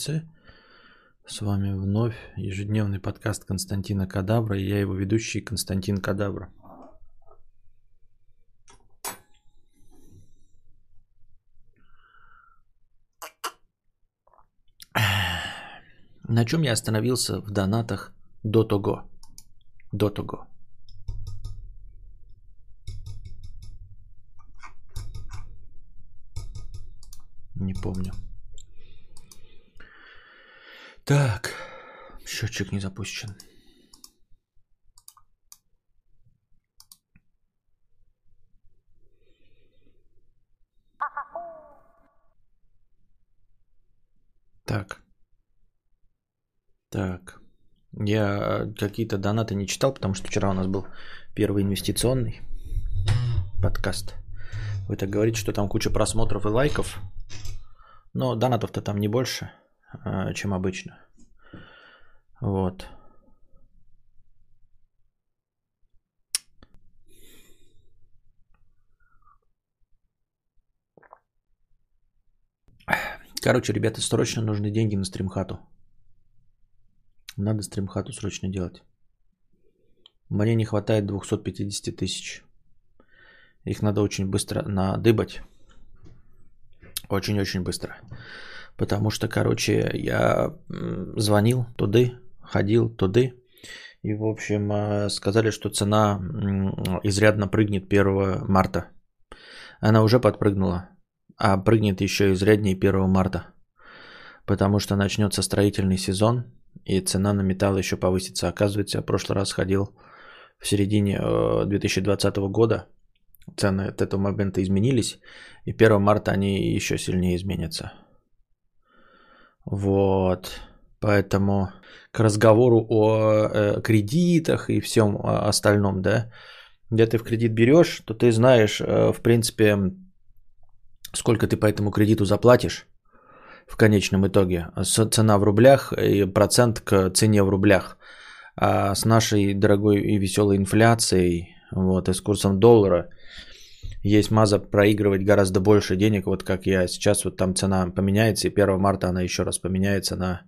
С вами вновь ежедневный подкаст Константина Кадавра, и я его ведущий Константин Кадавра. На чем я остановился в донатах до того? До того. Не помню. Так, счетчик не запущен. Так. Так. Я какие-то донаты не читал, потому что вчера у нас был первый инвестиционный подкаст. Вы так говорите, что там куча просмотров и лайков. Но донатов-то там не больше, чем обычно. Вот. Короче, ребята, срочно нужны деньги на стримхату. Надо стримхату срочно делать. Мне не хватает 250 тысяч. Их надо очень быстро надыбать. Очень-очень быстро. Потому что, короче, я звонил туды, ходил туды. И, в общем, э, сказали, что цена изрядно прыгнет 1 марта. Она уже подпрыгнула, а прыгнет еще изряднее 1 марта. Потому что начнется строительный сезон, и цена на металл еще повысится. Оказывается, я в прошлый раз ходил в середине 2020 э, года цены от этого момента изменились, и 1 марта они еще сильнее изменятся. Вот. Поэтому к разговору о э, кредитах и всем остальном, да, где ты в кредит берешь, то ты знаешь, э, в принципе, сколько ты по этому кредиту заплатишь в конечном итоге. Цена в рублях и процент к цене в рублях. А с нашей дорогой и веселой инфляцией, вот, и с курсом доллара, есть маза проигрывать гораздо больше денег, вот как я сейчас, вот там цена поменяется, и 1 марта она еще раз поменяется на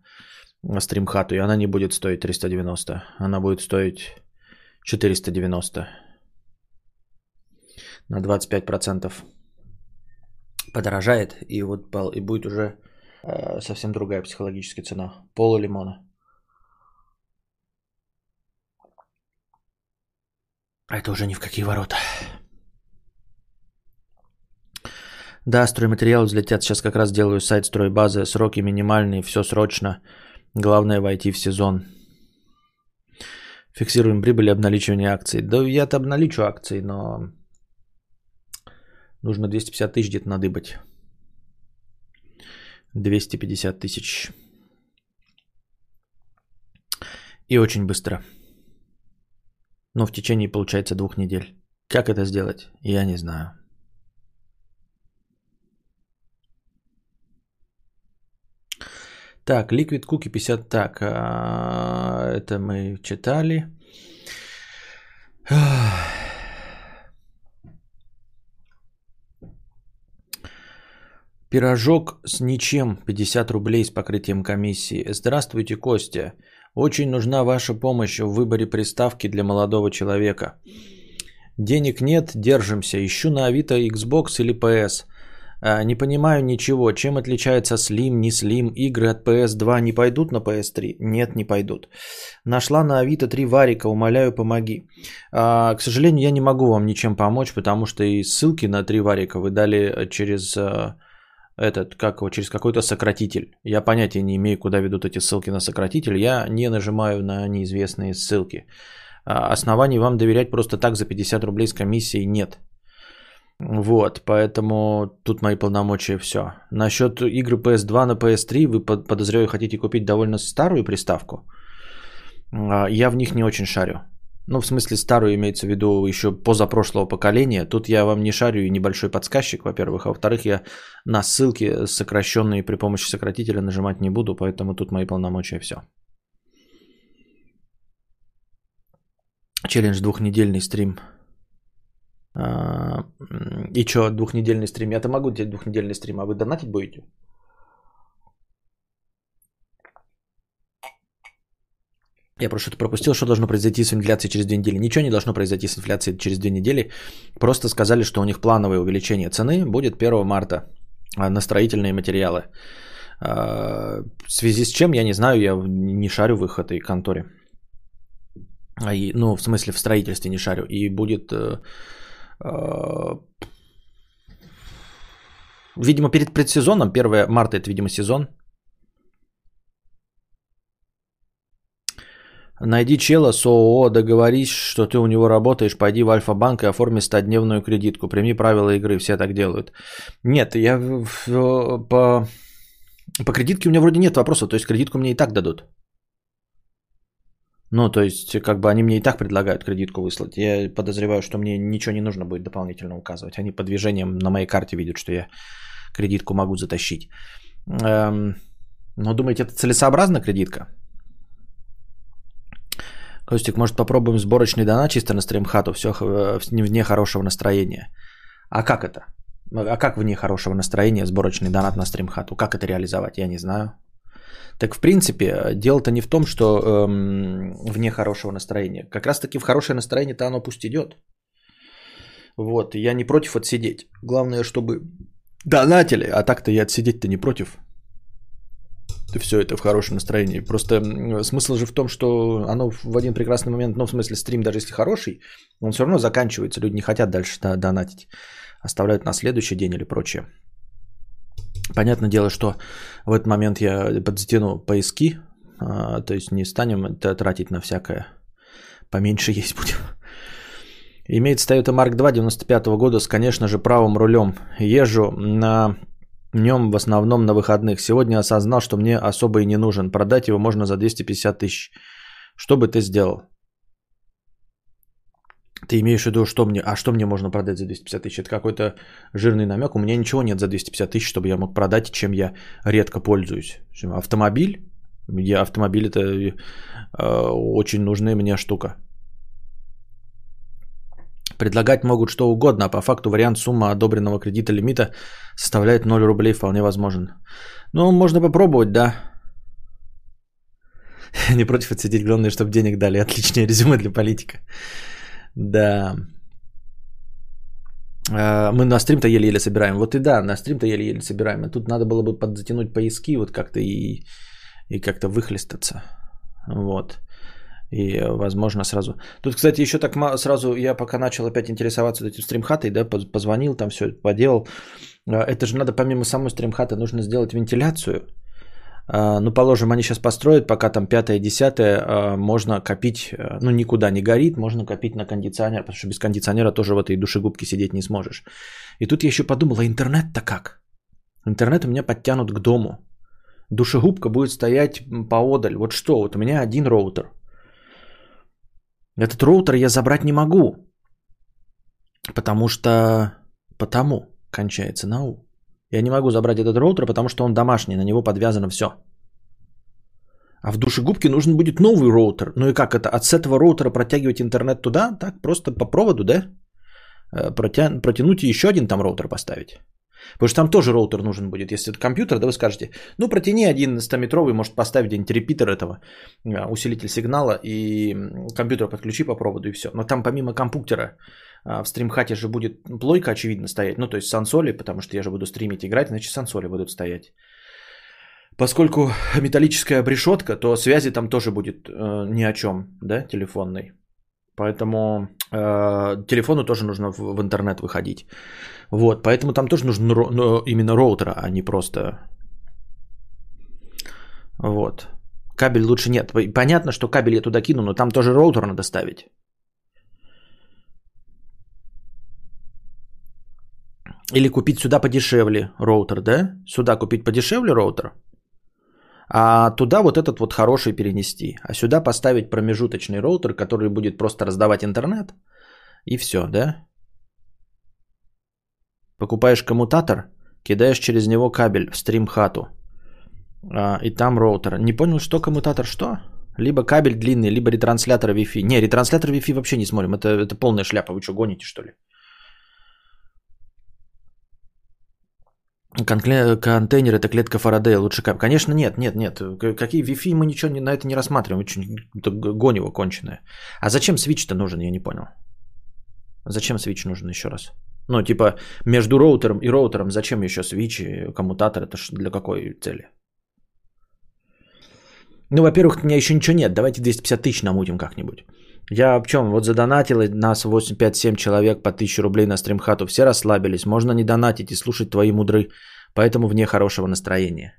стримхату, и она не будет стоить 390, она будет стоить 490 на 25% подорожает, и вот и будет уже э, совсем другая психологическая цена. Пола лимона. А это уже ни в какие ворота. Да, стройматериалы взлетят. Сейчас как раз делаю сайт стройбазы. Сроки минимальные, все срочно. Главное войти в сезон. Фиксируем прибыль обналичивание акций. Да я-то обналичу акции, но нужно 250 тысяч где-то надыбать. 250 тысяч. И очень быстро. Но в течение, получается, двух недель. Как это сделать, я не знаю. Так, Liquid Cookie 50. Так, а, это мы читали. Пирожок с ничем 50 рублей с покрытием комиссии. Здравствуйте, Костя. Очень нужна ваша помощь в выборе приставки для молодого человека. Денег нет, держимся. Ищу на Авито Xbox или PS. А, не понимаю ничего. Чем отличается Slim, не Slim? Игры от PS2 не пойдут на PS3? Нет, не пойдут. Нашла на Авито три варика, умоляю, помоги. А, к сожалению, я не могу вам ничем помочь, потому что и ссылки на три варика вы дали через а, этот, как его, через какой-то сократитель. Я понятия не имею, куда ведут эти ссылки на сократитель. Я не нажимаю на неизвестные ссылки. Оснований вам доверять просто так за 50 рублей с комиссией нет. Вот, поэтому тут мои полномочия все. Насчет игры PS2 на PS3, вы подозреваю, хотите купить довольно старую приставку. А, я в них не очень шарю. Ну, в смысле, старую имеется в виду еще позапрошлого поколения. Тут я вам не шарю и небольшой подсказчик, во-первых. А во-вторых, я на ссылки сокращенные при помощи сократителя нажимать не буду, поэтому тут мои полномочия все. Челлендж двухнедельный стрим и что, двухнедельный стрим? Я-то могу делать двухнедельный стрим, а вы донатить будете? Я просто что-то пропустил, что должно произойти с инфляцией через две недели. Ничего не должно произойти с инфляцией через две недели. Просто сказали, что у них плановое увеличение цены будет 1 марта а, на строительные материалы. А, в связи с чем, я не знаю, я не шарю в их этой конторе. А, ну, в смысле, в строительстве не шарю. И будет... Э, видимо, перед предсезоном, 1 марта это, видимо, сезон, Найди чела с ООО, договорись, что ты у него работаешь, пойди в Альфа-банк и оформи 100-дневную кредитку. Прими правила игры, все так делают. Нет, я по, по кредитке у меня вроде нет вопроса, то есть кредитку мне и так дадут. Ну, то есть, как бы они мне и так предлагают кредитку выслать. Я подозреваю, что мне ничего не нужно будет дополнительно указывать. Они по движениям на моей карте видят, что я кредитку могу затащить. Эм, но думаете, это целесообразна кредитка? Костик, может попробуем сборочный донат чисто на стримхату, все вне хорошего настроения. А как это? А как вне хорошего настроения сборочный донат на стримхату? Как это реализовать? Я не знаю. Так в принципе, дело-то не в том, что эм, вне хорошего настроения. Как раз таки в хорошее настроение-то оно пусть идет. Вот, я не против отсидеть. Главное, чтобы донатили, а так-то я отсидеть-то не против все это в хорошем настроении. Просто смысл же в том, что оно в один прекрасный момент, ну, в смысле, стрим, даже если хороший, он все равно заканчивается. Люди не хотят дальше донатить. Оставляют на следующий день или прочее. Понятное дело, что в этот момент я подтяну поиски, а, то есть не станем это тратить на всякое. Поменьше есть будем. Имеется Toyota Mark 2 95 года с, конечно же, правым рулем. Езжу на Днем в основном на выходных. Сегодня осознал, что мне особо и не нужен. Продать его можно за 250 тысяч. Что бы ты сделал? Ты имеешь в виду, что мне, а что мне можно продать за 250 тысяч? Это какой-то жирный намек. У меня ничего нет за 250 тысяч, чтобы я мог продать, чем я редко пользуюсь. Автомобиль? Я, автомобиль это э, очень нужная мне штука. Предлагать могут что угодно, а по факту вариант сумма одобренного кредита лимита составляет 0 рублей вполне возможен. Ну, можно попробовать, да. Не против отсидеть, главное, чтобы денег дали. Отличное резюме для политика. Да. А, мы на стрим-то еле-еле собираем. Вот и да, на стрим-то еле-еле собираем. А тут надо было бы подзатянуть поиски вот как-то и, и как-то выхлестаться. Вот. И, возможно, сразу... Тут, кстати, еще так сразу, я пока начал опять интересоваться этим стримхатой, да, позвонил, там все поделал. А, это же надо помимо самой стримхаты, нужно сделать вентиляцию. А, ну, положим, они сейчас построят, пока там пятое, десятое, а, можно копить, ну, никуда не горит, можно копить на кондиционер, потому что без кондиционера тоже в этой душегубке сидеть не сможешь. И тут я еще подумал, а интернет-то как? Интернет у меня подтянут к дому. Душегубка будет стоять поодаль. Вот что, вот у меня один роутер – этот роутер я забрать не могу. Потому что... Потому кончается на У. Я не могу забрать этот роутер, потому что он домашний, на него подвязано все. А в душегубке нужен будет новый роутер. Ну и как это? От с этого роутера протягивать интернет туда? Так, просто по проводу, да? Э, протя... Протянуть и еще один там роутер поставить. Потому что там тоже роутер нужен будет. Если это компьютер, да вы скажете, ну протяни один 100-метровый, может поставить где-нибудь репитер этого, э, усилитель сигнала, и компьютер подключи по проводу и все. Но там помимо компьютера в стримхате же будет плойка, очевидно, стоять. Ну, то есть сансоли, потому что я же буду стримить играть, значит сансоли будут стоять. Поскольку металлическая обрешетка, то связи там тоже будет э, ни о чем, да, телефонной. Поэтому э, телефону тоже нужно в, в интернет выходить. Вот, поэтому там тоже нужен ро, ну, именно роутер, а не просто... Вот. Кабель лучше нет. Понятно, что кабель я туда кину, но там тоже роутер надо ставить. Или купить сюда подешевле роутер, да? Сюда купить подешевле роутер – а туда вот этот вот хороший перенести. А сюда поставить промежуточный роутер, который будет просто раздавать интернет. И все, да? Покупаешь коммутатор, кидаешь через него кабель в стрим-хату. А, и там роутер. Не понял, что коммутатор, что? Либо кабель длинный, либо ретранслятор Wi-Fi. Не, ретранслятор Wi-Fi вообще не смотрим. Это, это полная шляпа. Вы что, гоните, что ли? Контейнер это клетка Фарадея, лучше как. Конечно, нет, нет, нет. Какие Wi-Fi мы ничего на это не рассматриваем. Очень гонево конченое. А зачем свич-то нужен, я не понял. Зачем свич нужен еще раз? Ну, типа, между роутером и роутером зачем еще свич и коммутатор? Это для какой цели? Ну, во-первых, у меня еще ничего нет. Давайте 250 тысяч намутим как-нибудь. Я в чем? Вот задонатил нас 8, 5, 7 человек по 1000 рублей на стримхату. Все расслабились. Можно не донатить и слушать твои мудры. Поэтому вне хорошего настроения.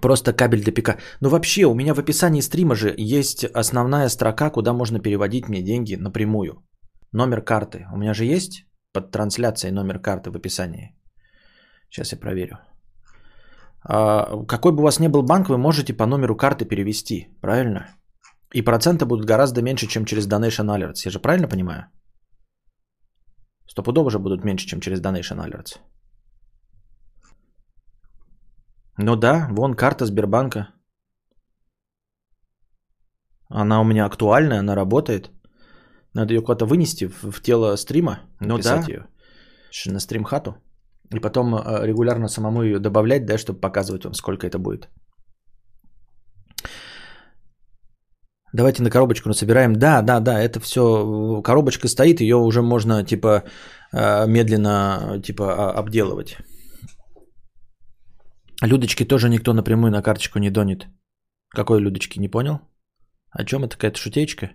Просто кабель до ПК. Ну вообще, у меня в описании стрима же есть основная строка, куда можно переводить мне деньги напрямую. Номер карты. У меня же есть под трансляцией номер карты в описании. Сейчас я проверю. А, какой бы у вас ни был банк, вы можете по номеру карты перевести, правильно? И проценты будут гораздо меньше, чем через Donation Alerts. Я же правильно понимаю? Стопудово же будут меньше, чем через Donation Alerts. Ну да, вон карта Сбербанка. Она у меня актуальная, она работает. Надо ее куда-то вынести в, в тело стрима, ну да. ее на стрим-хату. И потом э, регулярно самому ее добавлять, да, чтобы показывать вам, сколько это будет. Давайте на коробочку насобираем. Да, да, да, это все. Коробочка стоит, ее уже можно типа э, медленно типа обделывать. Людочки тоже никто напрямую на карточку не донит. Какой Людочки, не понял? О чем это какая-то шутечка?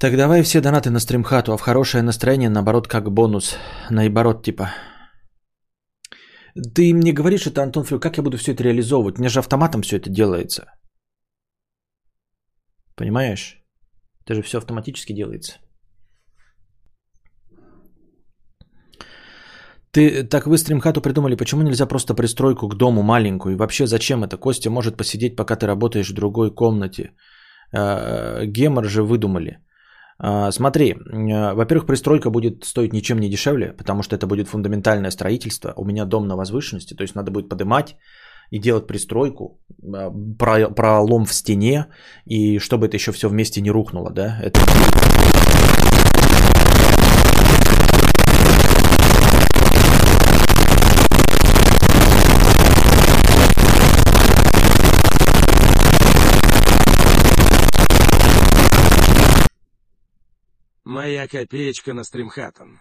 Так давай все донаты на стримхату, а в хорошее настроение, наоборот, как бонус. Наоборот, типа. Ты мне говоришь это, Антон Фрю, как я буду все это реализовывать? Меня же автоматом все это делается. Понимаешь? Это же все автоматически делается. Ты так вы стримхату придумали, почему нельзя просто пристройку к дому маленькую? И вообще зачем это? Костя может посидеть, пока ты работаешь в другой комнате. А, гемор же выдумали. А, смотри, а, во-первых, пристройка будет стоить ничем не дешевле, потому что это будет фундаментальное строительство. У меня дом на возвышенности, то есть надо будет поднимать и делать пристройку, а, пролом в стене, и чтобы это еще все вместе не рухнуло, да, это Моя копеечка на стримхатом.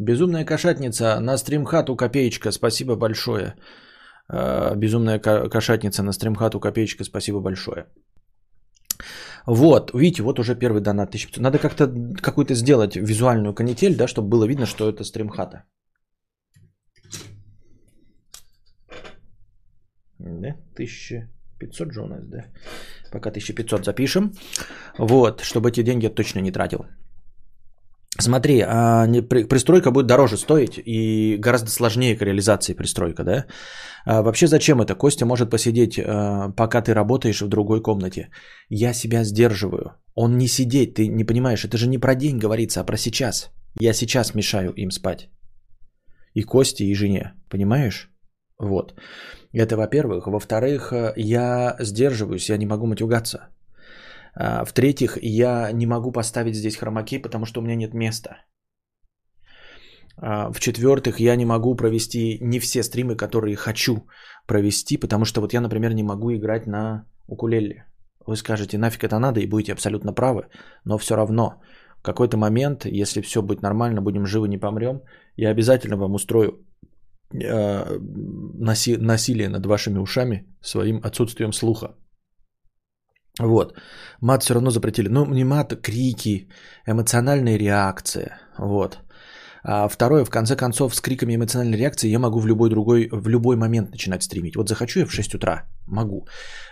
Безумная кошатница на стримхату копеечка, спасибо большое. А, безумная кошатница на стримхату копеечка, спасибо большое. Вот, видите, вот уже первый донат 1500. Надо как-то какую-то сделать визуальную канитель, да, чтобы было видно, что это стримхата. Да, 1500 же у нас, да. Пока 1500 запишем. Вот, чтобы эти деньги я точно не тратил. Смотри, а пристройка будет дороже стоить и гораздо сложнее к реализации пристройка, да? А вообще зачем это? Костя может посидеть, а, пока ты работаешь в другой комнате. Я себя сдерживаю. Он не сидеть, ты не понимаешь, это же не про день говорится, а про сейчас. Я сейчас мешаю им спать. И Косте, и жене, понимаешь? Вот. Это во-первых. Во-вторых, я сдерживаюсь, я не могу матюгаться. А, в-третьих, я не могу поставить здесь хромаки, потому что у меня нет места. А, в-четвертых, я не могу провести не все стримы, которые хочу провести, потому что вот я, например, не могу играть на укулеле. Вы скажете, нафиг это надо, и будете абсолютно правы, но все равно в какой-то момент, если все будет нормально, будем живы, не помрем, я обязательно вам устрою э, насилие над вашими ушами своим отсутствием слуха. Вот. Мат все равно запретили. Ну, не мат, крики, эмоциональная реакция. Вот. А второе, в конце концов, с криками эмоциональной реакции я могу в любой другой, в любой момент начинать стримить. Вот захочу я в 6 утра, могу.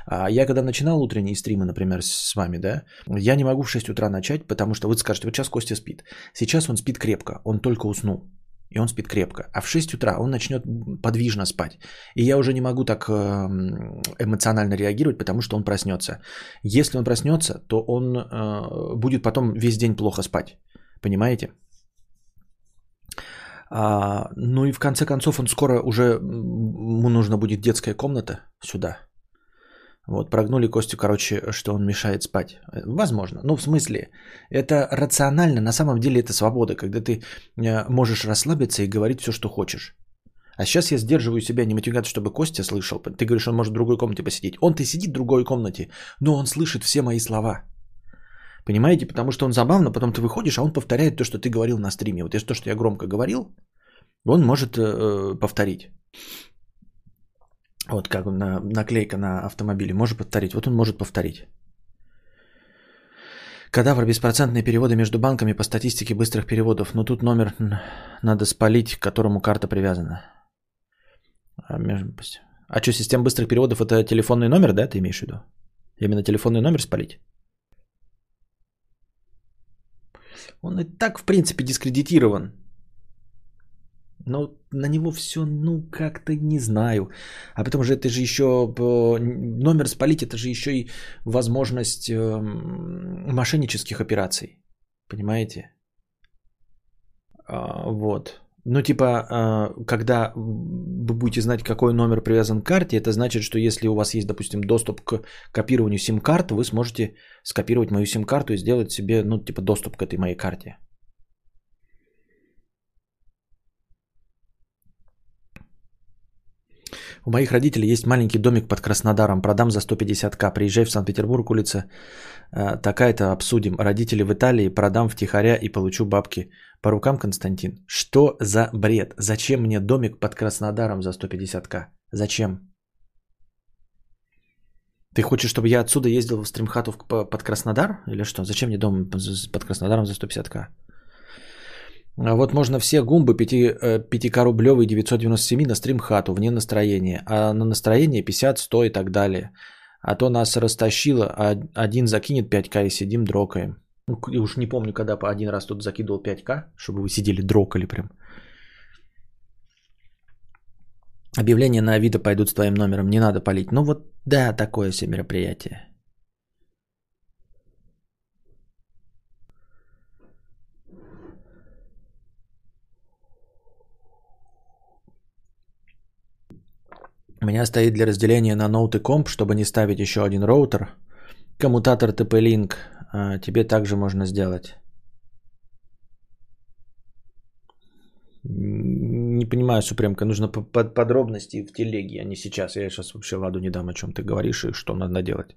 А я когда начинал утренние стримы, например, с вами, да, я не могу в 6 утра начать, потому что вы скажете, вот сейчас Костя спит. Сейчас он спит крепко, он только уснул и он спит крепко. А в 6 утра он начнет подвижно спать. И я уже не могу так эм, эмоционально реагировать, потому что он проснется. Если он проснется, то он э, будет потом весь день плохо спать. Понимаете? А, ну и в конце концов он скоро уже, ему нужно будет детская комната сюда. Вот, прогнули Костю, короче, что он мешает спать. Возможно. Ну, в смысле, это рационально, на самом деле это свобода, когда ты э, можешь расслабиться и говорить все, что хочешь. А сейчас я сдерживаю себя не мотивацию, чтобы Костя слышал. Ты говоришь, он может в другой комнате посидеть. Он-то сидит в другой комнате, но он слышит все мои слова. Понимаете? Потому что он забавно, потом ты выходишь, а он повторяет то, что ты говорил на стриме. Вот если то, что я громко говорил, он может э, повторить. Вот как на, наклейка на автомобиле. Может повторить. Вот он может повторить. Кадавр беспроцентные переводы между банками по статистике быстрых переводов. Но тут номер надо спалить, к которому карта привязана. А, а что, система быстрых переводов это телефонный номер, да, ты имеешь в виду? Именно телефонный номер спалить? Он и так, в принципе, дискредитирован. Но на него все, ну, как-то не знаю. А потом же это же еще номер спалить, это же еще и возможность э, мошеннических операций. Понимаете? А, вот. Ну, типа, а, когда вы будете знать, какой номер привязан к карте, это значит, что если у вас есть, допустим, доступ к копированию сим-карт, вы сможете скопировать мою сим-карту и сделать себе, ну, типа, доступ к этой моей карте. У моих родителей есть маленький домик под Краснодаром. Продам за 150к. Приезжай в Санкт-Петербург, улица э, такая-то обсудим. Родители в Италии. Продам втихаря и получу бабки. По рукам, Константин. Что за бред? Зачем мне домик под Краснодаром за 150к? Зачем? Ты хочешь, чтобы я отсюда ездил в стримхату под Краснодар? Или что? Зачем мне дом под Краснодаром за 150к? А вот можно все гумбы 5, 5к рублевые 997 на стрим хату вне настроения. А на настроение 50, 100 и так далее. А то нас растащило, а один закинет 5к и сидим дрокаем. Ну, уж не помню, когда по один раз тут закидывал 5к, чтобы вы сидели дрокали прям. Объявления на Авито пойдут с твоим номером, не надо палить. Ну вот да, такое себе мероприятие. У меня стоит для разделения на ноут и комп, чтобы не ставить еще один роутер. Коммутатор TP-Link а, тебе также можно сделать. Не понимаю, Супремка, нужно под подробности в телеге, а не сейчас. Я сейчас вообще ладу не дам, о чем ты говоришь и что надо делать.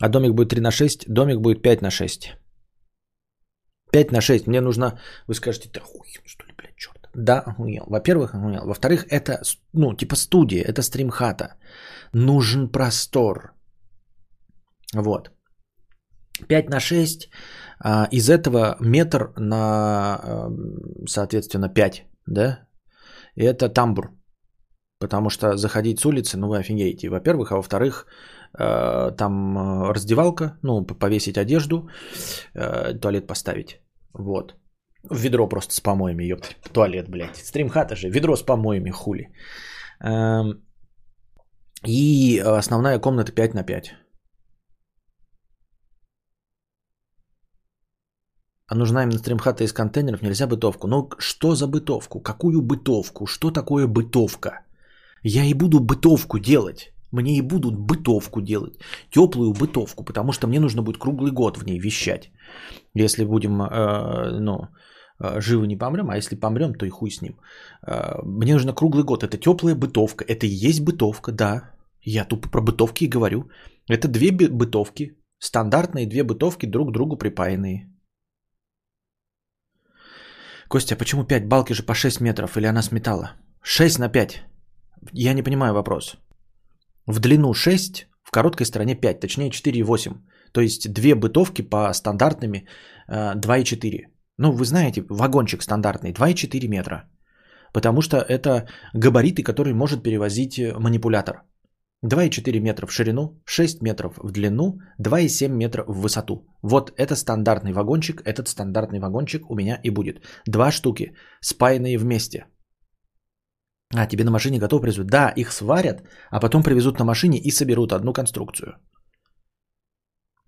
А домик будет 3 на 6, домик будет 5 на 6. 5 на 6. Мне нужно... Вы скажете, ты хуй, что ли, блядь, черт. Да, охуел. Во-первых, охуел. Во-вторых, это, ну, типа студия, это стримхата. Нужен простор. Вот. 5 на 6. А, из этого метр на, соответственно, 5. Да? И это тамбур. Потому что заходить с улицы, ну вы офигеете, во-первых. А во-вторых, а, там раздевалка, ну, повесить одежду, а, туалет поставить. Вот. Ведро просто с помоями, ёпта. Туалет, блядь. Стримхата же. Ведро с помоями, хули. Эм, и основная комната 5 на 5. А нужна именно стримхата из контейнеров, нельзя бытовку. Ну что за бытовку? Какую бытовку? Что такое бытовка? Я и буду бытовку делать. Мне и будут бытовку делать. Теплую бытовку, потому что мне нужно будет круглый год в ней вещать. Если будем, э, ну, э, живы не помрем, а если помрем, то и хуй с ним. Э, мне нужно круглый год. Это теплая бытовка. Это и есть бытовка, да. Я тупо про бытовки и говорю. Это две бытовки. Стандартные две бытовки друг к другу припаянные. Костя, а почему 5? Балки же по 6 метров, или она с металла? 6 на 5. Я не понимаю вопрос. В длину 6, в короткой стороне 5, точнее 4,8. То есть две бытовки по стандартными 2,4. Ну, вы знаете, вагончик стандартный 2,4 метра. Потому что это габариты, которые может перевозить э, манипулятор. 2,4 метра в ширину, 6 метров в длину, 2,7 метра в высоту. Вот это стандартный вагончик, этот стандартный вагончик у меня и будет. Два штуки, спаянные вместе. А, тебе на машине готов привезут? Да, их сварят, а потом привезут на машине и соберут одну конструкцию.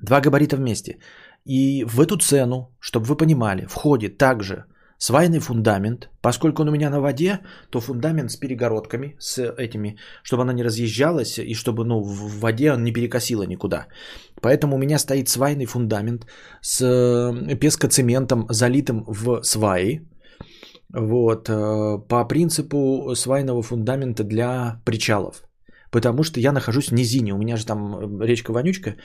Два габарита вместе. И в эту цену, чтобы вы понимали, входит также свайный фундамент. Поскольку он у меня на воде, то фундамент с перегородками, с этими, чтобы она не разъезжалась и чтобы ну, в воде он не перекосило никуда. Поэтому у меня стоит свайный фундамент с э, пескоцементом, залитым в сваи. Вот, э, по принципу свайного фундамента для причалов. Потому что я нахожусь в низине, у меня же там э, речка Вонючка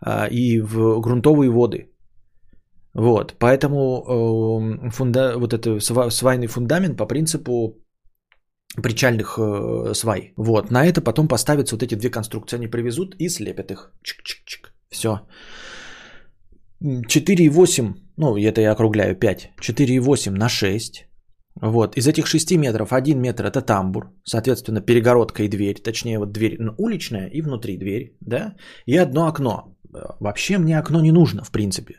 а, и в грунтовые воды. Вот, поэтому э, фунда, вот это свайный фундамент по принципу причальных э, свай. Вот, на это потом поставятся вот эти две конструкции, они привезут и слепят их. Чик-чик-чик. Все. 4,8, ну это я округляю 5, 4,8 на 6. Вот, из этих 6 метров 1 метр это тамбур, соответственно перегородка и дверь, точнее вот дверь уличная и внутри дверь, да, и одно окно. Вообще мне окно не нужно, в принципе.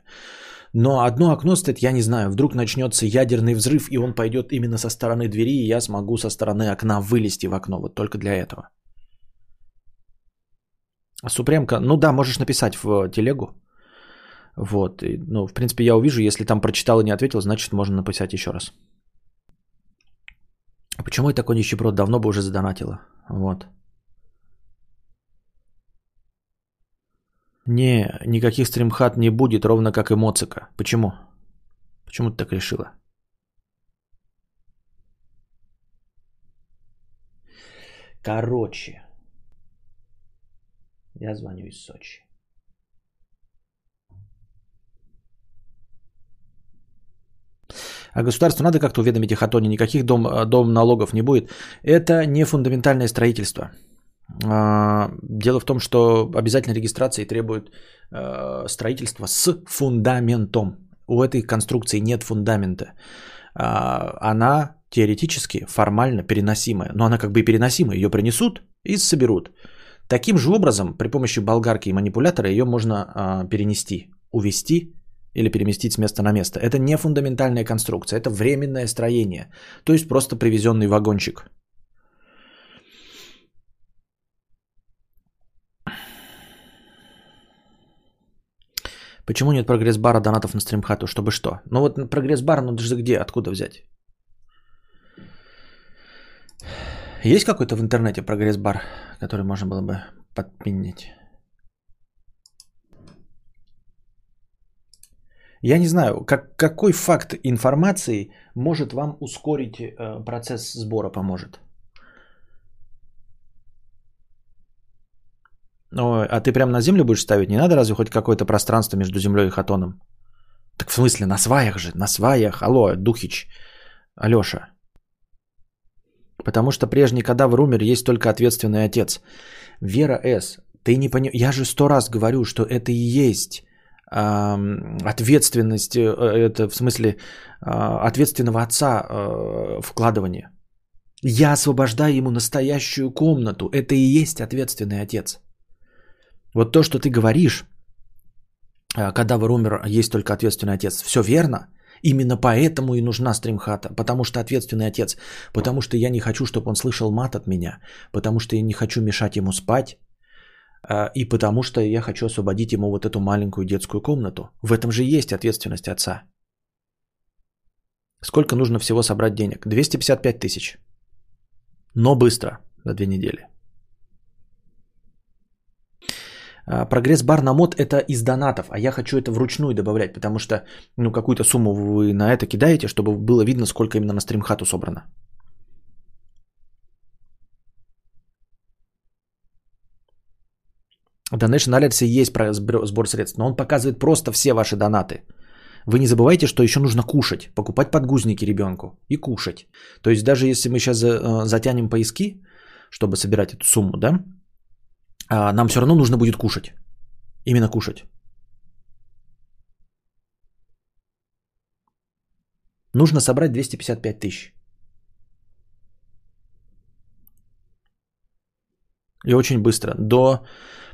Но одно окно стоит, я не знаю, вдруг начнется ядерный взрыв, и он пойдет именно со стороны двери, и я смогу со стороны окна вылезти в окно, вот только для этого. Супремка, ну да, можешь написать в телегу. Вот, и, ну, в принципе, я увижу, если там прочитал и не ответил, значит, можно написать еще раз. Почему я такой нищеброд? Давно бы уже задонатила. Вот. Не, никаких стримхат не будет, ровно как и Моцика. Почему? Почему ты так решила? Короче, я звоню из Сочи. А государству надо как-то уведомить их о тоне, никаких дом, дом налогов не будет. Это не фундаментальное строительство. А, дело в том, что обязательно регистрации требует э, строительства с фундаментом. У этой конструкции нет фундамента. А, она теоретически, формально переносимая. Но она как бы и переносимая. Ее принесут и соберут. Таким же образом, при помощи болгарки и манипулятора ее можно а, перенести, увести или переместить с места на место. Это не фундаментальная конструкция, это временное строение. То есть просто привезенный вагончик. Почему нет прогресс-бара донатов на стримхату? Чтобы что? Ну вот прогресс-бар, ну даже где? Откуда взять? Есть какой-то в интернете прогресс-бар, который можно было бы подпинить? Я не знаю, как, какой факт информации может вам ускорить э, процесс сбора поможет. Ну, а ты прям на землю будешь ставить? Не надо разве хоть какое-то пространство между землей и хатоном? Так в смысле, на сваях же, на сваях. Алло, Духич, Алёша. Потому что прежний кадавр умер, есть только ответственный отец. Вера С., ты не понимаешь, я же сто раз говорю, что это и есть ответственность, э, это в смысле а, ответственного отца э, вкладывания. Я освобождаю ему настоящую комнату. Это и есть ответственный отец. Вот то, что ты говоришь, э, когда вы умер, есть только ответственный отец. Все верно. Именно поэтому и нужна стримхата. Потому что ответственный отец. Потому что я не хочу, чтобы он слышал мат от меня. Потому что я не хочу мешать ему спать. А, и потому что я хочу освободить ему вот эту маленькую детскую комнату. В этом же есть ответственность отца. Сколько нужно всего собрать денег? 255 тысяч. Но быстро, за две недели. А, прогресс бар на мод это из донатов, а я хочу это вручную добавлять, потому что ну, какую-то сумму вы на это кидаете, чтобы было видно, сколько именно на стримхату собрано. Donation Alerts есть сбор средств, но он показывает просто все ваши донаты. Вы не забывайте, что еще нужно кушать, покупать подгузники ребенку и кушать. То есть даже если мы сейчас э, затянем поиски, чтобы собирать эту сумму, да, а, нам все равно нужно будет кушать. Именно кушать. Нужно собрать 255 тысяч. И очень быстро. До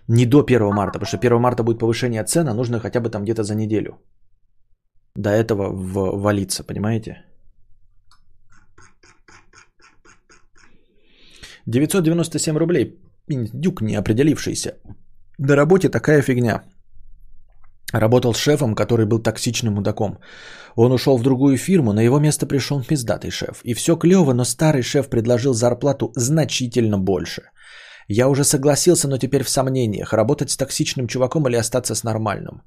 не до 1 марта, потому что 1 марта будет повышение цен, а нужно хотя бы там где-то за неделю до этого ввалиться, понимаете? 997 рублей. Дюк не определившийся. На работе такая фигня. Работал с шефом, который был токсичным мудаком. Он ушел в другую фирму, на его место пришел пиздатый шеф. И все клево, но старый шеф предложил зарплату значительно больше. Я уже согласился, но теперь в сомнениях, работать с токсичным чуваком или остаться с нормальным.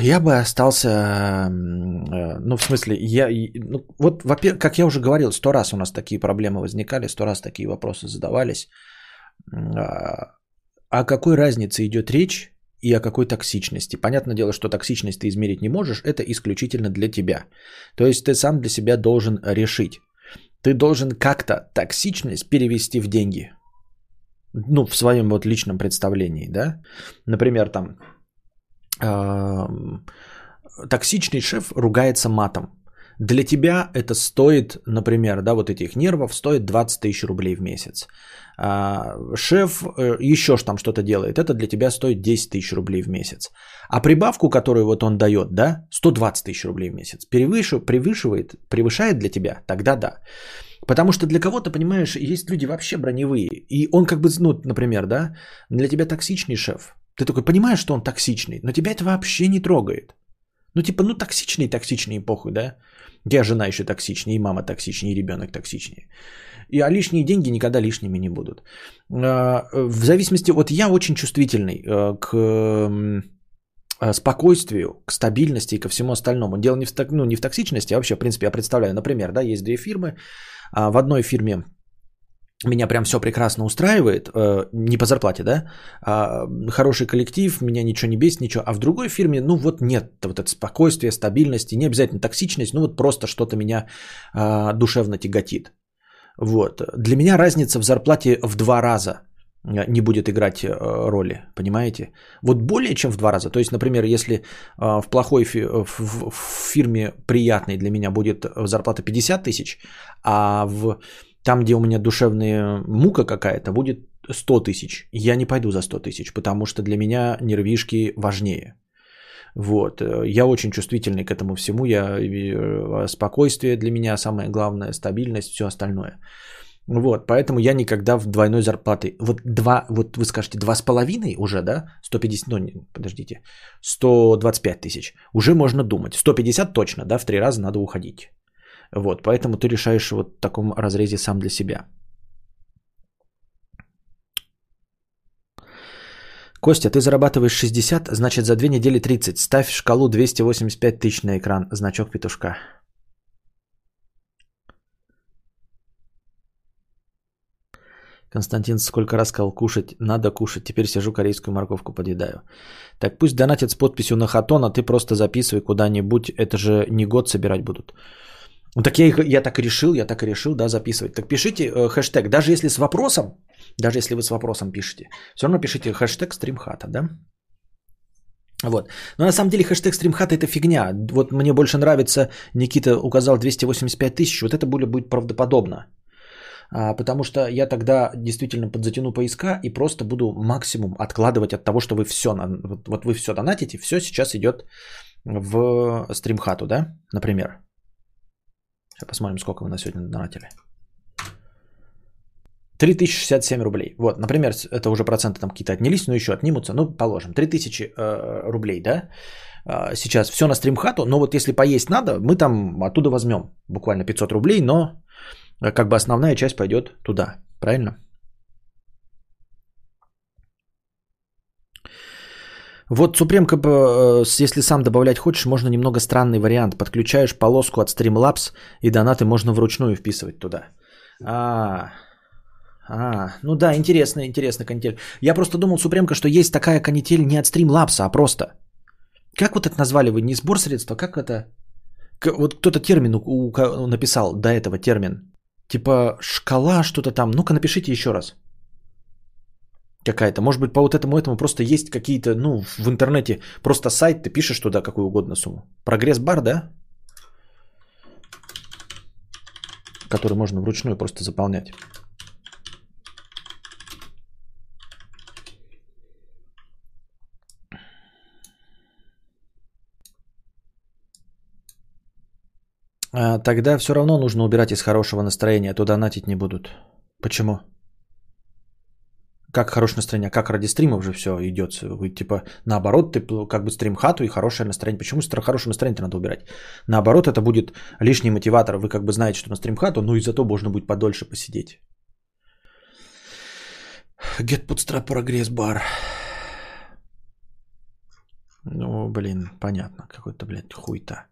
Я бы остался, э, ну, в смысле, я, ну, вот, во-первых, как я уже говорил, сто раз у нас такие проблемы возникали, сто раз такие вопросы задавались. А, о какой разнице идет речь и о какой токсичности? Понятное дело, что токсичность ты измерить не можешь, это исключительно для тебя. То есть ты сам для себя должен решить. Ты должен как-то токсичность перевести в деньги. Ну, в своем вот личном представлении, да? Например, там токсичный шеф ругается матом. Для тебя это стоит, например, да, вот этих нервов стоит 20 тысяч рублей в месяц. А, шеф э, еще там что-то делает, это для тебя стоит 10 тысяч рублей в месяц. А прибавку, которую вот он дает, да, 120 тысяч рублей в месяц, превыше, превышивает, превышает для тебя, тогда да. Потому что для кого-то, понимаешь, есть люди вообще броневые. И он как бы, ну, например, да, для тебя токсичный шеф, ты такой понимаешь, что он токсичный, но тебя это вообще не трогает. Ну, типа, ну, токсичный, токсичный, похуй, да? Я жена еще токсичнее, и мама токсичнее, и ребенок токсичнее. И, а лишние деньги никогда лишними не будут. А, в зависимости, вот я очень чувствительный э, к э, спокойствию, к стабильности и ко всему остальному. Дело не в, ну, не в токсичности, а вообще, в принципе, я представляю, например, да, есть две фирмы. А в одной фирме меня прям все прекрасно устраивает, э, не по зарплате, да, а хороший коллектив, меня ничего не бесит, ничего, а в другой фирме, ну вот нет вот это спокойствие, стабильности, не обязательно токсичность, ну вот просто что-то меня душевно тяготит. Вот. Для меня разница в зарплате в два раза не будет играть э, роли, понимаете? Вот более чем в два раза. То есть, например, если а, в плохой фи- в фирме приятной для меня будет зарплата 50 тысяч, а в там, где у меня душевная мука какая-то, будет 100 тысяч. Я не пойду за 100 тысяч, потому что для меня нервишки важнее. Вот. Я очень чувствительный к этому всему. Я, э, спокойствие для меня самое главное, стабильность, все остальное. Вот, поэтому я никогда в двойной зарплаты. Вот два, вот вы скажете, два с половиной уже, да? 150, ну, подождите, 125 тысяч. Уже можно думать. 150 точно, да, в три раза надо уходить. Вот, поэтому ты решаешь вот в таком разрезе сам для себя. Костя, ты зарабатываешь 60, значит за две недели 30. Ставь шкалу 285 тысяч на экран. Значок петушка. Константин сколько раз сказал кушать, надо кушать. Теперь сижу корейскую морковку подъедаю. Так пусть донатят с подписью на хатон, а ты просто записывай куда-нибудь. Это же не год собирать будут. Ну так я, я так и решил, я так и решил, да, записывать. Так пишите э, хэштег, даже если с вопросом, даже если вы с вопросом пишете, все равно пишите хэштег стримхата, да? Вот. Но на самом деле хэштег стримхата это фигня. Вот мне больше нравится, Никита указал 285 тысяч, вот это будет, будет правдоподобно. А, потому что я тогда действительно подзатяну поиска и просто буду максимум откладывать от того, что вы все, вот, вот вы все донатите, все сейчас идет в стримхату, да, например. Посмотрим, сколько вы на сегодня донатили. 3067 рублей. Вот, например, это уже проценты там какие-то отнялись, но еще отнимутся. Ну, положим, 3000 э, рублей, да? Э, сейчас все на стримхату, но вот если поесть надо, мы там оттуда возьмем буквально 500 рублей, но э, как бы основная часть пойдет туда. Правильно? Вот Супремка, э, если сам добавлять хочешь, можно немного странный вариант. Подключаешь полоску от Streamlabs и донаты можно вручную вписывать туда. А, а, ну да, интересно, интересно канитель. Я просто думал, Супремка, что есть такая канитель не от Streamlabs, а просто. Как вот это назвали вы? Не сбор средства, как это? Вот кто-то термин написал до этого термин. Типа шкала что-то там. Ну-ка напишите еще раз какая-то. Может быть, по вот этому этому просто есть какие-то, ну, в интернете просто сайт, ты пишешь туда какую угодно сумму. Прогресс-бар, да? Который можно вручную просто заполнять. А, тогда все равно нужно убирать из хорошего настроения, а то донатить не будут. Почему? Как хорошее настроение? А как ради стримов же все идет? Вы типа наоборот, ты как бы стрим хату и хорошее настроение. Почему хорошее настроение надо убирать? Наоборот, это будет лишний мотиватор. Вы как бы знаете, что на стрим хату, но и зато можно будет подольше посидеть. Get Bootstrap Progress Bar. Ну, блин, понятно. Какой-то, блядь, хуйта.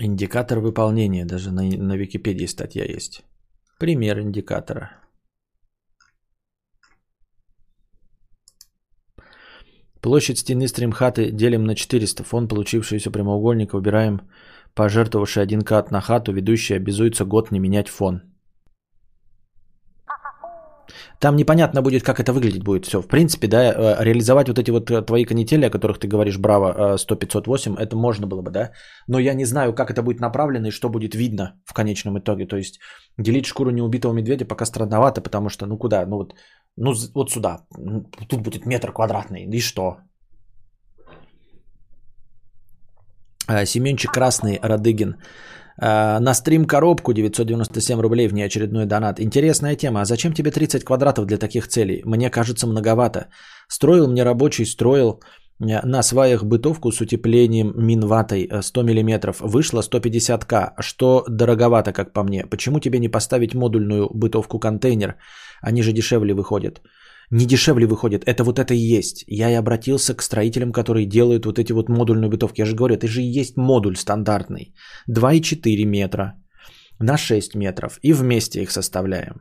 Индикатор выполнения. Даже на, на Википедии статья есть. Пример индикатора. Площадь стены стримхаты делим на 400. Фон получившегося прямоугольника убираем пожертвовавший один кат на хату. Ведущий обязуется год не менять фон. Там непонятно будет, как это выглядеть будет все. В принципе, да, э, реализовать вот эти вот э, твои канители, о которых ты говоришь, браво, 100-508, э, это можно было бы, да. Но я не знаю, как это будет направлено и что будет видно в конечном итоге. То есть делить шкуру неубитого медведя пока странновато, потому что, ну куда, ну вот, ну вот сюда, тут будет метр квадратный, и что? Семенчик Красный, Радыгин. Э, на стрим коробку 997 рублей в неочередной донат. Интересная тема. А зачем тебе 30 квадратов для таких целей? Мне кажется многовато. Строил мне рабочий, строил э, на сваях бытовку с утеплением минватой 100 мм. Вышло 150к, что дороговато, как по мне. Почему тебе не поставить модульную бытовку-контейнер? Они же дешевле выходят не дешевле выходит. Это вот это и есть. Я и обратился к строителям, которые делают вот эти вот модульные бытовки. Я же говорю, это же и есть модуль стандартный. 2,4 метра на 6 метров. И вместе их составляем.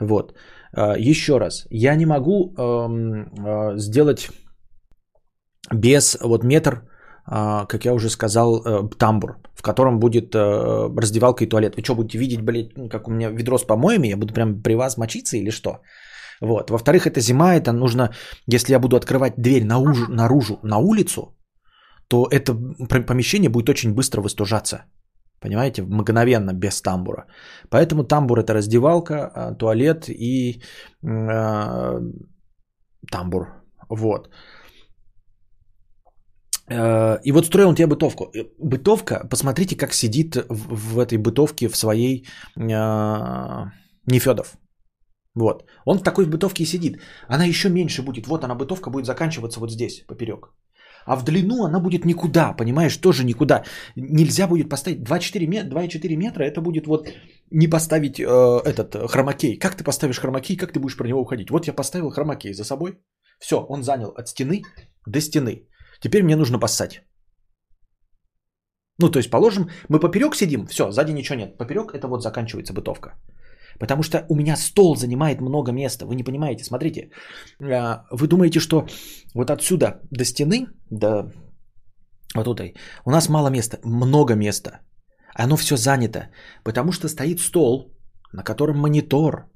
Вот. А, еще раз. Я не могу эм, э, сделать без вот метр, э, как я уже сказал, э, тамбур, в котором будет э, раздевалка и туалет. Вы что, будете видеть, блядь, как у меня ведро с помоями? Я буду прям при вас мочиться или что? Вот. Во-вторых, это зима, это нужно, если я буду открывать дверь наружу, наружу на улицу, то это помещение будет очень быстро выстужаться. Понимаете, мгновенно, без тамбура. Поэтому тамбур это раздевалка, а, туалет и э, тамбур. Вот. Э, и вот строил он тебе бытовку. Э, бытовка, посмотрите, как сидит в, в этой бытовке в своей э, Нефедов. Вот. Он в такой бытовке и сидит. Она еще меньше будет. Вот она, бытовка будет заканчиваться вот здесь, поперек. А в длину она будет никуда, понимаешь, тоже никуда. Нельзя будет поставить 2,4 метра, 2,4 метра, это будет вот не поставить э, этот э, хромакей. Как ты поставишь хромакей, как ты будешь про него уходить? Вот я поставил хромакей за собой. Все, он занял от стены до стены. Теперь мне нужно поссать. Ну, то есть, положим, мы поперек сидим, все, сзади ничего нет. Поперек это вот заканчивается бытовка. Потому что у меня стол занимает много места. Вы не понимаете. Смотрите. А, вы думаете, что вот отсюда до стены, до вот этой, у нас мало места. Много места. Оно все занято. Потому что стоит стол, на котором монитор.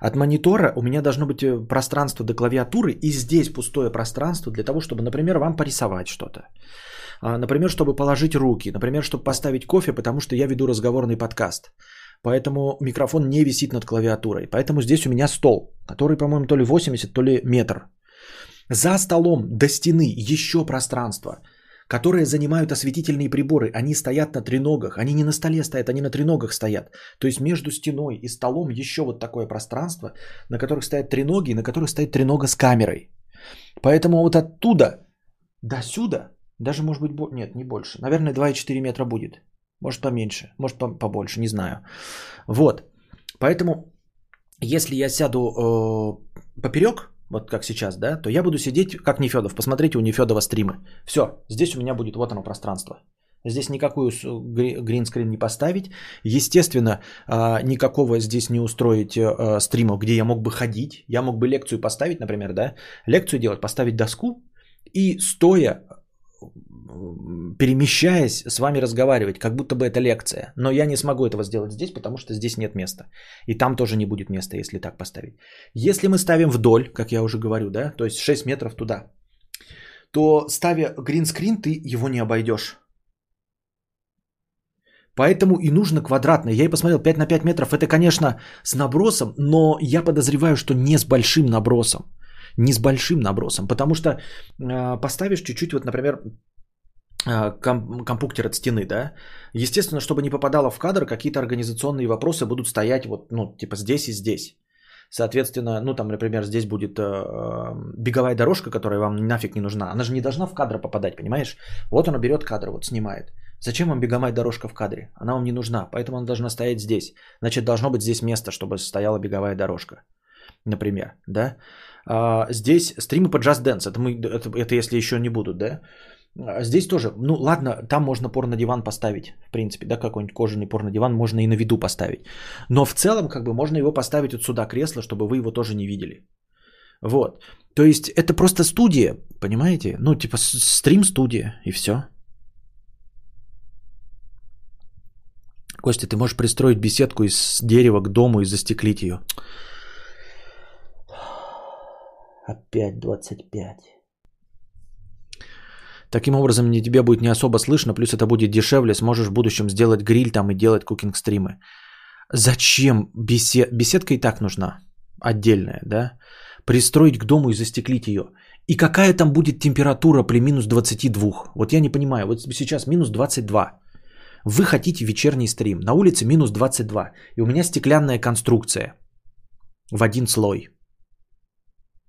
От монитора у меня должно быть э, пространство до клавиатуры. И здесь пустое пространство для того, чтобы, например, вам порисовать что-то. А, например, чтобы положить руки. Например, чтобы поставить кофе, потому что я веду разговорный подкаст. Поэтому микрофон не висит над клавиатурой. Поэтому здесь у меня стол, который, по-моему, то ли 80, то ли метр. За столом до стены еще пространство, которые занимают осветительные приборы. Они стоят на треногах. Они не на столе стоят, они на треногах стоят. То есть между стеной и столом еще вот такое пространство, на которых стоят треноги, на которых стоит тренога с камерой. Поэтому вот оттуда до сюда, даже может быть, нет, не больше, наверное, 2,4 метра будет. Может поменьше, может побольше, не знаю. Вот. Поэтому, если я сяду э, поперек, вот как сейчас, да, то я буду сидеть как Нефедов. Посмотрите у Нефедова стримы. Все, здесь у меня будет вот оно пространство. Здесь никакую гринскрин не поставить. Естественно, э, никакого здесь не устроить э, стримов, где я мог бы ходить. Я мог бы лекцию поставить, например, да, лекцию делать, поставить доску и стоя перемещаясь, с вами разговаривать, как будто бы это лекция. Но я не смогу этого сделать здесь, потому что здесь нет места. И там тоже не будет места, если так поставить. Если мы ставим вдоль, как я уже говорю, да, то есть 6 метров туда, то ставя гринскрин, ты его не обойдешь. Поэтому и нужно квадратное. Я и посмотрел, 5 на 5 метров, это, конечно, с набросом, но я подозреваю, что не с большим набросом. Не с большим набросом, потому что э, поставишь чуть-чуть, вот, например, э, ком- компуктер от стены, да, естественно, чтобы не попадало в кадр, какие-то организационные вопросы будут стоять вот, ну, типа здесь и здесь. Соответственно, ну там, например, здесь будет э, беговая дорожка, которая вам нафиг не нужна. Она же не должна в кадр попадать, понимаешь? Вот она берет кадр, вот снимает. Зачем вам беговая дорожка в кадре? Она вам не нужна, поэтому она должна стоять здесь. Значит, должно быть здесь место, чтобы стояла беговая дорожка. Например, да? А, здесь стримы по Just Dance. Это, мы, это, это если еще не будут, да? А здесь тоже, ну ладно, там можно порно-диван поставить, в принципе, да, какой-нибудь кожаный порно-диван можно и на виду поставить. Но в целом, как бы, можно его поставить вот сюда кресло, чтобы вы его тоже не видели. Вот. То есть это просто студия, понимаете? Ну, типа стрим-студия и все. Костя, ты можешь пристроить беседку из дерева к дому и застеклить ее. Опять 25. Таким образом, не тебе будет не особо слышно, плюс это будет дешевле, сможешь в будущем сделать гриль там и делать кукинг-стримы. Зачем бесед... беседка и так нужна? Отдельная, да? Пристроить к дому и застеклить ее. И какая там будет температура при минус 22? Вот я не понимаю. Вот сейчас минус 22. Вы хотите вечерний стрим. На улице минус 22. И у меня стеклянная конструкция. В один слой.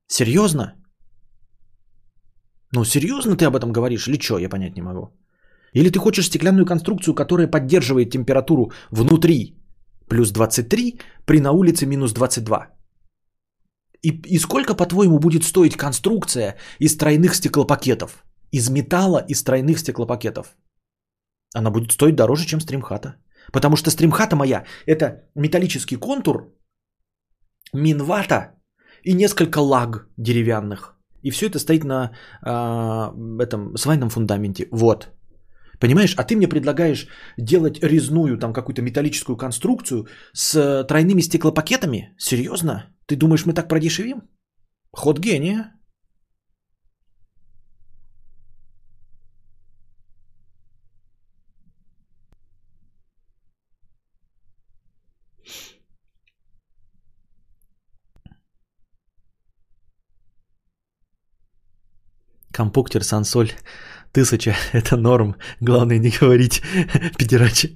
Серьезно? Ну, серьезно ты об этом говоришь или что, я понять не могу. Или ты хочешь стеклянную конструкцию, которая поддерживает температуру внутри плюс 23, при на улице минус 22. И, и сколько, по-твоему, будет стоить конструкция из тройных стеклопакетов? Из металла из тройных стеклопакетов? Она будет стоить дороже, чем стримхата. Потому что стримхата моя – это металлический контур, минвата и несколько лаг деревянных. И все это стоит на э, этом свайном фундаменте. Вот. Понимаешь? А ты мне предлагаешь делать резную там какую-то металлическую конструкцию с тройными стеклопакетами? Серьезно? Ты думаешь, мы так продешевим? Ход гения. Компуктер, сансоль, тысяча – это норм. Главное не говорить педерачи.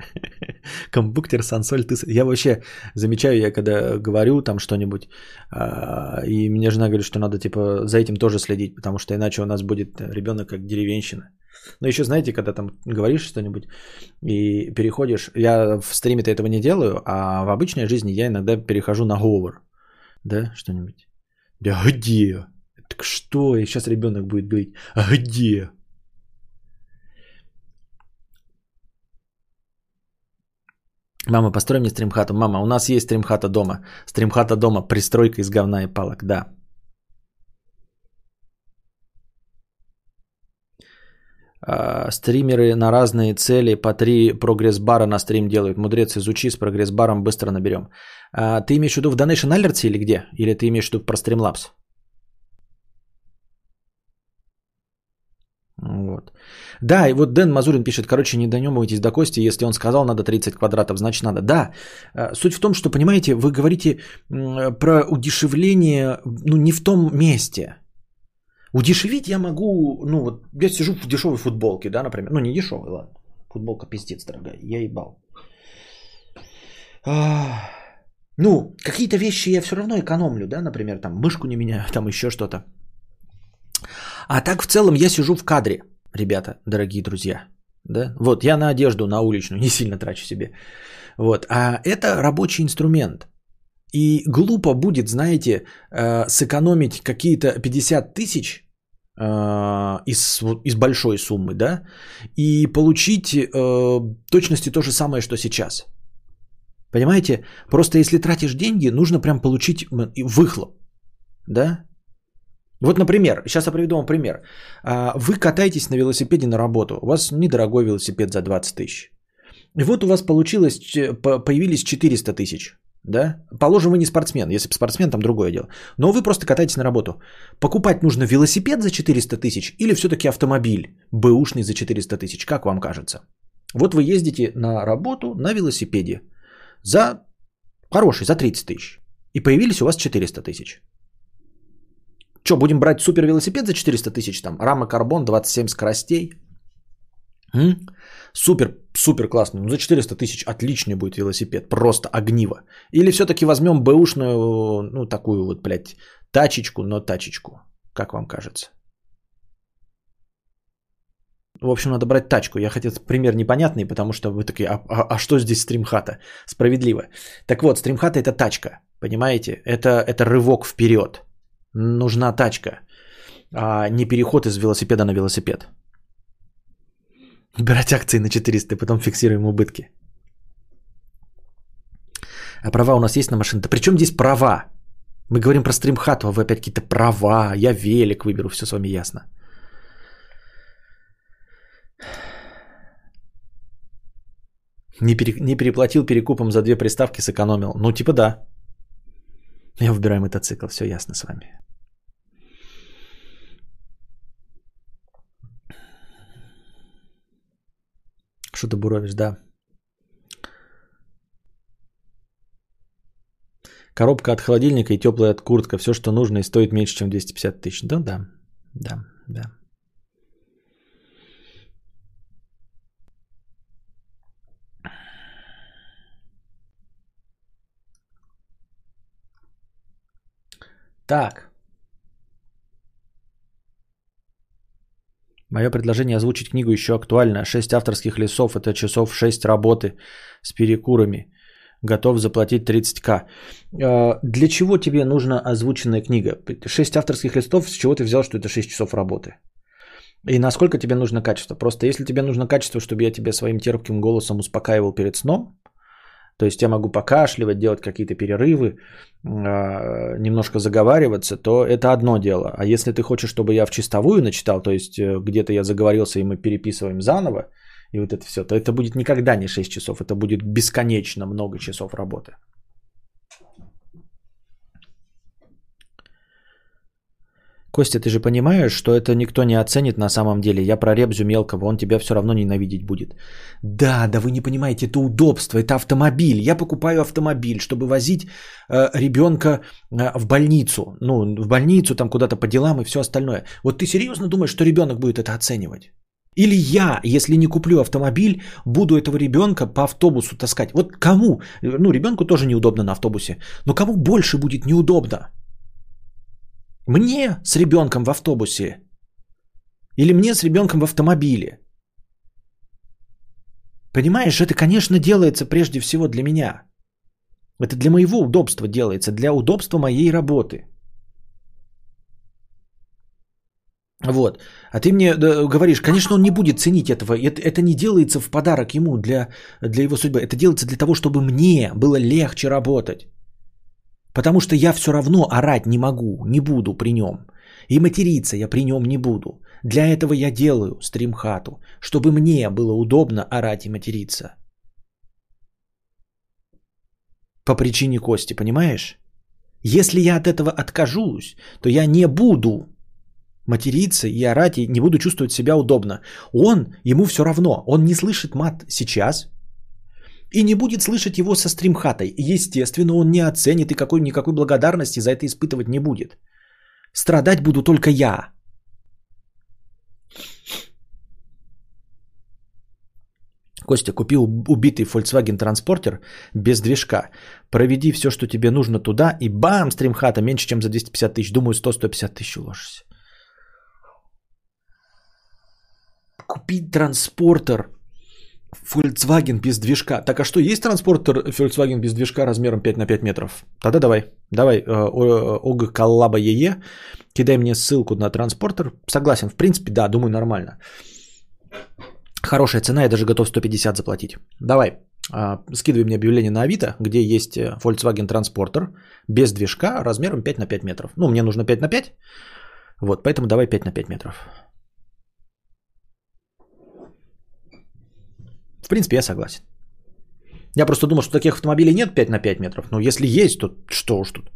Компуктер, сансоль, тысяча. Я вообще замечаю, я когда говорю там что-нибудь, а, и мне жена говорит, что надо типа за этим тоже следить, потому что иначе у нас будет ребенок как деревенщина. Но еще знаете, когда там говоришь что-нибудь и переходишь, я в стриме-то этого не делаю, а в обычной жизни я иногда перехожу на говор. Да, что-нибудь. Да где? Так что? И сейчас ребенок будет говорить, а где? Мама, построй мне стримхату. Мама, у нас есть стримхата дома. Стримхата дома, пристройка из говна и палок, да. А, стримеры на разные цели по три прогресс-бара на стрим делают. Мудрец, изучи, с прогресс-баром быстро наберем. А, ты имеешь в виду в Donation Alerts или где? Или ты имеешь в виду про Streamlabs? Вот. Да, и вот Дэн Мазурин пишет, короче, не донемывайтесь до Кости, если он сказал, надо 30 квадратов, значит надо. Да, э, суть в том, что, понимаете, вы говорите про удешевление, ну, не в том месте. Удешевить я могу, ну, вот я сижу в дешевой футболке, да, например, ну, не дешевой, ладно, футболка пиздец дорогая, я ебал. Ну, какие-то вещи я все равно экономлю, да, например, там мышку не меняю, там еще что-то. А так в целом я сижу в кадре, ребята, дорогие друзья. Да? Вот я на одежду, на уличную не сильно трачу себе. Вот. А это рабочий инструмент. И глупо будет, знаете, э, сэкономить какие-то 50 тысяч э, из, из большой суммы, да, и получить э, точности то же самое, что сейчас. Понимаете? Просто если тратишь деньги, нужно прям получить выхлоп, да, вот, например, сейчас я приведу вам пример. А, вы катаетесь на велосипеде на работу. У вас недорогой велосипед за 20 тысяч. И вот у вас получилось, появились 400 тысяч. Да? Положим, вы не спортсмен. Если бы спортсмен, там другое дело. Но вы просто катаетесь на работу. Покупать нужно велосипед за 400 тысяч или все-таки автомобиль бэушный за 400 тысяч? Как вам кажется? Вот вы ездите на работу на велосипеде за хороший, за 30 тысяч. И появились у вас 400 тысяч. Что, будем брать супер велосипед за 400 тысяч, там, рама карбон, 27 скоростей? М? Супер, супер классно. Ну, за 400 тысяч отличный будет велосипед. Просто огниво. Или все-таки возьмем бэушную, ну, такую вот, блядь, тачечку, но тачечку. Как вам кажется? В общем, надо брать тачку. Я хотел пример непонятный, потому что вы такие, а, а, а что здесь стримхата? Справедливо. Так вот, стримхата это тачка, понимаете? Это, это рывок вперед. Нужна тачка, а не переход из велосипеда на велосипед. Брать акции на 400, и потом фиксируем убытки. А права у нас есть на машине? Да при чем здесь права? Мы говорим про стримхату, а вы опять какие-то права. Я велик выберу, все с вами ясно. Не, пере, не переплатил перекупом за две приставки, сэкономил. Ну, типа да. Я выбираю мотоцикл, все ясно с вами. Что ты буровишь, да. Коробка от холодильника и теплая от куртка. Все, что нужно и стоит меньше, чем 250 тысяч. Да, да, да, да. Так. Мое предложение озвучить книгу еще актуально. Шесть авторских лесов – это часов шесть работы с перекурами. Готов заплатить 30к. А, для чего тебе нужна озвученная книга? Шесть авторских листов, с чего ты взял, что это 6 часов работы? И насколько тебе нужно качество? Просто если тебе нужно качество, чтобы я тебя своим терпким голосом успокаивал перед сном, то есть я могу покашливать, делать какие-то перерывы, немножко заговариваться, то это одно дело. А если ты хочешь, чтобы я в чистовую начитал, то есть э, где-то я заговорился и мы переписываем заново, и вот это все, то это будет никогда не 6 часов, это будет бесконечно много часов работы. Костя, ты же понимаешь, что это никто не оценит на самом деле. Я про Ребзю мелкого, он тебя все равно ненавидеть будет. Да, да вы не понимаете, это удобство, это автомобиль. Я покупаю автомобиль, чтобы возить э, ребенка э, в больницу. Ну, в больницу, там куда-то по делам и все остальное. Вот ты серьезно думаешь, что ребенок будет это оценивать? Или я, если не куплю автомобиль, буду этого ребенка по автобусу таскать? Вот кому? Ну, ребенку тоже неудобно на автобусе. Но кому больше будет неудобно? Мне с ребенком в автобусе? Или мне с ребенком в автомобиле? Понимаешь, это, конечно, делается прежде всего для меня. Это для моего удобства делается, для удобства моей работы. Вот. А ты мне говоришь, конечно, он не будет ценить этого. Это, это не делается в подарок ему для, для его судьбы. Это делается для того, чтобы мне было легче работать. Потому что я все равно орать не могу, не буду при нем. И материться я при нем не буду. Для этого я делаю стримхату, чтобы мне было удобно орать и материться. По причине Кости, понимаешь? Если я от этого откажусь, то я не буду материться и орать, и не буду чувствовать себя удобно. Он, ему все равно, он не слышит мат сейчас, и не будет слышать его со стримхатой. Естественно, он не оценит и какой, никакой благодарности за это испытывать не будет. Страдать буду только я. Костя, купил убитый Volkswagen Transporter без движка. Проведи все, что тебе нужно туда, и бам, стримхата меньше, чем за 250 тысяч. Думаю, 100-150 тысяч уложишься. Купить транспортер Volkswagen без движка. Так а что, есть транспортер Volkswagen без движка размером 5 на 5 метров? Тогда давай, давай, э, ОГ Коллаба ЕЕ, кидай мне ссылку на транспортер. Согласен, в принципе, да, думаю, нормально. Хорошая цена, я даже готов 150 заплатить. Давай, э, скидывай мне объявление на Авито, где есть э, Volkswagen транспортер без движка размером 5 на 5 метров. Ну, мне нужно 5 на 5, вот, поэтому давай 5 на 5 метров. В принципе, я согласен. Я просто думал, что таких автомобилей нет 5 на 5 метров. Но если есть, то что уж тут.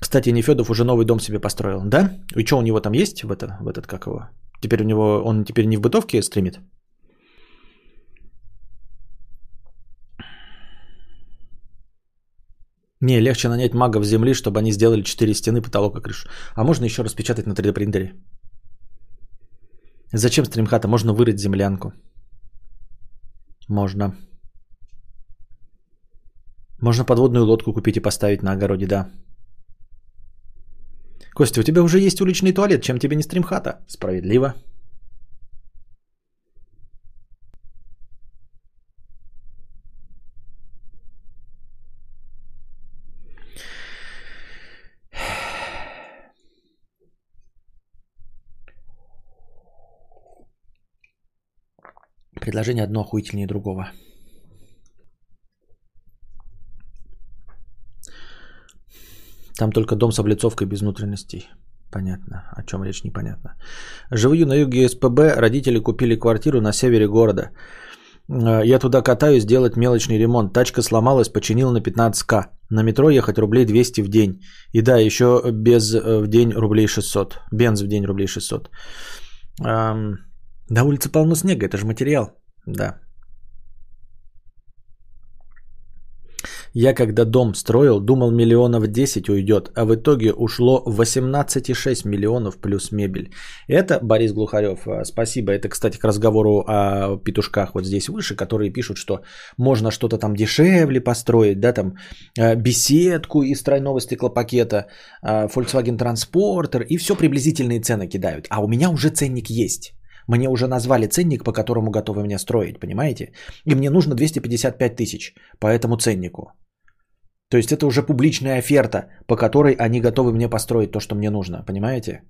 Кстати, Нефедов уже новый дом себе построил, да? И что у него там есть в, это, в этот, как его? Теперь у него, он теперь не в бытовке стримит? Не, легче нанять магов земли, чтобы они сделали 4 стены, потолок и крышу. А можно еще распечатать на 3D принтере. Зачем стримхата? Можно вырыть землянку. Можно. Можно подводную лодку купить и поставить на огороде, да. Костя, у тебя уже есть уличный туалет, чем тебе не стримхата? Справедливо. Предложение одно охуительнее другого. Там только дом с облицовкой без внутренностей. Понятно. О чем речь, непонятно. Живу на юге СПБ. Родители купили квартиру на севере города. Э, я туда катаюсь делать мелочный ремонт. Тачка сломалась, починил на 15к. На метро ехать рублей 200 в день. И да, еще без э, в день рублей 600. Бенз в день рублей 600. На улице полно снега, это же материал. Да. Я когда дом строил, думал миллионов 10 уйдет, а в итоге ушло 18,6 миллионов плюс мебель. Это Борис Глухарев. А, спасибо. Это, кстати, к разговору о петушках вот здесь выше, которые пишут, что можно что-то там дешевле построить, да, там а, беседку из тройного стеклопакета, а, Volkswagen Transporter и все приблизительные цены кидают. А у меня уже ценник есть. Мне уже назвали ценник, по которому готовы мне строить, понимаете? И мне нужно 255 тысяч по этому ценнику. То есть это уже публичная оферта, по которой они готовы мне построить то, что мне нужно, понимаете?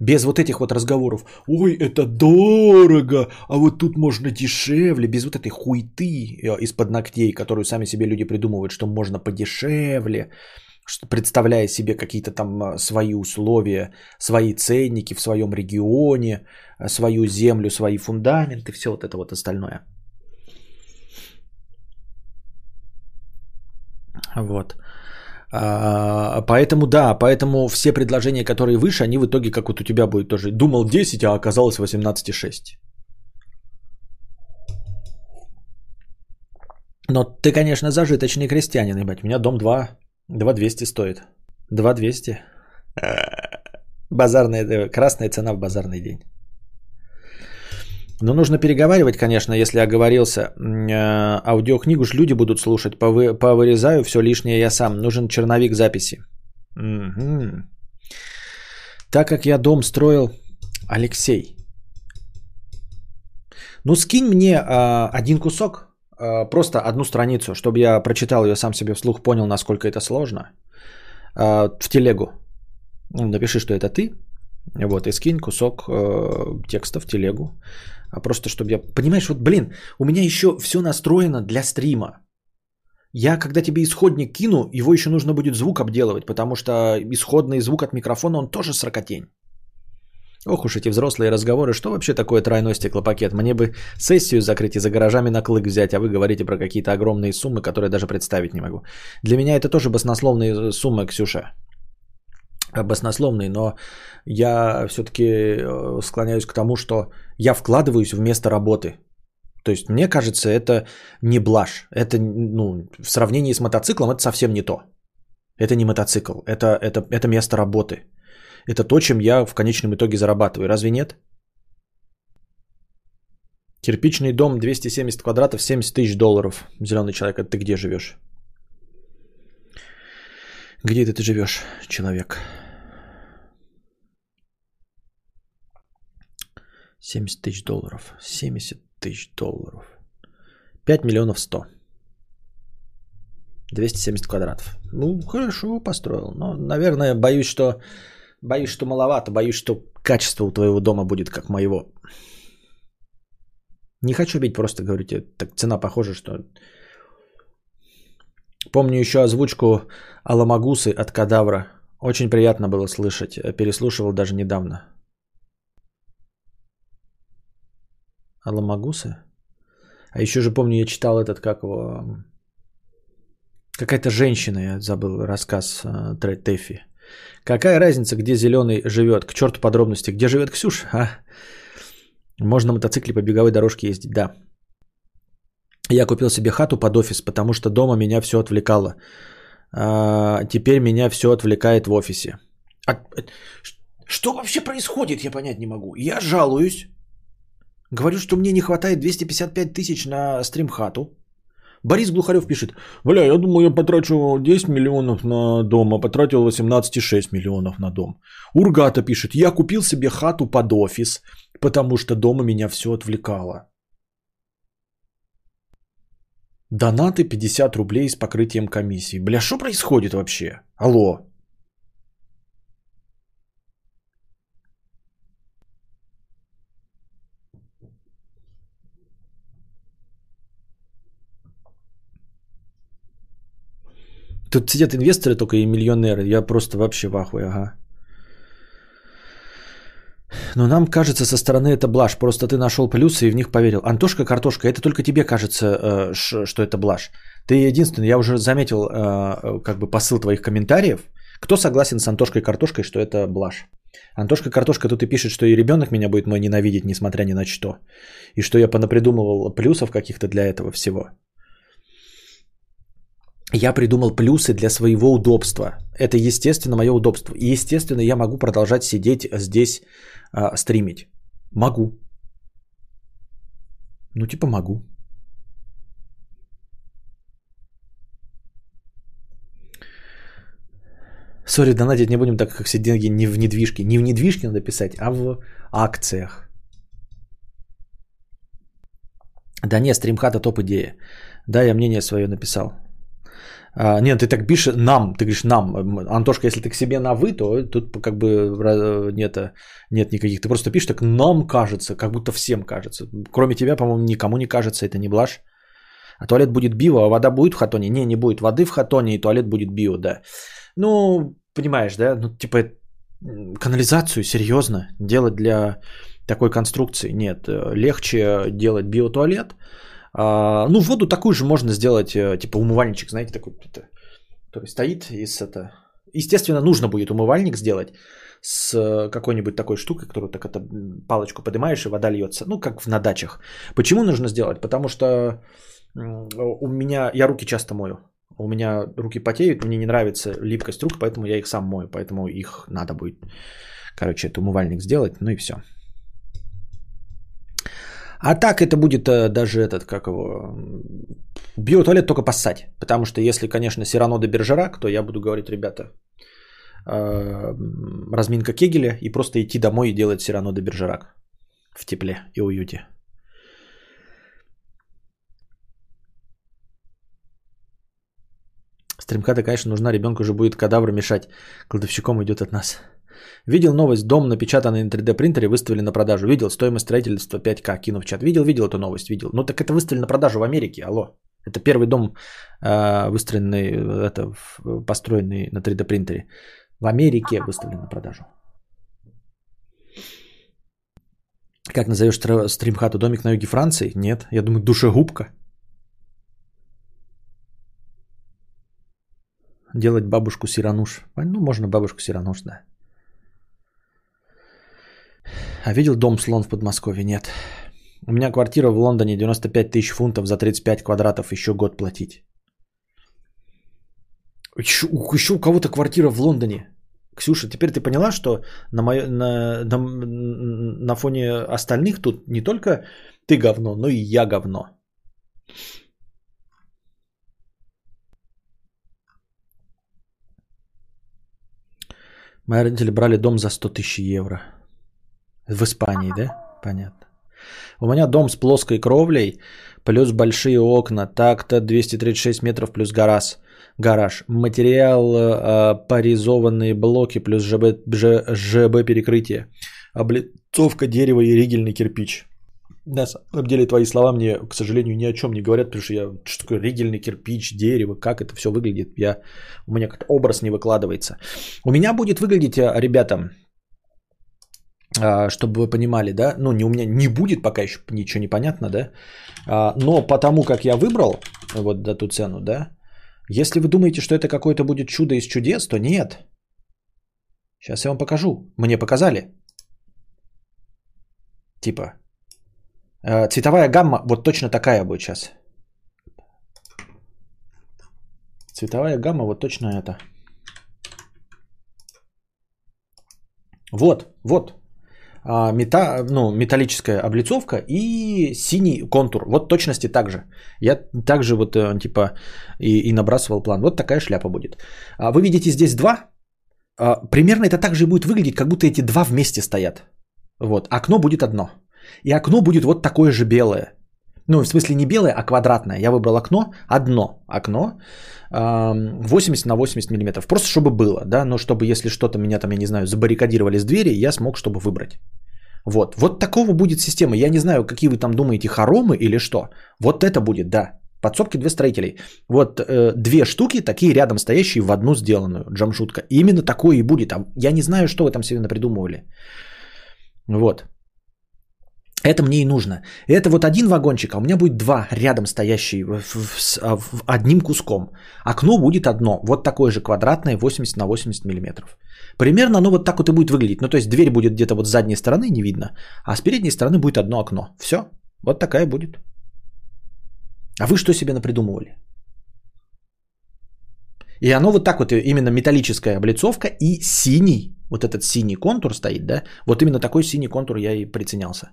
Без вот этих вот разговоров. Ой, это дорого, а вот тут можно дешевле. Без вот этой хуйты э, из-под ногтей, которую сами себе люди придумывают, что можно подешевле представляя себе какие-то там а, свои условия, свои ценники в своем регионе, а, свою землю, свои фундаменты, все вот это вот остальное. Вот. А, поэтому да, поэтому все предложения, которые выше, они в итоге, как вот у тебя будет тоже. Думал 10, а оказалось 18,6. Но ты, конечно, зажиточный крестьянин, ебать. У меня дом 2 2200 стоит. 2200. Базарная, красная цена в базарный день. Но нужно переговаривать, конечно, если оговорился. Э, аудиокнигу ж люди будут слушать. Повы, повырезаю все лишнее я сам. Нужен черновик записи. Угу. Так как я дом строил... Алексей. Ну, скинь мне а, один кусок Э, просто одну страницу, чтобы я прочитал ее сам себе вслух, понял, насколько это сложно, э, в телегу. Ну, напиши, что это ты, вот, и скинь кусок э, текста в телегу. А просто, чтобы я... Понимаешь, вот, блин, у меня еще все настроено для стрима. Я, когда тебе исходник кину, его еще нужно будет звук обделывать, потому что исходный звук от микрофона, он тоже сракотень. Ох уж эти взрослые разговоры, что вообще такое тройной стеклопакет? Мне бы сессию закрыть и за гаражами на клык взять, а вы говорите про какие-то огромные суммы, которые даже представить не могу. Для меня это тоже баснословные суммы, Ксюша. Баснословные, но я все-таки э, склоняюсь к тому, что я вкладываюсь вместо работы. То есть мне кажется, это не блажь. Это, ну, в сравнении с мотоциклом, это совсем не то. Это не мотоцикл, это, это, это место работы. Это то, чем я в конечном итоге зарабатываю. Разве нет? Кирпичный дом 270 квадратов, 70 тысяч долларов. Зеленый человек, а ты где живешь? Где ты, ты живешь, человек? 70 тысяч долларов. 70 тысяч долларов. 5 миллионов 100. 270 квадратов. Ну, хорошо построил. Но, наверное, боюсь, что Боюсь, что маловато. Боюсь, что качество у твоего дома будет как моего. Не хочу бить, просто говорю тебе, так цена похожа, что... Помню еще озвучку Аламагусы от Кадавра. Очень приятно было слышать. Переслушивал даже недавно. Аламагусы? А еще же помню, я читал этот, как его... Какая-то женщина, я забыл рассказ э, Тэффи. Какая разница, где зеленый живет? К черту подробности. Где живет Ксюш? А? Можно на мотоцикле по беговой дорожке ездить, да. Я купил себе хату под офис, потому что дома меня все отвлекало. А, теперь меня все отвлекает в офисе. А, что вообще происходит, я понять не могу. Я жалуюсь. Говорю, что мне не хватает 255 тысяч на стримхату. Борис Глухарев пишет, бля, я думаю, я потрачу 10 миллионов на дом, а потратил 18,6 миллионов на дом. Ургата пишет, я купил себе хату под офис, потому что дома меня все отвлекало. Донаты 50 рублей с покрытием комиссии. Бля, что происходит вообще? Алло. Тут сидят инвесторы только и миллионеры. Я просто вообще в ахуе, ага. Но нам кажется со стороны это блажь. Просто ты нашел плюсы и в них поверил. Антошка, картошка, это только тебе кажется, э, что это блажь. Ты единственный, я уже заметил э, как бы посыл твоих комментариев. Кто согласен с Антошкой картошкой, что это блажь? Антошка картошка тут и пишет, что и ребенок меня будет мой ненавидеть, несмотря ни на что. И что я понапридумывал плюсов каких-то для этого всего. Я придумал плюсы для своего удобства. Это, естественно, мое удобство. И, естественно, я могу продолжать сидеть здесь, а, стримить. Могу. Ну, типа могу. Сори, донатить не будем, так как все деньги не в недвижке. Не в недвижке надо писать, а в акциях. Да не, стримхата топ идея. Да, я мнение свое написал. А, нет, ты так пишешь нам, ты говоришь нам. Антошка, если ты к себе на вы, то тут как бы нет, нет никаких. Ты просто пишешь так нам кажется, как будто всем кажется. Кроме тебя, по-моему, никому не кажется, это не блажь. А туалет будет био, а вода будет в хатоне? Не, не будет воды в хатоне, и туалет будет био, да. Ну, понимаешь, да? Ну, типа, канализацию серьезно делать для такой конструкции нет. Легче делать биотуалет, а, ну, воду такую же можно сделать, э, типа умывальничек, знаете, такой, который стоит и с это... Естественно, нужно будет умывальник сделать с э, какой-нибудь такой штукой, которую так это палочку поднимаешь и вода льется. Ну, как на дачах. Почему нужно сделать? Потому что у меня, я руки часто мою. У меня руки потеют, мне не нравится липкость рук, поэтому я их сам мою, поэтому их надо будет, короче, это умывальник сделать, ну и все. А так это будет э, даже этот, как его, биотуалет только поссать. Потому что если, конечно, Сирано де Бержерак, то я буду говорить, ребята, э, разминка Кегеля и просто идти домой и делать Сирано де Бержерак в тепле и уюте. Стримкада, конечно, нужна. Ребенку уже будет кадавр мешать. Кладовщиком идет от нас. Видел новость, дом напечатанный на 3D принтере выставили на продажу. Видел, стоимость строительства 5К, кину в чат. Видел, видел эту новость, видел. Ну так это выставили на продажу в Америке, алло. Это первый дом, э, выстроенный, это, построенный на 3D принтере. В Америке выставлен на продажу. Как назовешь стримхату? Домик на юге Франции? Нет. Я думаю, душегубка. Делать бабушку Сирануш. Ну, можно бабушку Сирануш, да. А видел дом слон в Подмосковье? Нет. У меня квартира в Лондоне 95 тысяч фунтов за 35 квадратов еще год платить. Еще, еще у кого-то квартира в Лондоне. Ксюша, теперь ты поняла, что на, мое, на, на, на фоне остальных тут не только ты говно, но и я говно. Мои родители брали дом за 100 тысяч евро. В Испании, да? Понятно. У меня дом с плоской кровлей, плюс большие окна, так-то 236 метров плюс гараж. гараж. Материал э, паризованные блоки плюс ЖБ, Ж, ЖБ перекрытие. Облицовка дерева и ригельный кирпич. На самом деле твои слова мне, к сожалению, ни о чем не говорят, потому что я, что такое ригельный кирпич, дерево, как это все выглядит, я, у меня как образ не выкладывается. У меня будет выглядеть, э, ребята, чтобы вы понимали, да, ну, не, у меня не будет пока еще ничего не понятно, да, а, но потому как я выбрал вот эту цену, да, если вы думаете, что это какое-то будет чудо из чудес, то нет. Сейчас я вам покажу. Мне показали. Типа, э, цветовая гамма вот точно такая будет сейчас. Цветовая гамма вот точно это. Вот, вот. А, мета, ну, металлическая облицовка и синий контур. Вот точности так же. Я также вот э, типа и, и набрасывал план. Вот такая шляпа будет. А вы видите здесь два. А, примерно это так же будет выглядеть, как будто эти два вместе стоят. Вот. Окно будет одно. И окно будет вот такое же белое. Ну, в смысле не белое, а квадратное. Я выбрал окно, одно окно, 80 на 80 миллиметров. Просто чтобы было, да, но чтобы если что-то меня там, я не знаю, забаррикадировали с двери, я смог, чтобы выбрать. Вот, вот такого будет система. Я не знаю, какие вы там думаете, хоромы или что. Вот это будет, да. Подсобки две строителей. Вот э, две штуки, такие рядом стоящие в одну сделанную, джамшутка. Именно такое и будет. А я не знаю, что вы там себе придумывали. Вот. Это мне и нужно. Это вот один вагончик, а у меня будет два рядом стоящие в, а, одним куском. Окно будет одно, вот такое же квадратное, 80 на 80 миллиметров. Примерно оно вот так вот и будет выглядеть. Ну, то есть дверь будет где-то вот с задней стороны, не видно, а с передней стороны будет одно окно. Все, вот такая будет. А вы что себе напридумывали? И оно вот так вот, именно металлическая облицовка и синий, вот этот синий контур стоит, да? Вот именно такой синий контур я и приценялся.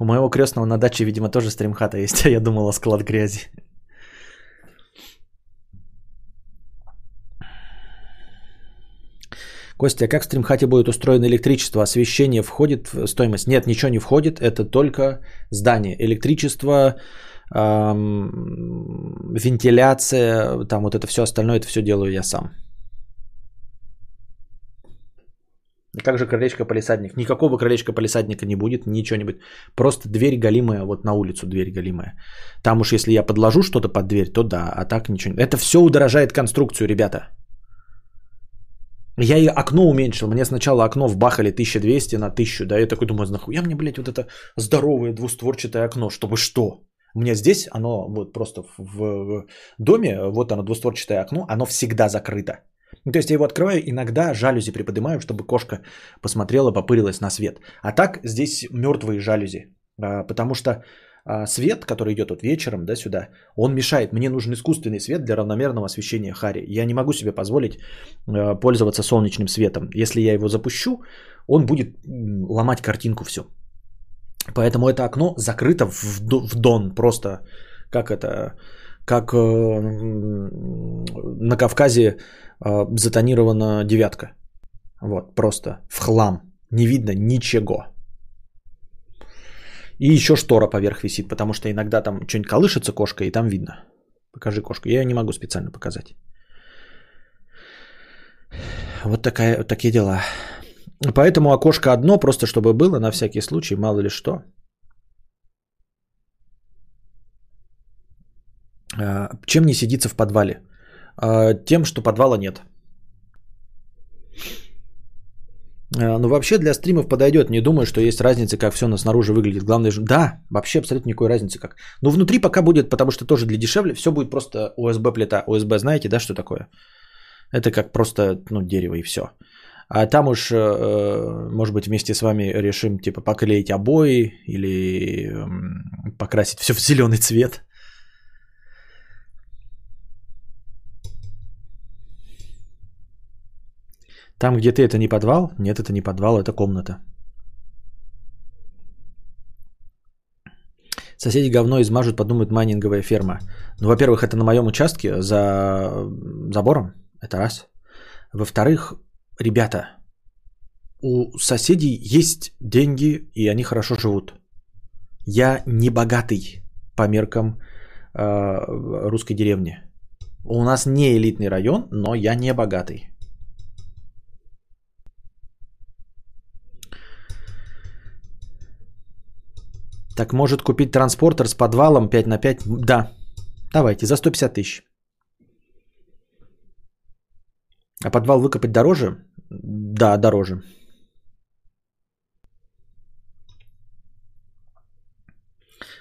У моего крестного на даче, видимо, тоже стримхата есть, а я думала склад грязи. Костя, а как в стримхате будет устроено электричество? Освещение входит в стоимость? Нет, ничего не входит, это только здание. Электричество, эм, вентиляция, там вот это все остальное, это все делаю я сам. Как же крылечко-полисадник? Никакого крылечка-полисадника не будет, ничего не будет. Просто дверь галимая, вот на улицу дверь галимая. Там уж если я подложу что-то под дверь, то да, а так ничего. Это все удорожает конструкцию, ребята. Я и окно уменьшил. Мне сначала окно вбахали 1200 на 1000, да, я такой думаю, нахуя мне, блядь, вот это здоровое двустворчатое окно, чтобы что? У меня здесь оно вот просто в доме, вот оно двустворчатое окно, оно всегда закрыто. То есть я его открываю, иногда жалюзи приподнимаю, чтобы кошка посмотрела, попырилась на свет. А так здесь мертвые жалюзи, а, потому что а, свет, который идет вот вечером, да, сюда, он мешает. Мне нужен искусственный свет для равномерного освещения Хари. Я не могу себе позволить а, пользоваться солнечным светом. Если я его запущу, он будет ломать картинку всю. Поэтому это окно закрыто в дон, просто как это, как э, на Кавказе затонирована девятка. Вот, просто в хлам. Не видно ничего. И еще штора поверх висит, потому что иногда там что-нибудь колышется кошка, и там видно. Покажи кошку. Я ее не могу специально показать. Вот такая, такие дела. Поэтому окошко одно, просто чтобы было, на всякий случай, мало ли что. А, чем не сидится в подвале? А, тем, что подвала нет. А, ну, вообще для стримов подойдет. Не думаю, что есть разница, как все на снаружи выглядит. Главное же... Да, вообще абсолютно никакой разницы как. Но внутри пока будет, потому что тоже для дешевле, все будет просто USB плита. USB знаете, да, что такое? Это как просто, ну, дерево и все. А там уж, э, может быть, вместе с вами решим, типа, поклеить обои или покрасить все в зеленый цвет. Там, где ты, это не подвал? Нет, это не подвал, это комната. Соседи говно измажут, подумают майнинговая ферма. Ну, во-первых, это на моем участке за забором. Это раз. Во-вторых, ребята, у соседей есть деньги, и они хорошо живут. Я не богатый по меркам э, русской деревни. У нас не элитный район, но я не богатый. Так может купить транспортер с подвалом 5 на 5? Да. Давайте, за 150 тысяч. А подвал выкопать дороже? Да, дороже.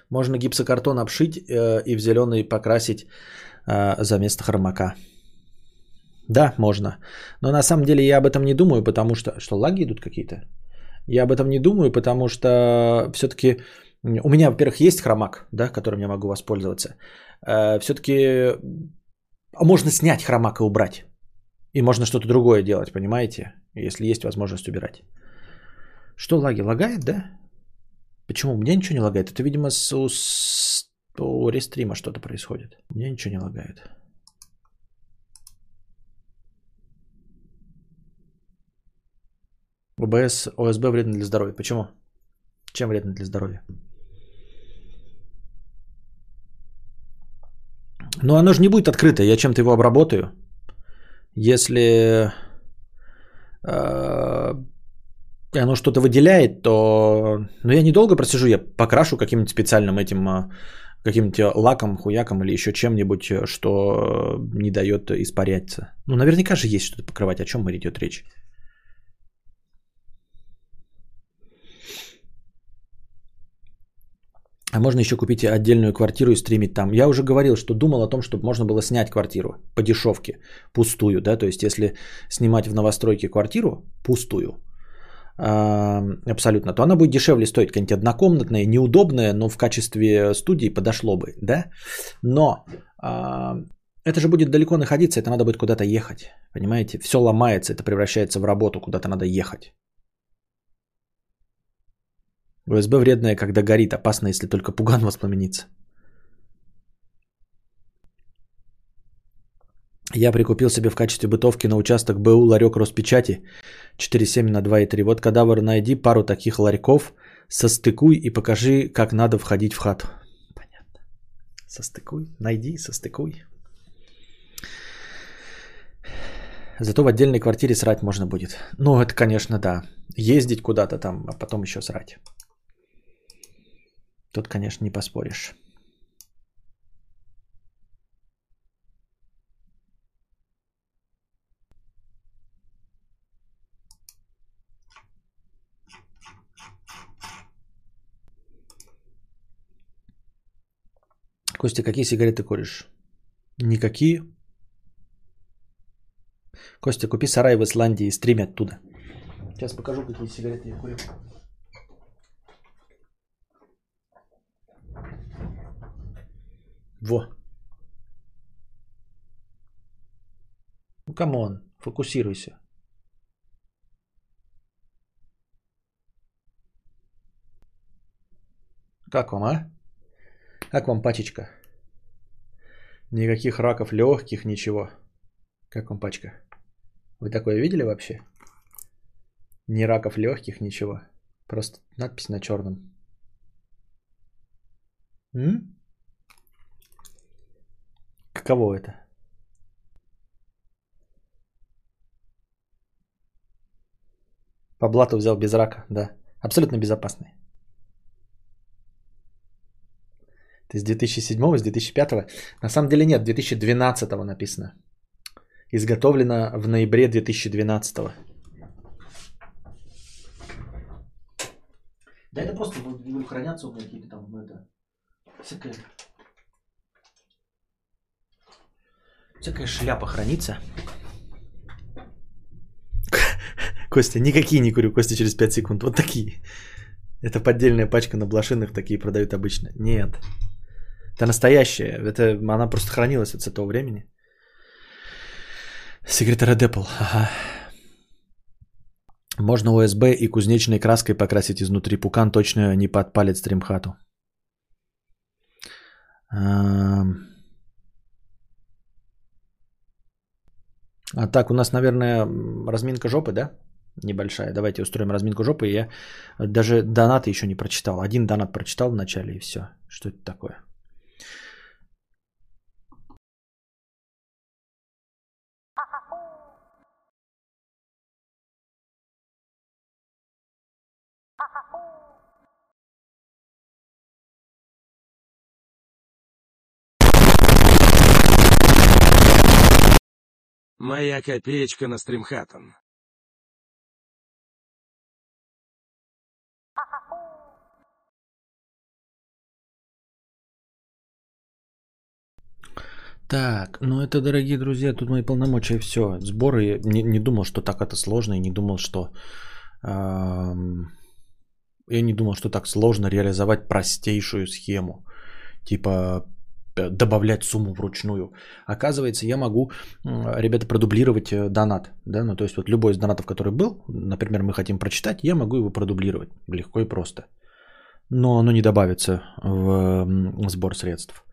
Можно гипсокартон обшить э, и в зеленый покрасить э, за место хромака. Да, можно. Но на самом деле я об этом не думаю, потому что... Что, лаги идут какие-то? Я об этом не думаю, потому что все-таки у меня, во-первых, есть хромак, да, которым я могу воспользоваться. э, все-таки можно снять хромак и убрать. И можно что-то другое делать, понимаете? Если есть возможность убирать. Что лаги? Лагает, да? Почему? У меня ничего не лагает. Это, видимо, с, с, у рестрима что-то происходит. У меня ничего не лагает. ОБС, ОСБ вредно для здоровья. Почему? Чем вредно для здоровья? Но оно же не будет открыто. Я чем-то его обработаю. Если э, оно что-то выделяет, то... Ну, я недолго просижу, я покрашу каким-нибудь специальным этим, э, каким-нибудь лаком, хуяком или еще чем-нибудь, что не дает испаряться. Ну, наверняка же есть что-то покрывать. О чем идет речь? А можно еще купить отдельную квартиру и стримить там. Я уже говорил, что думал о том, чтобы можно было снять квартиру по дешевке, пустую, да, то есть если снимать в новостройке квартиру пустую, абсолютно, то она будет дешевле стоить, какая-нибудь однокомнатная, неудобная, но в качестве студии подошло бы, да. Но это же будет далеко находиться, это надо будет куда-то ехать, понимаете? Все ломается, это превращается в работу, куда-то надо ехать. УСБ вредная, когда горит, опасно, если только пуган воспламенится. Я прикупил себе в качестве бытовки на участок БУ ларек Роспечати 4,7 на 2,3. Вот кадавр, найди пару таких ларьков, состыкуй и покажи, как надо входить в хату. Понятно. Состыкуй, найди, состыкуй. Зато в отдельной квартире срать можно будет. Ну, это, конечно, да. Ездить куда-то там, а потом еще срать. Тут, конечно, не поспоришь. Костя, какие сигареты куришь? Никакие. Костя, купи сарай в Исландии и стрими оттуда. Сейчас покажу, какие сигареты я курю. Во. Ну, come on, фокусируйся. Как вам, а? Как вам пачечка? Никаких раков легких, ничего. Как вам пачка? Вы такое видели вообще? Ни раков легких, ничего. Просто надпись на черном. М? Каково это? По блату взял без рака, да. Абсолютно безопасный. Ты с 2007, с 2005? На самом деле нет, 2012 написано. Изготовлено в ноябре 2012. Да это просто будут хранятся у меня какие-то там, ну это, всякое Всякая шляпа хранится. Костя, никакие не курю, Костя через 5 секунд. Вот такие. Это поддельная пачка на блошинах, такие продают обычно. Нет. Это настоящая. Это, она просто хранилась от этого времени. Секретарь Apple. Ага. Можно USB и кузнечной краской покрасить изнутри. Пукан точно не подпалит стримхату. А так, у нас, наверное, разминка жопы, да? Небольшая. Давайте устроим разминку жопы. Я даже донаты еще не прочитал. Один донат прочитал в начале и все. Что это такое? Моя копеечка на стримхатон. Так, ну это, дорогие друзья, тут мои полномочия, все. Сборы, не, не думал, что так это сложно, и не думал, что... Эм, я не думал, что так сложно реализовать простейшую схему. Типа добавлять сумму вручную. Оказывается, я могу, ребята, продублировать э, донат. Да? Ну, то есть вот любой из донатов, который был, например, мы хотим прочитать, я могу его продублировать легко и просто. Но оно не добавится в сбор средств.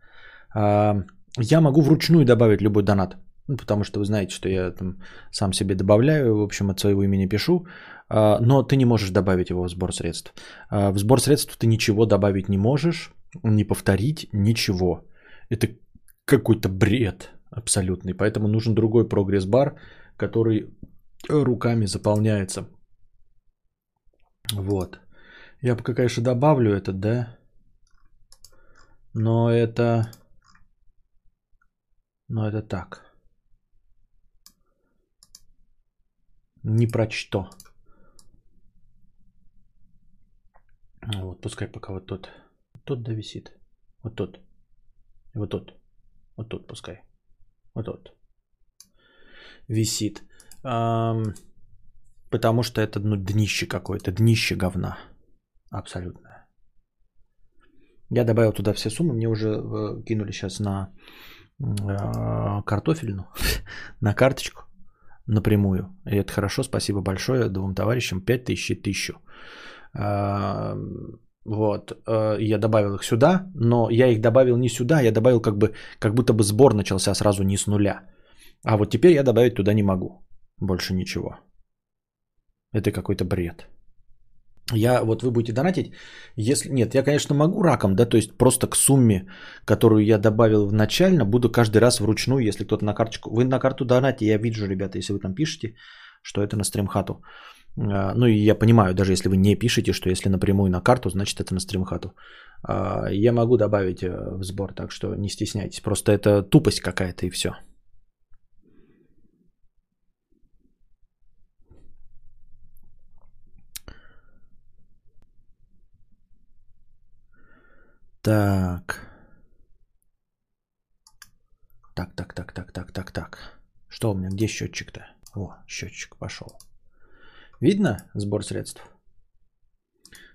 А, я могу вручную добавить любой донат. Ну, потому что вы знаете, что я там сам себе добавляю, в общем, от своего имени пишу, а, но ты не можешь добавить его в сбор средств. А, в сбор средств ты ничего добавить не можешь, не повторить, ничего. Это какой-то бред абсолютный, поэтому нужен другой прогресс-бар, который руками заполняется. Вот. Я пока, конечно, добавлю этот, да, но это... Но это так. Ни про что. Вот, пускай пока вот тот. Тот да висит. Вот тот. Вот тот. Вот тот пускай. Вот тот. Висит. Эм, потому что это ну, днище какое-то. Днище говна. Абсолютно. Я добавил туда все суммы. Мне уже э, кинули сейчас на э, картофельну. на карточку напрямую. И это хорошо, спасибо большое двум товарищам. 5000 и 1000. Вот, э, я добавил их сюда, но я их добавил не сюда, я добавил как бы, как будто бы сбор начался сразу не с нуля. А вот теперь я добавить туда не могу. Больше ничего. Это какой-то бред. Я, вот вы будете донатить, если, нет, я, конечно, могу раком, да, то есть просто к сумме, которую я добавил начально, буду каждый раз вручную, если кто-то на карточку, вы на карту донате, я вижу, ребята, если вы там пишете, что это на стримхату. А, ну и я понимаю, даже если вы не пишете, что если напрямую на карту, значит это на стримхату. А, я могу добавить э, в сбор, так что не стесняйтесь. Просто это тупость какая-то и все. Так. Так, так, так, так, так, так, так. Что у меня? Где счетчик-то? О, счетчик пошел. Видно сбор средств?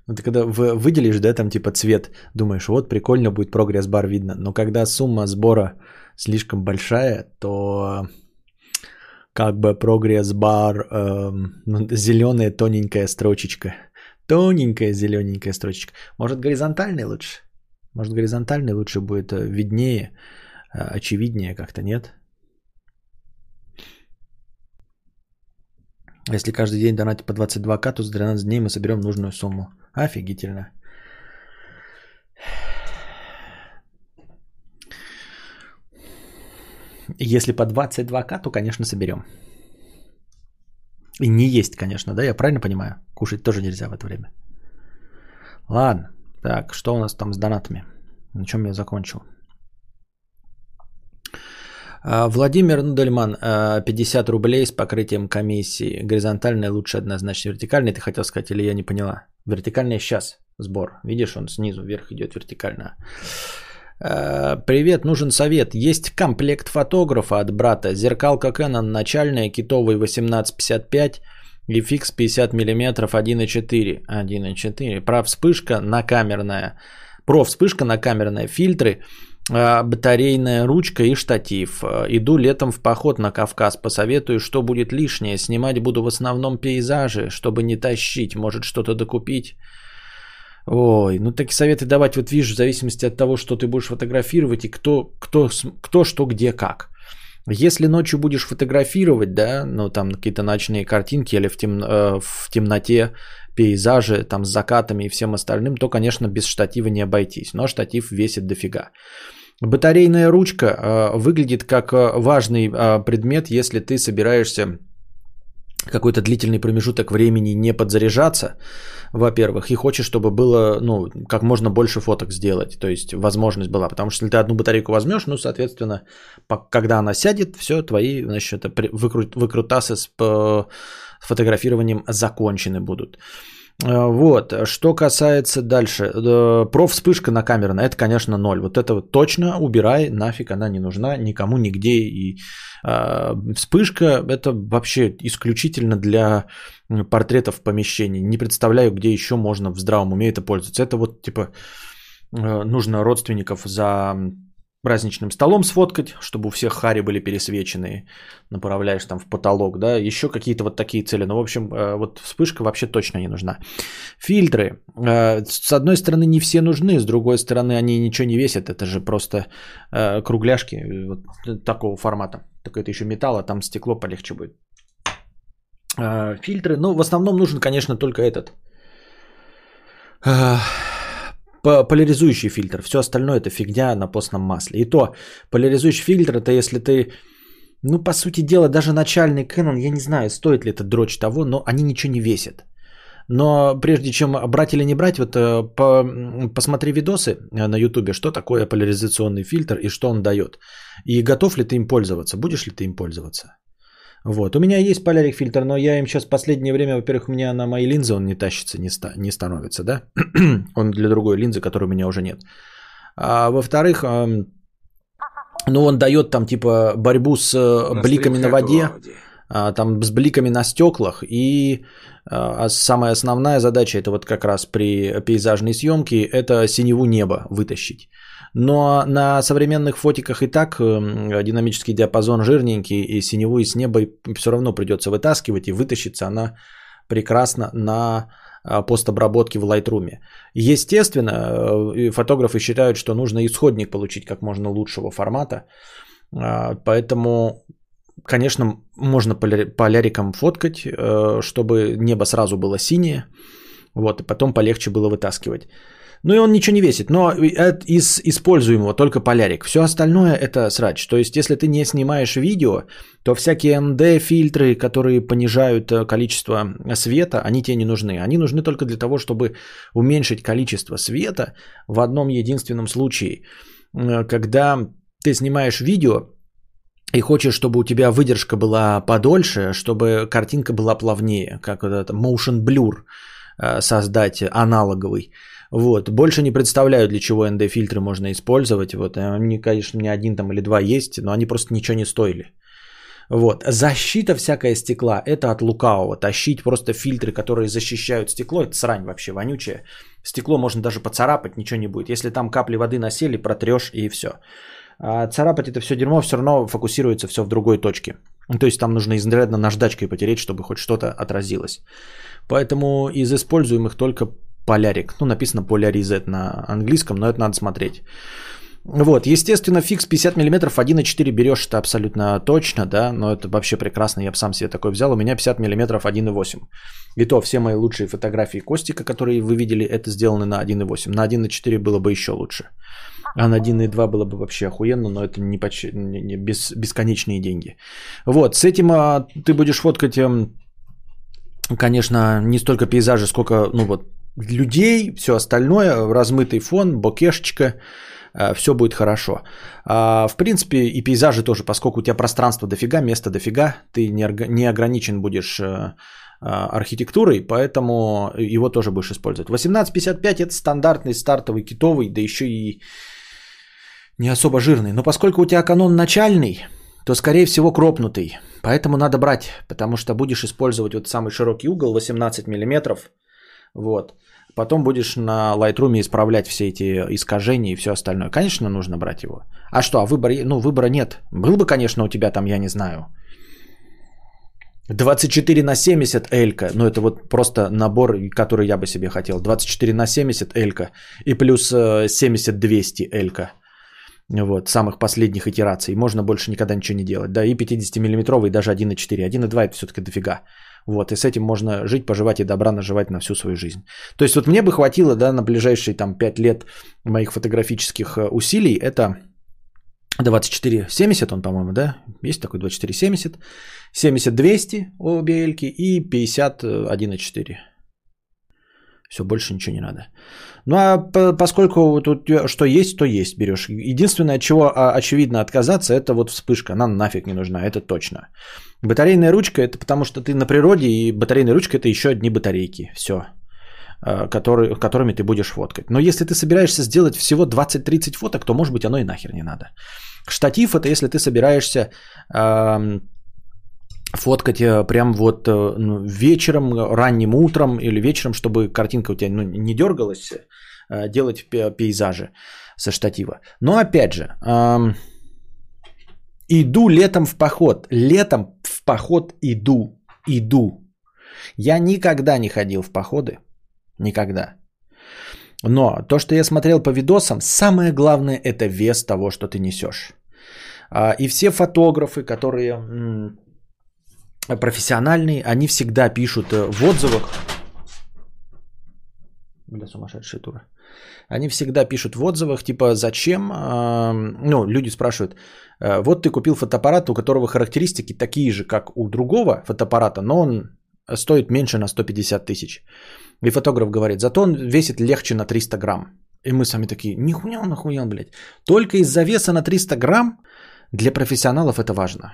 Ну, ты когда выделишь, да, там типа цвет, думаешь, вот прикольно будет прогресс-бар видно. Но когда сумма сбора слишком большая, то как бы прогресс-бар, эм, ну, зеленая тоненькая строчечка. Тоненькая зелененькая строчечка. Может горизонтальный лучше? Может, горизонтальный лучше будет э, виднее, э, очевиднее как-то, нет? Если каждый день донатить по 22к, то за 13 дней мы соберем нужную сумму. Офигительно. Если по 22к, то, конечно, соберем. И не есть, конечно, да? Я правильно понимаю? Кушать тоже нельзя в это время. Ладно. Так, что у нас там с донатами? На чем я закончил? А, Владимир Нудельман, 50 рублей с покрытием комиссии. Горизонтальная лучше однозначно. Вертикальный ты хотел сказать или я не поняла? Вертикальный сейчас сбор. Видишь, он снизу вверх идет вертикально. А, привет, нужен совет. Есть комплект фотографа от брата. Зеркалка Canon начальная, китовый 1855 и фикс 50 мм 1.4. 1.4. Про вспышка накамерная. Про вспышка накамерная. Фильтры, а, батарейная ручка и штатив. Иду летом в поход на Кавказ. Посоветую, что будет лишнее. Снимать буду в основном пейзажи, чтобы не тащить. Может что-то докупить. Ой, ну такие советы давать, вот вижу, в зависимости от того, что ты будешь фотографировать и кто, кто, кто что, где, как. Если ночью будешь фотографировать, да, ну там какие-то ночные картинки или в, тем, э, в темноте пейзажи там с закатами и всем остальным, то, конечно, без штатива не обойтись. Но штатив весит дофига. Батарейная ручка э, выглядит как э, важный э, предмет, если ты собираешься какой-то длительный промежуток времени не подзаряжаться, во-первых, и хочешь, чтобы было, ну, как можно больше фоток сделать, то есть возможность была, потому что если ты одну батарейку возьмешь, ну, соответственно, когда она сядет, все, твои, значит, выкру- выкрутасы с фотографированием закончены будут. Э, вот, что касается дальше, э, про вспышка на камерная, это, конечно, ноль. Вот это вот точно убирай, нафиг она не нужна никому, нигде. И э, вспышка это вообще исключительно для портретов в помещении. Не представляю, где еще можно в здравом уме это пользоваться. Это вот типа нужно родственников за праздничным столом сфоткать, чтобы у всех хари были пересвеченные, направляешь там в потолок, да, еще какие-то вот такие цели. Ну, в общем, э, вот вспышка вообще точно не нужна. Фильтры. Э, с одной стороны, не все нужны, с другой стороны, они ничего не весят. Это же просто э, кругляшки вот такого формата. Только это еще металл, а там стекло полегче будет. Фильтры, ну, в основном нужен, конечно, только этот поляризующий фильтр. Все остальное это фигня на постном масле. И то поляризующий фильтр это если ты, ну по сути дела даже начальный Canon, я не знаю, стоит ли это дрочь того, но они ничего не весят. Но прежде чем брать или не брать, вот э, по, посмотри видосы э, на ютубе, что такое поляризационный фильтр и что он дает. И готов ли ты им пользоваться, будешь ли ты им пользоваться. Вот. У меня есть полярик фильтр, но я им сейчас в последнее время, во-первых, у меня на мои линзы он не тащится, не, ста- не становится, да? он для другой линзы, которой у меня уже нет. А во-вторых, ну он дает там типа борьбу с э, на бликами на воде, а, там с бликами на стеклах и а самая основная задача это вот как раз при пейзажной съемке это синеву неба вытащить. Но на современных фотиках и так эм, динамический диапазон жирненький, и синеву и с неба все равно придется вытаскивать, и вытащится она прекрасно на а, постобработке в Lightroom. Естественно, э, фотографы считают, что нужно исходник получить как можно лучшего формата, а, поэтому Конечно, можно поляриком фоткать, э, чтобы небо сразу было синее, вот, и потом полегче было вытаскивать. Ну и он ничего не весит, но из используемого только полярик. Все остальное это срач. То есть, если ты не снимаешь видео, то всякие ND-фильтры, которые понижают э, количество света, они тебе не нужны. Они нужны только для того, чтобы уменьшить количество света в одном единственном случае. Когда ты снимаешь видео, и хочешь, чтобы у тебя выдержка была подольше, чтобы картинка была плавнее, как вот это motion blur э, создать аналоговый. Вот. Больше не представляю, для чего ND-фильтры можно использовать. Вот. Они, конечно, не один там или два есть, но они просто ничего не стоили. Вот. Защита всякая стекла – это от лукавого. Тащить просто фильтры, которые защищают стекло – это срань вообще вонючая. Стекло можно даже поцарапать, ничего не будет. Если там капли воды насели, протрешь и все. А царапать это все дерьмо все равно фокусируется все в другой точке. То есть там нужно изрядно наждачкой потереть, чтобы хоть что-то отразилось. Поэтому из используемых только полярик. Ну, написано поляризет на английском, но это надо смотреть. Вот, естественно, фикс 50 мм 1,4 берешь, это абсолютно точно, да, но это вообще прекрасно, я бы сам себе такой взял, у меня 50 мм 1,8. И то все мои лучшие фотографии Костика, которые вы видели, это сделаны на 1,8. На 1,4 было бы еще лучше. А на 1,2 было бы вообще охуенно, но это не, почти, не, не без, бесконечные деньги. Вот, с этим а, ты будешь фоткать, эм, конечно, не столько пейзажи, сколько, ну вот, людей, все остальное, размытый фон, бокешечка, э, все будет хорошо. А, в принципе, и пейзажи тоже, поскольку у тебя пространство дофига, места дофига, ты не ограничен будешь э, а, архитектурой, поэтому его тоже будешь использовать. 1855 это стандартный стартовый китовый, да еще и не особо жирный. Но поскольку у тебя канон начальный, то скорее всего кропнутый. Поэтому надо брать, потому что будешь использовать вот самый широкий угол 18 мм. Вот. Потом будешь на Lightroom исправлять все эти искажения и все остальное. Конечно, нужно брать его. А что, а выбор, ну, выбора нет. Был бы, конечно, у тебя там, я не знаю, 24 на 70 элька, ну это вот просто набор, который я бы себе хотел. 24 на 70 элька и плюс 70-200 э, элька. Вот, самых последних итераций. Можно больше никогда ничего не делать. Да, и 50-миллиметровый, даже 1,4. 1,2 это все-таки дофига. Вот, и с этим можно жить, поживать и добра наживать на всю свою жизнь. То есть вот мне бы хватило, да, на ближайшие там 5 лет моих фотографических э, усилий. Это 2470 он, по-моему, да? Есть такой 2470. 70-200 обе эльки и 51,4. Все, больше ничего не надо. Ну а поскольку тут что есть, то есть берешь. Единственное, от чего а, очевидно отказаться, это вот вспышка. Она нафиг не нужна, это точно. Батарейная ручка, это потому что ты на природе, и батарейная ручка это еще одни батарейки. Все. А, которые, которыми ты будешь фоткать. Но если ты собираешься сделать всего 20-30 фоток, то может быть оно и нахер не надо. Штатив это если ты собираешься фоткать э, прям вот э, ну, вечером, ранним утром или вечером, чтобы картинка у тебя ну, не дергалась, э, делать пейзажи. со штатива. Но опять же, эм, иду летом в поход. Летом в поход иду. Иду. Я никогда не ходил в походы. Никогда. Но то, что я смотрел по видосам, самое главное это вес того, что ты несешь. А, и все фотографы, которые профессиональные, они всегда пишут э, в отзывах. Бля, сумасшедшая тура. Они всегда пишут в отзывах, типа, зачем, а, ну, люди спрашивают, э, вот ты купил фотоаппарат, у которого характеристики такие же, как у другого фотоаппарата, но он стоит меньше на 150 тысяч. И фотограф говорит, зато он весит легче на 300 грамм. И мы сами такие, нихуя он охуел, блядь. Только из-за веса на 300 грамм для профессионалов это важно.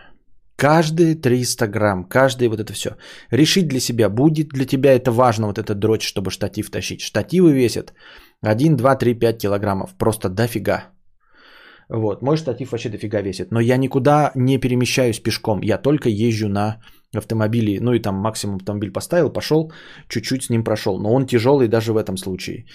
Каждые 300 грамм, каждое вот это все. Решить для себя, будет для тебя это важно, вот этот дрочь, чтобы штатив тащить. Штативы весят 1, 2, 3, 5 килограммов. Просто дофига. Вот, мой штатив вообще дофига весит. Но я никуда не перемещаюсь пешком. Я только езжу на автомобиле. Ну и там максимум автомобиль поставил, пошел, чуть-чуть с ним прошел. Но он тяжелый даже в этом случае.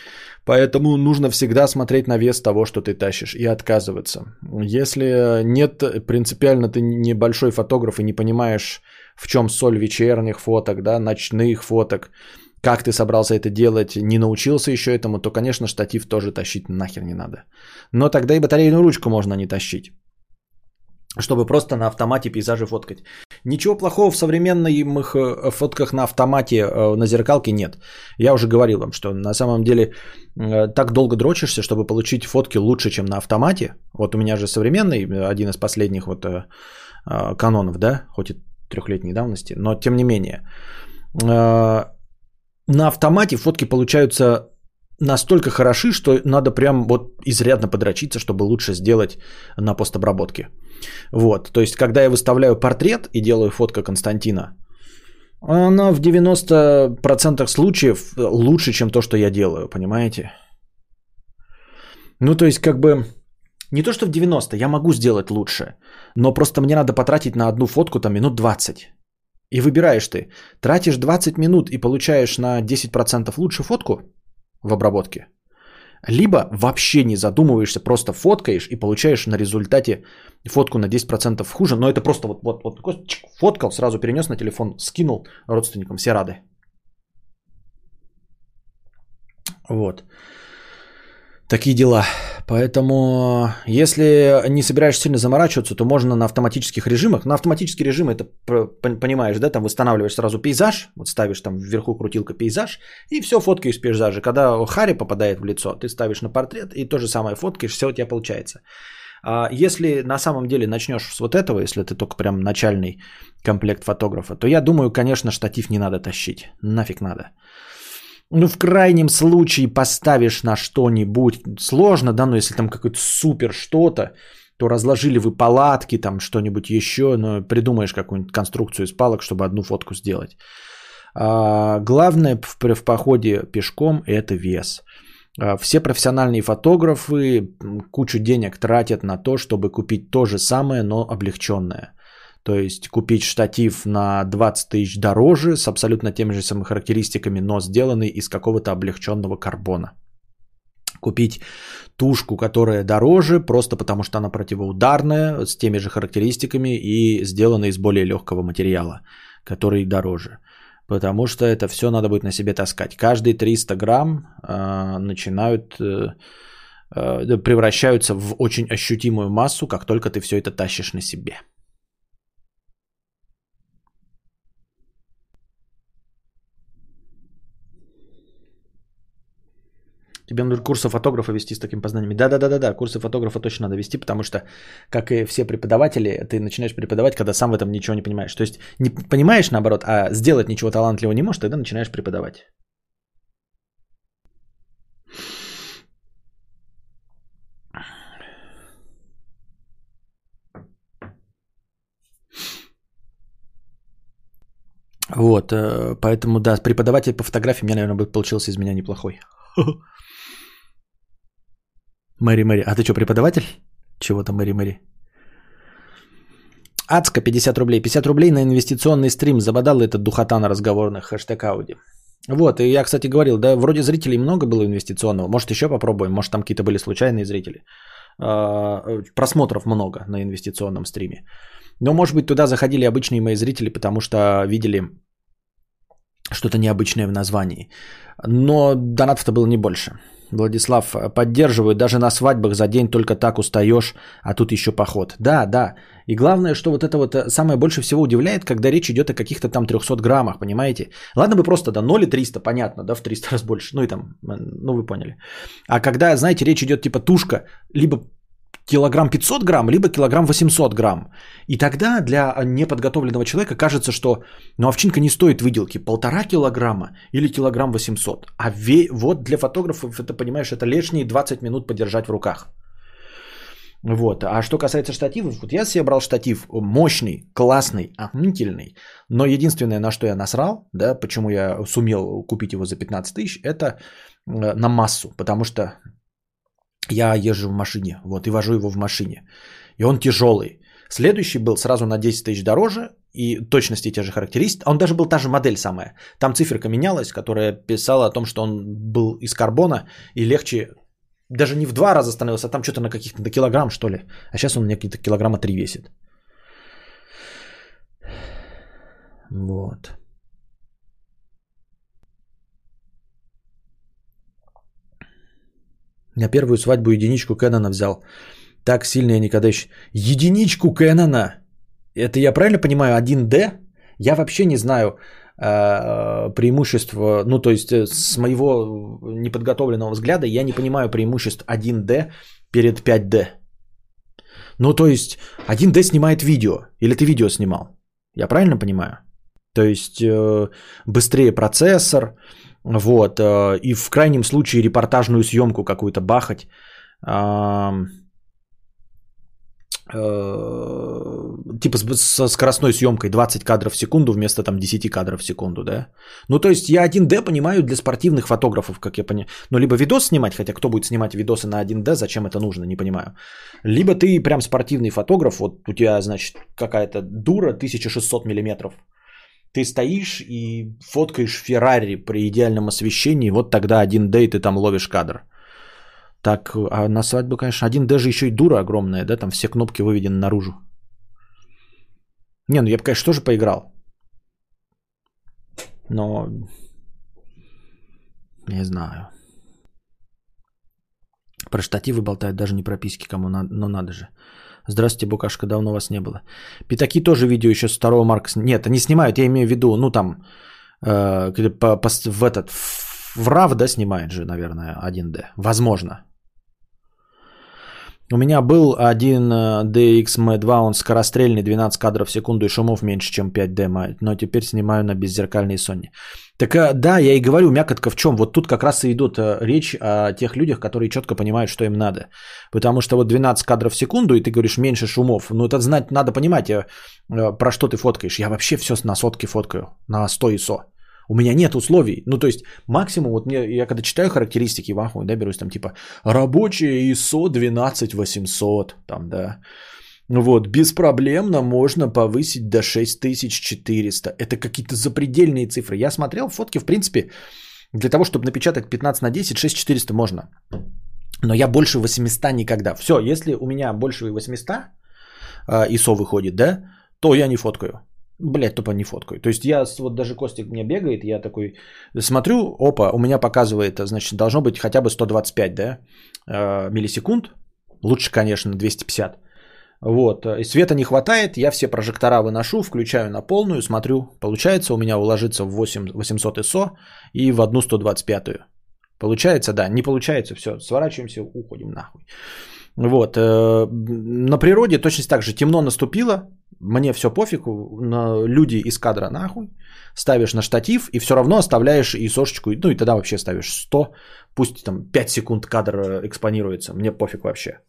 Поэтому нужно всегда смотреть на вес того, что ты тащишь, и отказываться. Если нет, принципиально ты небольшой фотограф и не понимаешь, в чем соль вечерних фоток, да, ночных фоток, как ты собрался это делать, не научился еще этому, то, конечно, штатив тоже тащить нахер не надо. Но тогда и батарейную ручку можно не тащить чтобы просто на автомате пейзажи фоткать. Ничего плохого в современных э, фотках на автомате э, на зеркалке нет. Я уже говорил вам, что на самом деле э, так долго дрочишься, чтобы получить фотки лучше, чем на автомате. Вот у меня же современный, один из последних вот канонов, да, хоть и трехлетней давности, но тем не менее. На автомате фотки получаются настолько хороши, что надо прям вот изрядно подрочиться, чтобы лучше сделать на постобработке. Вот, то есть, когда я выставляю портрет и делаю фотка Константина, она в 90% случаев лучше, чем то, что я делаю, понимаете? Ну, то есть, как бы, не то, что в 90, я могу сделать лучше, но просто мне надо потратить на одну фотку там минут 20. И выбираешь ты, тратишь 20 минут и получаешь на 10% лучше фотку в обработке – либо вообще не задумываешься, просто фоткаешь и получаешь на результате фотку на 10% хуже, но это просто вот, вот, вот чик, фоткал, сразу перенес на телефон, скинул родственникам, все рады. Вот. Такие дела. Поэтому, если не собираешься сильно заморачиваться, то можно на автоматических режимах. На автоматический режим это понимаешь, да, там восстанавливаешь сразу пейзаж, вот ставишь там вверху крутилка пейзаж, и все фоткаешь пейзажи. Когда Хари попадает в лицо, ты ставишь на портрет, и то же самое фоткаешь, все у тебя получается. А если на самом деле начнешь с вот этого, если ты только прям начальный комплект фотографа, то я думаю, конечно, штатив не надо тащить. Нафиг надо. Ну, в крайнем случае поставишь на что-нибудь. Сложно, да, но если там какой-то супер что-то, то разложили вы палатки, там что-нибудь еще, но придумаешь какую-нибудь конструкцию из палок, чтобы одну фотку сделать. А, главное в, в походе пешком – это вес. А, все профессиональные фотографы кучу денег тратят на то, чтобы купить то же самое, но облегченное. То есть купить штатив на 20 тысяч дороже с абсолютно теми же самыми характеристиками, но сделанный из какого-то облегченного карбона. Купить тушку, которая дороже, просто потому что она противоударная, с теми же характеристиками и сделана из более легкого материала, который дороже. Потому что это все надо будет на себе таскать. Каждые 300 грамм э, начинают, э, э, превращаются в очень ощутимую массу, как только ты все это тащишь на себе. Тебе нужно курсы фотографа вести с такими познаниями. Да-да-да-да, курсы фотографа точно надо вести, потому что, как и все преподаватели, ты начинаешь преподавать, когда сам в этом ничего не понимаешь. То есть не понимаешь наоборот, а сделать ничего талантливого не можешь, тогда начинаешь преподавать. Вот, э, поэтому, да, преподаватель по фотографии, мне, наверное, бы получился из меня неплохой. Мэри Мэри. А ты что, преподаватель? Чего-то Мэри Мэри. Адска 50 рублей. 50 рублей на инвестиционный стрим. Забодал этот духота на разговорных. Хэштег Ауди. Вот, и я, кстати, говорил, да, вроде зрителей много было инвестиционного. Может, еще попробуем, может, там какие-то были случайные зрители. А, просмотров много на инвестиционном стриме. Но, может быть, туда заходили обычные мои зрители, потому что видели что-то необычное в названии. Но донатов-то было не больше. Владислав, поддерживаю, даже на свадьбах за день только так устаешь, а тут еще поход. Да, да. И главное, что вот это вот э, самое больше всего удивляет, когда речь идет о каких-то там 300 граммах, понимаете? Ладно бы просто, да, 0 и 300, понятно, да, в 300 раз больше, ну и там, ну вы поняли. А когда, знаете, речь идет типа тушка, либо килограмм 500 грамм, либо килограмм 800 грамм. И тогда для неподготовленного человека кажется, что ну, овчинка не стоит выделки полтора килограмма или килограмм 800. А ве... вот для фотографов, это понимаешь, это лишние 20 минут подержать в руках. Вот. А что касается штативов, вот я себе брал штатив мощный, классный, охренительный, но единственное, на что я насрал, да, почему я сумел купить его за 15 тысяч, это э, на массу, потому что я езжу в машине, вот, и вожу его в машине. И он тяжелый. Следующий был сразу на 10 тысяч дороже, и точности те же характеристики. Он даже был та же модель самая. Там циферка менялась, которая писала о том, что он был из карбона и легче, даже не в два раза становился, а там что-то на каких-то на килограмм, что ли. А сейчас он мне какие-то килограмма три весит. Вот. На первую свадьбу единичку Кэнона взял. Так сильно я никогда еще... Единичку Кэнона! Это я правильно понимаю, 1D? Я вообще не знаю э, преимущества, ну то есть э, с моего неподготовленного взгляда я не понимаю преимуществ 1D перед 5D. Ну то есть 1D снимает видео, или ты видео снимал? Я правильно понимаю? То есть э, быстрее процессор, вот, э, и в крайнем случае репортажную съемку какую-то бахать. Э, типа со скоростной съемкой 20 кадров в секунду вместо там 10 кадров в секунду, да? Ну, то есть я 1D понимаю для спортивных фотографов, как я понимаю. Ну, либо видос снимать, хотя кто будет снимать видосы на 1D, зачем это нужно, не понимаю. Либо ты прям спортивный фотограф, вот у тебя, значит, какая-то дура 1600 миллиметров, ты стоишь и фоткаешь Феррари при идеальном освещении, вот тогда один d ты там ловишь кадр. Так, а на свадьбу, конечно, один d же еще и дура огромная, да, там все кнопки выведены наружу. Не, ну я бы, конечно, тоже поиграл. Но не знаю. Про штативы болтают, даже не про письки, кому надо, но надо же. Здравствуйте, Букашка, давно вас не было. Пятаки тоже видео еще с второго марка. Нет, они снимают, я имею в виду, ну там, э, по, по, в этот, в RAV, да, снимает же, наверное, 1D. Возможно. У меня был один э, DXM2, он скорострельный, 12 кадров в секунду и шумов меньше, чем 5D, но теперь снимаю на беззеркальной Sony. Так э, да, я и говорю, мякотка в чем? Вот тут как раз и идут э, речь о тех людях, которые четко понимают, что им надо. Потому что вот 12 кадров в секунду, и ты говоришь меньше шумов. Ну это знать надо понимать, про что ты фоткаешь. Я вообще все на сотке фоткаю, на 100 ISO. У меня нет условий. Ну, то есть, максимум, вот мне, я когда читаю характеристики в да, берусь там типа рабочее ISO 12800, там, да. Вот, беспроблемно можно повысить до 6400. Это какие-то запредельные цифры. Я смотрел фотки, в принципе, для того, чтобы напечатать 15 на 10, 6400 можно. Но я больше 800 никогда. Все, если у меня больше 800 э, ISO выходит, да, то я не фоткаю. Блять, тупо не фоткаю. То есть я, вот даже Костик мне бегает, я такой смотрю, опа, у меня показывает, значит, должно быть хотя бы 125, да, э, миллисекунд. Лучше, конечно, 250. Вот, и света не хватает, я все прожектора выношу, включаю на полную, смотрю, получается у меня уложиться в 8, 800 ISO и в одну 125. Получается, да, не получается, все, сворачиваемся, уходим нахуй. Вот, э, на природе точно так же темно наступило, мне все пофигу, на люди из кадра нахуй, ставишь на штатив и все равно оставляешь и сошечку, ну и тогда вообще ставишь 100, пусть там 5 секунд кадр э, экспонируется, мне пофиг вообще.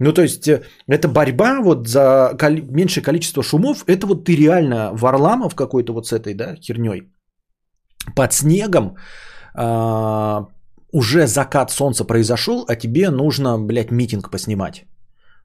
Ну, то есть, э, это борьба вот за коли- меньшее количество шумов, это вот ты реально Варламов какой-то вот с этой, да, херней, под снегом, а, уже закат солнца произошел, а тебе нужно, блядь, митинг поснимать.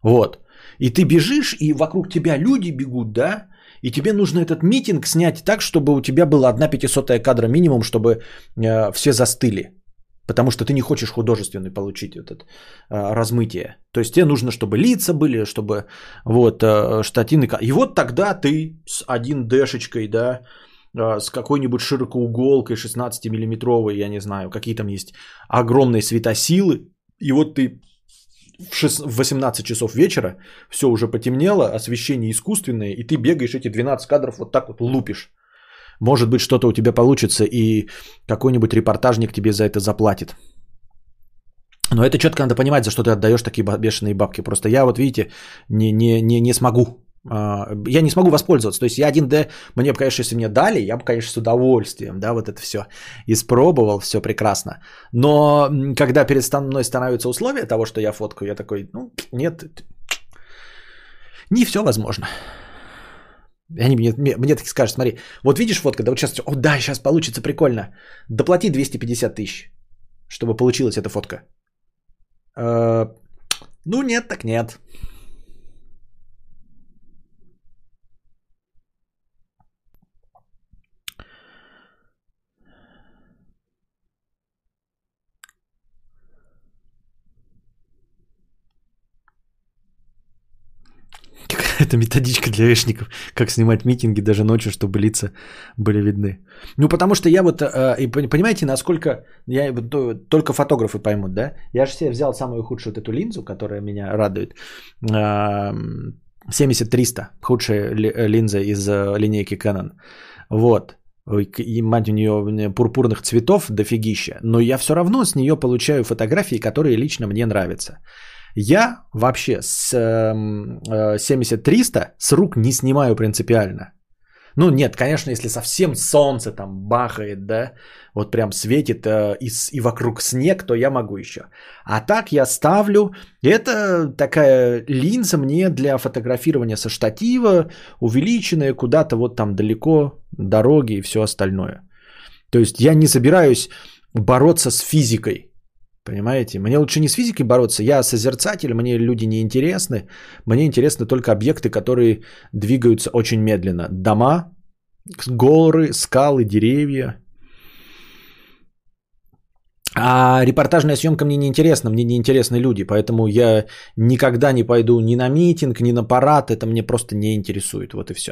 Вот. И ты бежишь, и вокруг тебя люди бегут, да, и тебе нужно этот митинг снять так, чтобы у тебя было одна пятисотая кадра минимум, чтобы э, все застыли. Потому что ты не хочешь художественный получить этот э, размытие. То есть тебе нужно, чтобы лица были, чтобы вот э, штатины. И вот тогда ты с 1D-шечкой, да, э, с какой-нибудь широкоуголкой 16-миллиметровой, я не знаю, какие там есть огромные светосилы. И вот ты в, 6, в 18 часов вечера, все уже потемнело, освещение искусственное, и ты бегаешь эти 12 кадров вот так вот лупишь. Может быть, что-то у тебя получится, и какой-нибудь репортажник тебе за это заплатит. Но это четко надо понимать, за что ты отдаешь такие бешеные бабки. Просто я вот, видите, не, не, не, не смогу а, я не смогу воспользоваться. То есть я 1D, мне бы, конечно, если мне дали, я бы, конечно, с удовольствием, да, вот это все испробовал, все прекрасно. Но когда перед мной становятся условия того, что я фоткаю, я такой, ну, нет, не все возможно. Они мне, мне, мне так скажут, смотри, вот видишь фотка, да вот сейчас, о да, сейчас получится прикольно. Доплати 250 тысяч, чтобы получилась эта фотка. Э, ну нет, так нет. Это методичка для эшников, как снимать митинги даже ночью, чтобы лица были видны. Ну, потому что я вот, э, и понимаете, насколько, я только фотографы поймут, да? Я же себе взял самую худшую вот эту линзу, которая меня радует. 70-300, худшая линза из э, линейки Canon. Вот. И мать у нее пурпурных цветов дофигища, но я все равно с нее получаю фотографии, которые лично мне нравятся. Я вообще с э, 70-300 э, с рук не снимаю принципиально. Ну нет, конечно, если совсем солнце там бахает, да, вот прям светит э, и, и вокруг снег, то я могу еще. А так я ставлю, это такая линза мне для фотографирования со штатива, увеличенная куда-то вот там далеко, дороги и все остальное. То есть я не собираюсь бороться с физикой. Понимаете? Мне лучше не с физикой бороться. Я созерцатель, мне люди не интересны. Мне интересны только объекты, которые двигаются очень медленно. Дома, горы, скалы, деревья. А репортажная съемка мне не интересна, мне не интересны люди, поэтому я никогда не пойду ни на митинг, ни на парад, это мне просто не интересует, вот и все.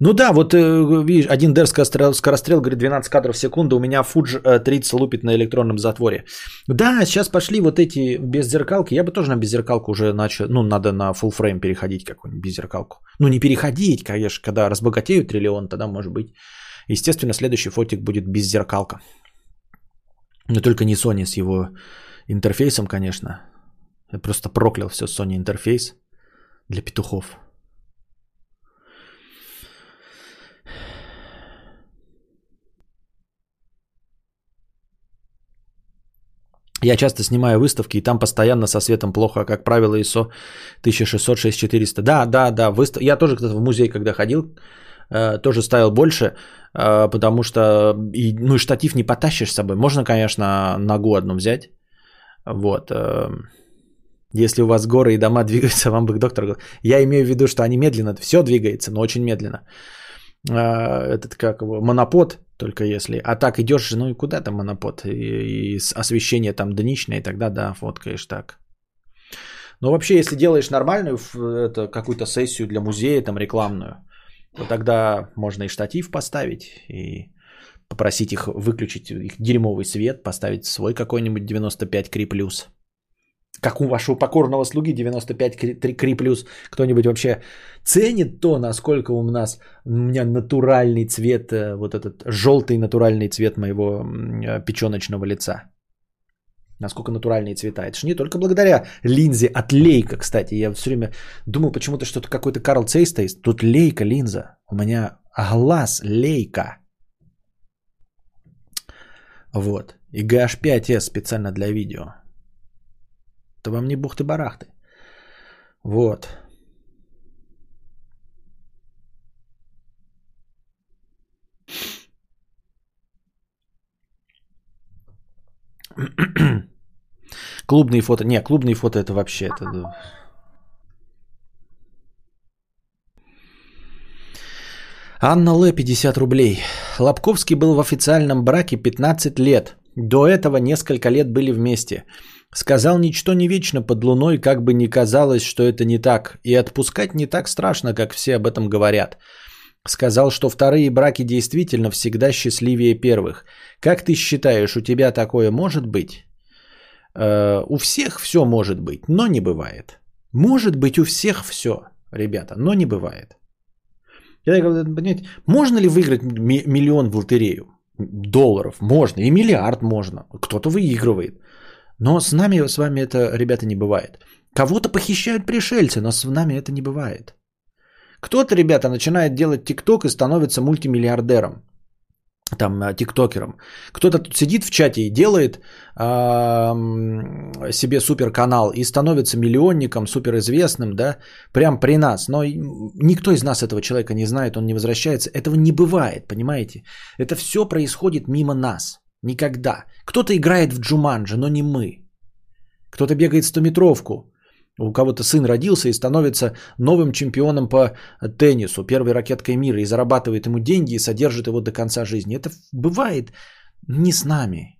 Ну да, вот э, видишь, один дер скорострел, говорит, 12 кадров в секунду, у меня 30 э, лупит на электронном затворе. Да, сейчас пошли вот эти беззеркалки, я бы тоже на беззеркалку уже начал, ну надо на full frame переходить какую-нибудь беззеркалку. Ну не переходить, конечно, когда разбогатеют триллион, тогда может быть. Естественно, следующий фотик будет беззеркалка. Но только не Sony с его интерфейсом, конечно. Я просто проклял все Sony интерфейс для петухов. Я часто снимаю выставки, и там постоянно со светом плохо, как правило, ISO 1600-6400. Да, да, да, выстав... я тоже в музей, когда ходил, э, тоже ставил больше, э, потому что и, ну, штатив не потащишь с собой. Можно, конечно, ногу одну взять. Вот. Э, если у вас горы и дома двигаются, вам бы доктор Я имею в виду, что они медленно, все двигается, но очень медленно. Этот как его, монопод только если. А так идешь, ну и куда там монопод? И, и освещение там дничное, и тогда да, фоткаешь так. Но вообще, если делаешь нормальную это, какую-то сессию для музея, там рекламную, то тогда можно и штатив поставить, и попросить их выключить их дерьмовый свет, поставить свой какой-нибудь 95 Кри плюс как у вашего покорного слуги 95 Кри плюс, кто-нибудь вообще ценит то, насколько у нас у меня натуральный цвет, э, вот этот желтый натуральный цвет моего э, печеночного лица. Насколько натуральные цвета. Это же не только благодаря линзе от Лейка, кстати. Я все время думал почему-то, что это какой-то Карл Цейс Тут Лейка линза. У меня глаз Лейка. Вот. И GH5S специально для видео. То вам не бухты-барахты. Вот. Клубные фото. Не, клубные фото это вообще это... Анна Л. 50 рублей. Лобковский был в официальном браке 15 лет. До этого несколько лет были вместе. Сказал, ничто не вечно под луной, как бы ни казалось, что это не так. И отпускать не так страшно, как все об этом говорят. Сказал, что вторые браки действительно всегда счастливее первых. Как ты считаешь, у тебя такое может быть? Э, у всех все может быть, но не бывает. Может быть у всех все, ребята, но не бывает. Я говорю, понимаете, можно ли выиграть миллион в лотерею? Долларов можно, и миллиард можно. Кто-то выигрывает. Но с нами, с вами это, ребята, не бывает. Кого-то похищают пришельцы, но с нами это не бывает. Кто-то, ребята, начинает делать ТикТок и становится мультимиллиардером там э, тиктокером. Кто-то тут сидит в чате и делает себе супер канал и становится миллионником, суперизвестным, да, прям при нас. Но никто из нас этого человека не знает, он не возвращается. Этого не бывает, понимаете? Это все происходит мимо нас. Никогда. Кто-то играет в Джуманджи, но не мы. Кто-то бегает 100-метровку, у кого-то сын родился и становится новым чемпионом по теннису, первой ракеткой мира, и зарабатывает ему деньги и содержит его до конца жизни. Это бывает не с нами.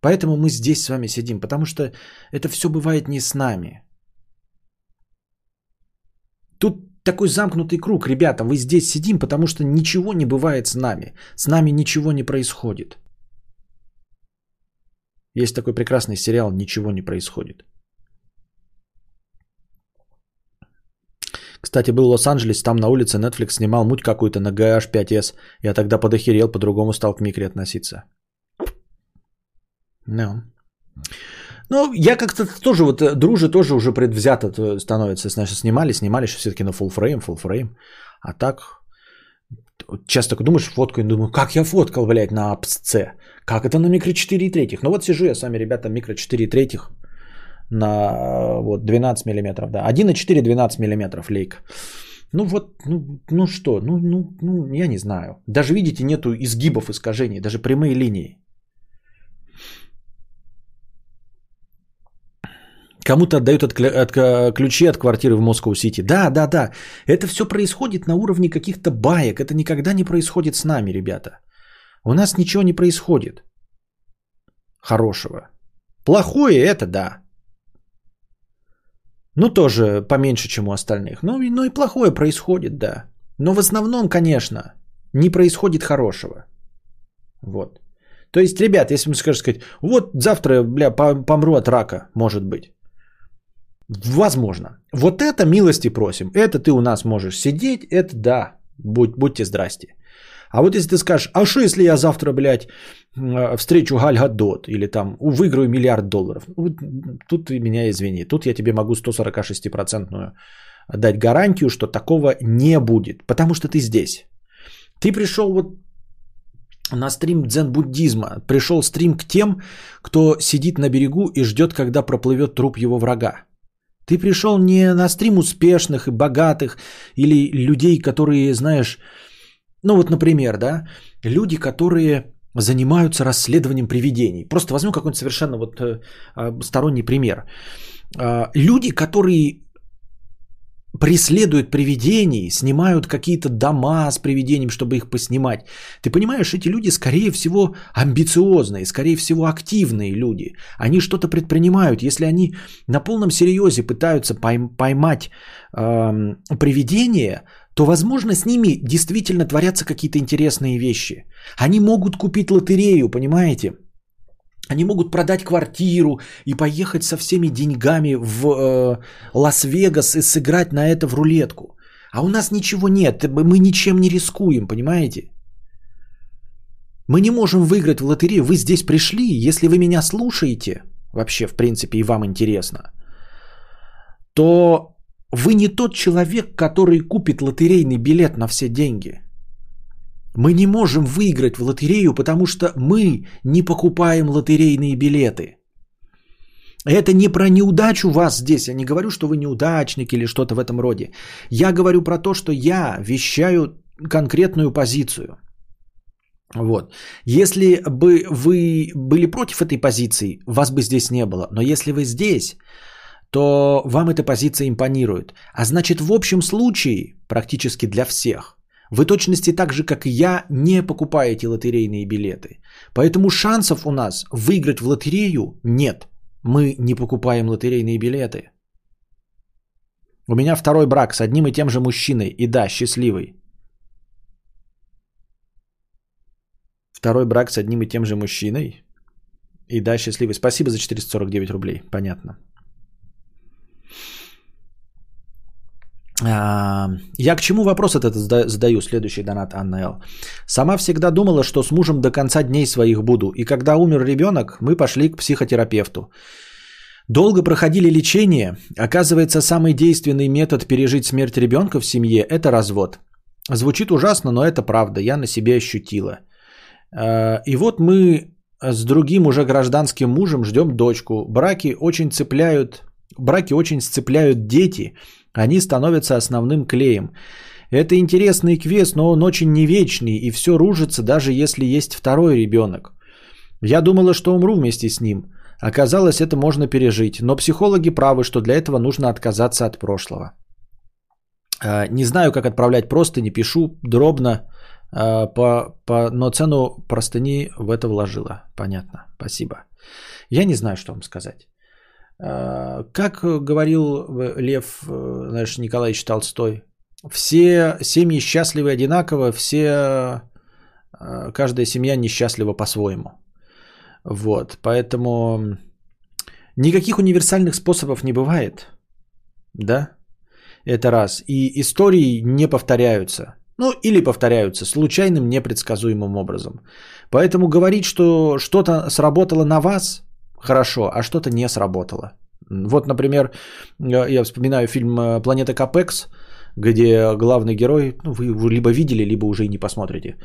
Поэтому мы здесь с вами сидим, потому что это все бывает не с нами. Тут такой замкнутый круг, ребята, вы здесь сидим, потому что ничего не бывает с нами. С нами ничего не происходит. Есть такой прекрасный сериал «Ничего не происходит». Кстати, был в Лос-Анджелесе, там на улице Netflix снимал муть какую-то на GH5S. Я тогда подохерел, по-другому стал к микре относиться. No. Ну, я как-то тоже вот э, дружи тоже уже предвзято становится. Значит, снимали, снимали, что все-таки на full frame, full frame. А так, часто такой думаешь, фоткаю, думаю, как я фоткал, блядь, на APS-C? Как это на микро 4 третьих? Ну вот сижу я с вами, ребята, микро 4 третьих на вот, 12 мм. Да. 1,4 12 мм лейка. Ну вот, ну, ну что, ну, ну, ну, я не знаю. Даже видите, нету изгибов искажений, даже прямые линии. Кому-то отдают от, от, от, ключи от квартиры в Москва-Сити. Да, да, да. Это все происходит на уровне каких-то баек. Это никогда не происходит с нами, ребята. У нас ничего не происходит хорошего. Плохое это да. Ну, тоже поменьше, чем у остальных. Ну, ну и плохое происходит, да. Но в основном, конечно, не происходит хорошего. Вот. То есть, ребят, если мы скажем сказать, вот завтра, бля, помру от рака, может быть. Возможно. Вот это милости просим. Это ты у нас можешь сидеть, это да. Будь, будьте здрасте. А вот если ты скажешь, а что если я завтра, блядь, встречу Галь Гадот или там выиграю миллиард долларов? Тут ты меня извини. Тут я тебе могу 146-процентную дать гарантию, что такого не будет. Потому что ты здесь. Ты пришел вот на стрим дзен-буддизма. Пришел стрим к тем, кто сидит на берегу и ждет, когда проплывет труп его врага. Ты пришел не на стрим успешных и богатых или людей, которые, знаешь, ну вот, например, да, люди, которые занимаются расследованием привидений. Просто возьму какой-нибудь совершенно вот э, а, сторонний пример. Э, люди, которые преследуют привидений, снимают какие-то дома с привидением, чтобы их поснимать. Ты понимаешь, эти люди, скорее всего, амбициозные, скорее всего, активные люди. Они что-то предпринимают. Если они на полном серьезе пытаются поймать э, привидение, то, возможно, с ними действительно творятся какие-то интересные вещи. Они могут купить лотерею, понимаете? Они могут продать квартиру и поехать со всеми деньгами в э, Лас-Вегас и сыграть на это в рулетку. А у нас ничего нет, мы ничем не рискуем, понимаете? Мы не можем выиграть в лотерею. Вы здесь пришли, если вы меня слушаете, вообще, в принципе, и вам интересно, то вы не тот человек, который купит лотерейный билет на все деньги. Мы не можем выиграть в лотерею, потому что мы не покупаем лотерейные билеты. Это не про неудачу вас здесь. Я не говорю, что вы неудачник или что-то в этом роде. Я говорю про то, что я вещаю конкретную позицию. Вот. Если бы вы были против этой позиции, вас бы здесь не было. Но если вы здесь, то вам эта позиция импонирует. А значит, в общем случае, практически для всех, Вы точности так же, как и я, не покупаете лотерейные билеты. Поэтому шансов у нас выиграть в лотерею нет. Мы не покупаем лотерейные билеты. У меня второй брак с одним и тем же мужчиной. И да, счастливый. Второй брак с одним и тем же мужчиной. И да, счастливый. Спасибо за 449 рублей. Понятно. А, я к чему вопрос этот задаю? Следующий донат Анна Л. Сама всегда думала, что с мужем до конца дней своих буду. И когда умер ребенок, мы пошли к психотерапевту. Долго проходили лечение. Оказывается, самый действенный метод пережить смерть ребенка в семье – это развод. Звучит ужасно, но это правда. Я на себе ощутила. А, и вот мы с другим уже гражданским мужем ждем дочку. Браки очень цепляют, браки очень сцепляют дети. Они становятся основным клеем. Это интересный квест, но он очень не вечный, и все ружится, даже если есть второй ребенок. Я думала, что умру вместе с ним. Оказалось, это можно пережить. Но психологи правы, что для этого нужно отказаться от прошлого. А, не знаю, как отправлять просто, не пишу дробно. А, по, по, но цену простыни в это вложила. Понятно. Спасибо. Я не знаю, что вам сказать. А, как говорил Лев знаешь, Николаевич Толстой, все семьи счастливы одинаково, все, каждая семья несчастлива по-своему. Вот, поэтому никаких универсальных способов не бывает, да, это раз. И истории не повторяются. Ну, или повторяются случайным, непредсказуемым образом. Поэтому говорить, что что-то сработало на вас, хорошо, а что-то не сработало. Вот, например, я вспоминаю фильм э, «Планета Капекс», где главный герой, ну, вы его либо видели, либо уже и не посмотрите,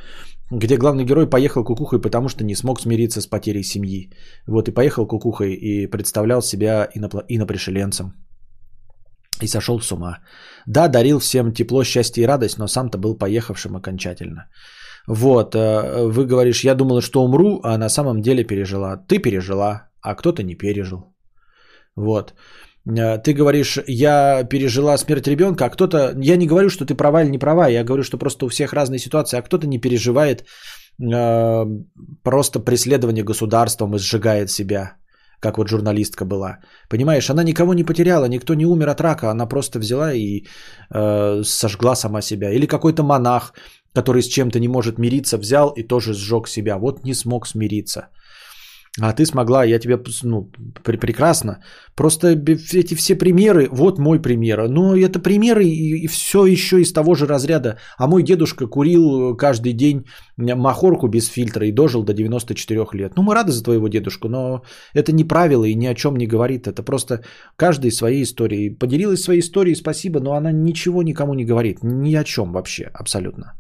где главный герой поехал кукухой, потому что не смог смириться с потерей семьи. Вот и поехал кукухой и представлял себя инопло- инопришеленцем. И сошел с ума. Да, дарил всем тепло, счастье и радость, но сам-то был поехавшим окончательно. Вот, э, вы говоришь, я думала, что умру, а на самом деле пережила. Ты пережила, а кто-то не пережил. Вот. Э, ты говоришь, я пережила смерть ребенка, а кто-то... Я не говорю, что ты права или не права, я говорю, что просто у всех разные ситуации, а кто-то не переживает э, просто преследование государством и сжигает себя как вот журналистка была. Понимаешь, она никого не потеряла, никто не умер от рака, она просто взяла и э, сожгла сама себя. Или какой-то монах, который с чем-то не может мириться, взял и тоже сжег себя. Вот не смог смириться. А ты смогла, я тебе, ну, пр- прекрасно. Просто эти все примеры, вот мой пример. Но это примеры и, и все еще из того же разряда. А мой дедушка курил каждый день махорку без фильтра и дожил до 94 лет. Ну, мы рады за твоего дедушку, но это не правило и ни о чем не говорит. Это просто каждый своей историей. Поделилась своей историей, спасибо, но она ничего никому не говорит. Ни о чем вообще, абсолютно.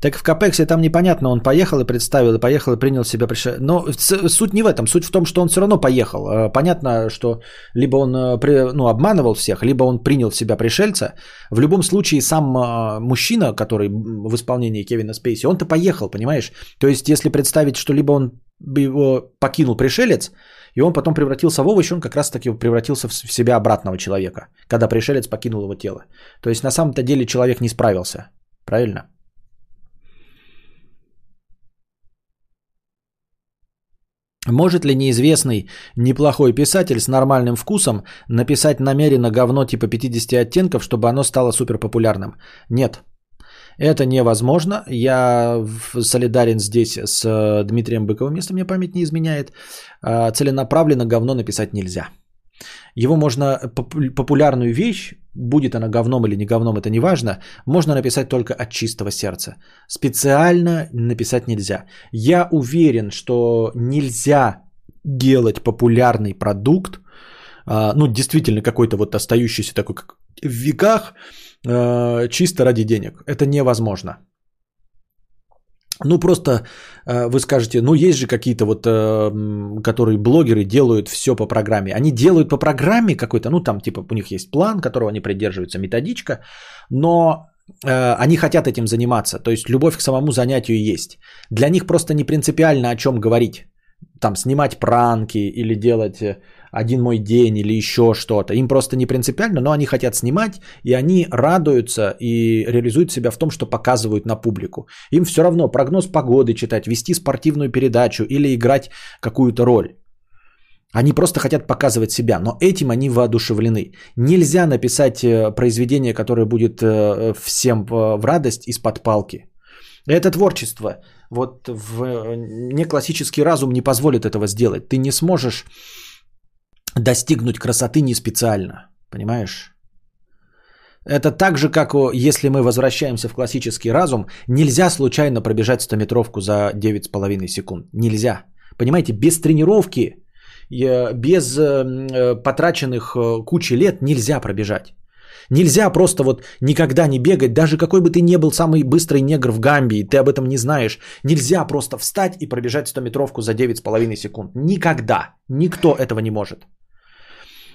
Так в Капексе там непонятно, он поехал и представил, и поехал и принял себя. Но суть не в этом, суть в том, что он все равно поехал. Э, понятно, что либо он э, ну, обманывал всех, либо он принял в себя пришельца. В любом случае сам э, мужчина, который в исполнении Кевина Спейси, он-то поехал, понимаешь? То есть если представить, что либо он его покинул пришелец, и он потом превратился в овощ, он как раз-таки превратился в себя обратного человека, когда пришелец покинул его тело. То есть на самом-то деле человек не справился. Правильно? Может ли неизвестный неплохой писатель с нормальным вкусом написать намеренно говно типа 50 оттенков, чтобы оно стало супер популярным? Нет. Это невозможно. Я солидарен здесь с э, Дмитрием Быковым, если мне память не изменяет. А, целенаправленно говно написать нельзя. Его можно, популярную вещь, будет она говном или не говном, это не важно, можно написать только от чистого сердца. Специально написать нельзя. Я уверен, что нельзя делать популярный продукт, а, ну, действительно какой-то вот остающийся такой, как в веках, а, чисто ради денег. Это невозможно. Ну, просто э, вы скажете, ну, есть же какие-то вот, э, которые блогеры делают все по программе. Они делают по программе какой-то, ну, там, типа, у них есть план, которого они придерживаются, методичка, но э, они хотят этим заниматься. То есть, любовь к самому занятию есть. Для них просто не принципиально о чем говорить. Там, снимать пранки или делать один мой день или еще что-то. Им просто не принципиально, но они хотят снимать, и они радуются и реализуют себя в том, что показывают на публику. Им все равно прогноз погоды читать, вести спортивную передачу или играть какую-то роль. Они просто хотят показывать себя, но этим они воодушевлены. Нельзя написать э, произведение, которое будет э, всем в радость из-под палки. Это творчество. Вот в э, неклассический разум не позволит этого сделать. Ты не сможешь достигнуть красоты не специально. Понимаешь? Это так же, как если мы возвращаемся в классический разум, нельзя случайно пробежать 100-метровку за 9,5 секунд. Нельзя. Понимаете, без тренировки, без э, э, потраченных кучи лет нельзя пробежать. Нельзя просто вот никогда не бегать, даже какой бы ты ни был самый быстрый негр в Гамбии, ты об этом не знаешь. Нельзя просто встать и пробежать 100-метровку за 9,5 секунд. Никогда. Никто этого не может.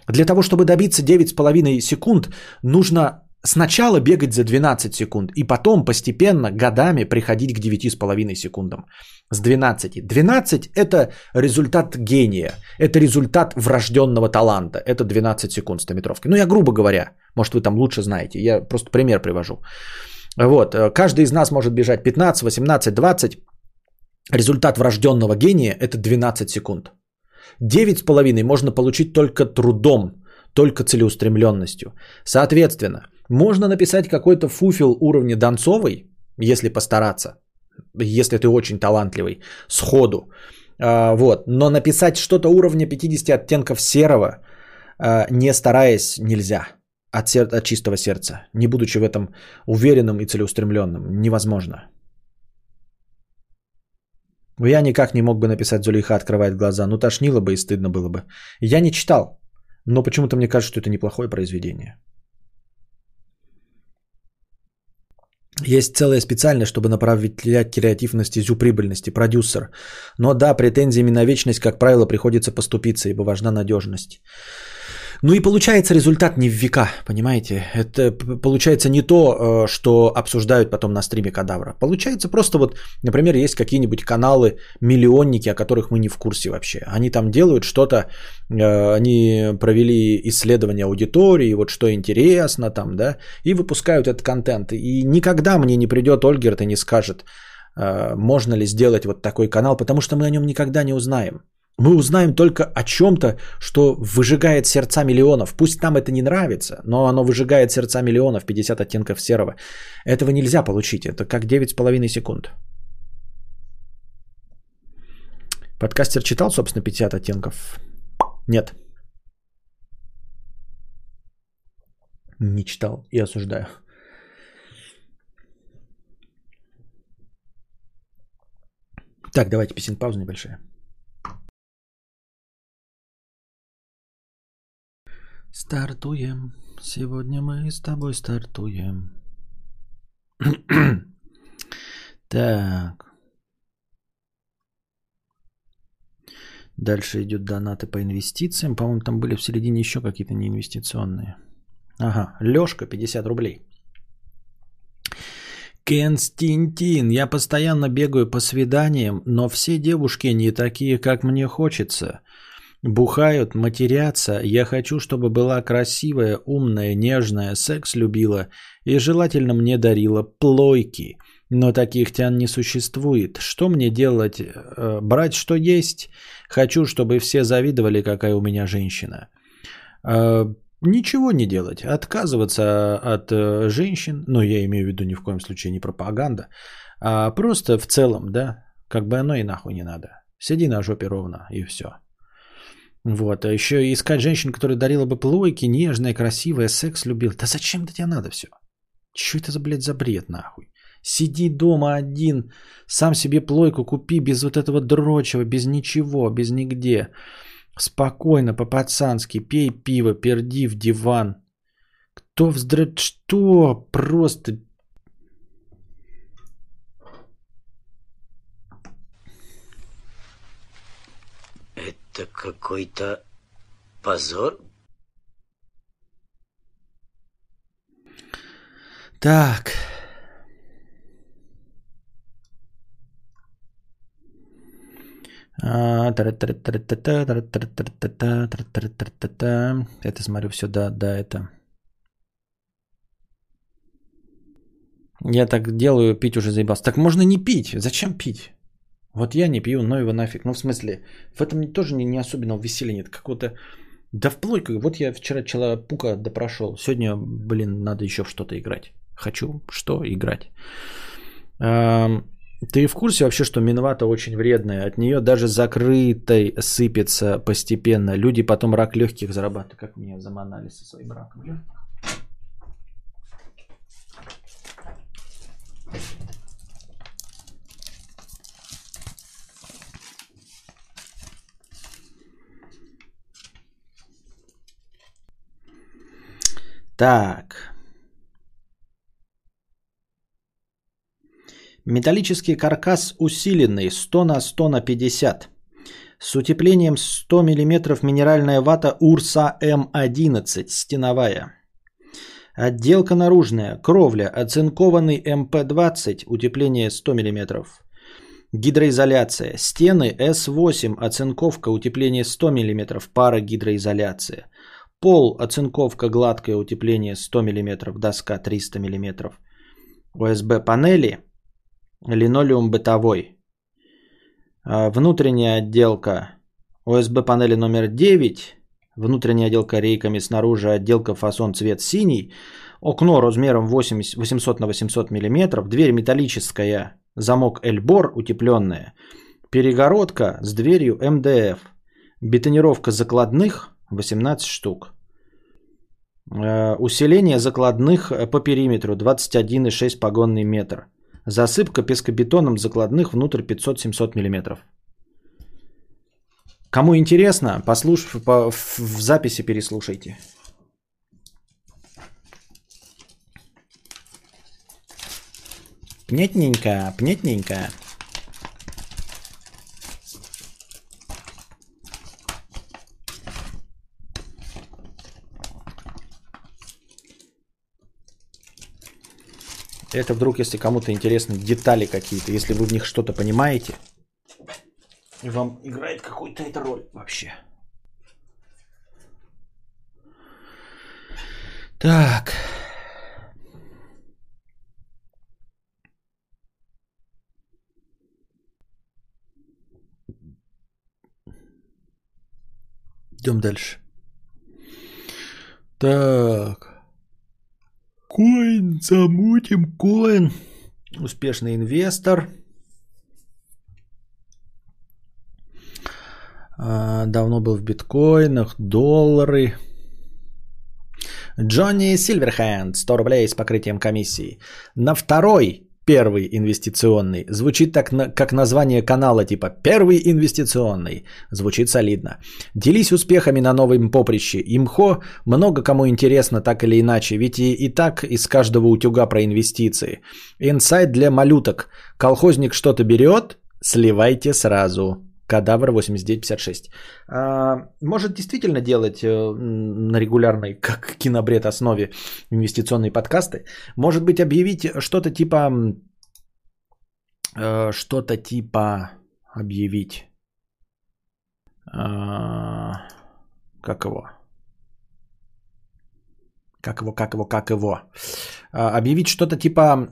Для того, чтобы добиться 9,5 секунд, нужно сначала бегать за 12 секунд и потом постепенно годами приходить к 9,5 секундам. С 12. 12 это результат гения, это результат врожденного таланта, это 12 секунд 100 метровки. Ну я грубо говоря, может вы там лучше знаете, я просто пример привожу. Вот, каждый из нас может бежать 15, 18, 20. Результат врожденного гения это 12 секунд. 9,5 можно получить только трудом, только целеустремленностью. Соответственно, можно написать какой-то фуфел уровня Донцовой, если постараться, если ты очень талантливый, сходу. А, вот. Но написать что-то уровня 50 оттенков серого, а, не стараясь, нельзя. От, сер- от чистого сердца. Не будучи в этом уверенным и целеустремленным. Невозможно. Я никак не мог бы написать Зулейха открывает глаза. Ну, тошнило бы и стыдно было бы. Я не читал. Но почему-то мне кажется, что это неплохое произведение. Есть целая специальность, чтобы направить креатив на стезю прибыльности, продюсер. Но да, претензиями на вечность, как правило, приходится поступиться, ибо важна надежность. Ну и получается результат не в века, понимаете? Это получается не то, э, что обсуждают потом на стриме кадавра. Получается просто вот, например, есть какие-нибудь каналы, миллионники, о которых мы не в курсе вообще. Они там делают что-то, э, они провели исследование аудитории, вот что интересно там, да, и выпускают этот контент. И никогда мне не придет Ольгерт и не скажет, э, можно ли сделать вот такой канал, потому что мы о нем никогда не узнаем. Мы узнаем только о чем-то, что выжигает сердца миллионов. Пусть нам это не нравится, но оно выжигает сердца миллионов, 50 оттенков серого. Этого нельзя получить. Это как 9,5 секунд. Подкастер читал, собственно, 50 оттенков? Нет. Не читал и осуждаю. Так, давайте песен паузу небольшая. Стартуем. Сегодня мы с тобой стартуем. так. Дальше идет донаты по инвестициям. По-моему, там были в середине еще какие-то неинвестиционные. Ага, Лешка, 50 рублей. Константин, я постоянно бегаю по свиданиям, но все девушки не такие, как мне хочется. Бухают, матерятся. Я хочу, чтобы была красивая, умная, нежная, секс любила и желательно мне дарила плойки. Но таких тян не существует. Что мне делать? Э, брать что есть? Хочу, чтобы все завидовали, какая у меня женщина. Э, ничего не делать. Отказываться от э, женщин. Ну, я имею в виду ни в коем случае не пропаганда. А просто в целом, да, как бы оно и нахуй не надо. Сиди на жопе ровно и все. Вот, а еще искать женщину, которая дарила бы плойки, нежная, красивая, секс любил. Да зачем это тебе надо все? Че это за, блядь, за бред, нахуй? Сиди дома один, сам себе плойку купи без вот этого дрочева, без ничего, без нигде. Спокойно, по-пацански, пей пиво, перди в диван. Кто вздрать? Что? Просто Это какой-то позор? Так. А, Это смотрю все, да, да, это. Я так делаю, пить уже заебался. Так можно не пить. Зачем пить? Вот я не пью, но его нафиг. Ну, в смысле, в этом тоже не, не особенно веселья нет. Какого-то... Да вплоть, вот я вчера Человека допрошел. Сегодня, блин, надо еще что-то играть. Хочу что играть. Ты в курсе вообще, что минвата очень вредная? От нее даже закрытой сыпется постепенно. Люди потом рак легких зарабатывают. Как мне заманали со своим раком легких? Так. Металлический каркас усиленный 100 на 100 на 50. С утеплением 100 мм минеральная вата Урса М11 стеновая. Отделка наружная, кровля, оцинкованный МП-20, утепление 100 мм. Гидроизоляция. Стены С8, оцинковка, утепление 100 мм, парогидроизоляция. Пол, оцинковка, гладкое, утепление 100 мм, доска 300 мм. ОСБ панели, линолеум бытовой. А, внутренняя отделка ОСБ панели номер 9, внутренняя отделка рейками снаружи, отделка фасон цвет синий, окно размером 80, 800 на 800 мм, дверь металлическая, замок Эльбор утепленная, перегородка с дверью МДФ, бетонировка закладных 18 штук. Э, усиление закладных по периметру 21,6 погонный метр. Засыпка пескобетоном закладных внутрь 500-700 мм. Кому интересно, послуш... по... в записи переслушайте. Пнетненько, пнетненько. Это вдруг, если кому-то интересны детали какие-то, если вы в них что-то понимаете, и вам играет какую-то эта роль вообще. Так. Идем дальше. Так. Коин, замутим коин. Успешный инвестор. А, давно был в биткоинах, доллары. Джонни Сильверхенд, 100 рублей с покрытием комиссии. На второй Первый инвестиционный. Звучит так, как название канала, типа «Первый инвестиционный». Звучит солидно. Делись успехами на новом поприще. Имхо много кому интересно так или иначе, ведь и, и так из каждого утюга про инвестиции. Инсайт для малюток. Колхозник что-то берет, сливайте сразу. Кадавр 8956. А, может действительно делать э, на регулярной, как кинобред основе, инвестиционные подкасты. Может быть объявить что-то типа... Э, что-то типа объявить. А, как его? Как его, как его, как его? А, объявить что-то типа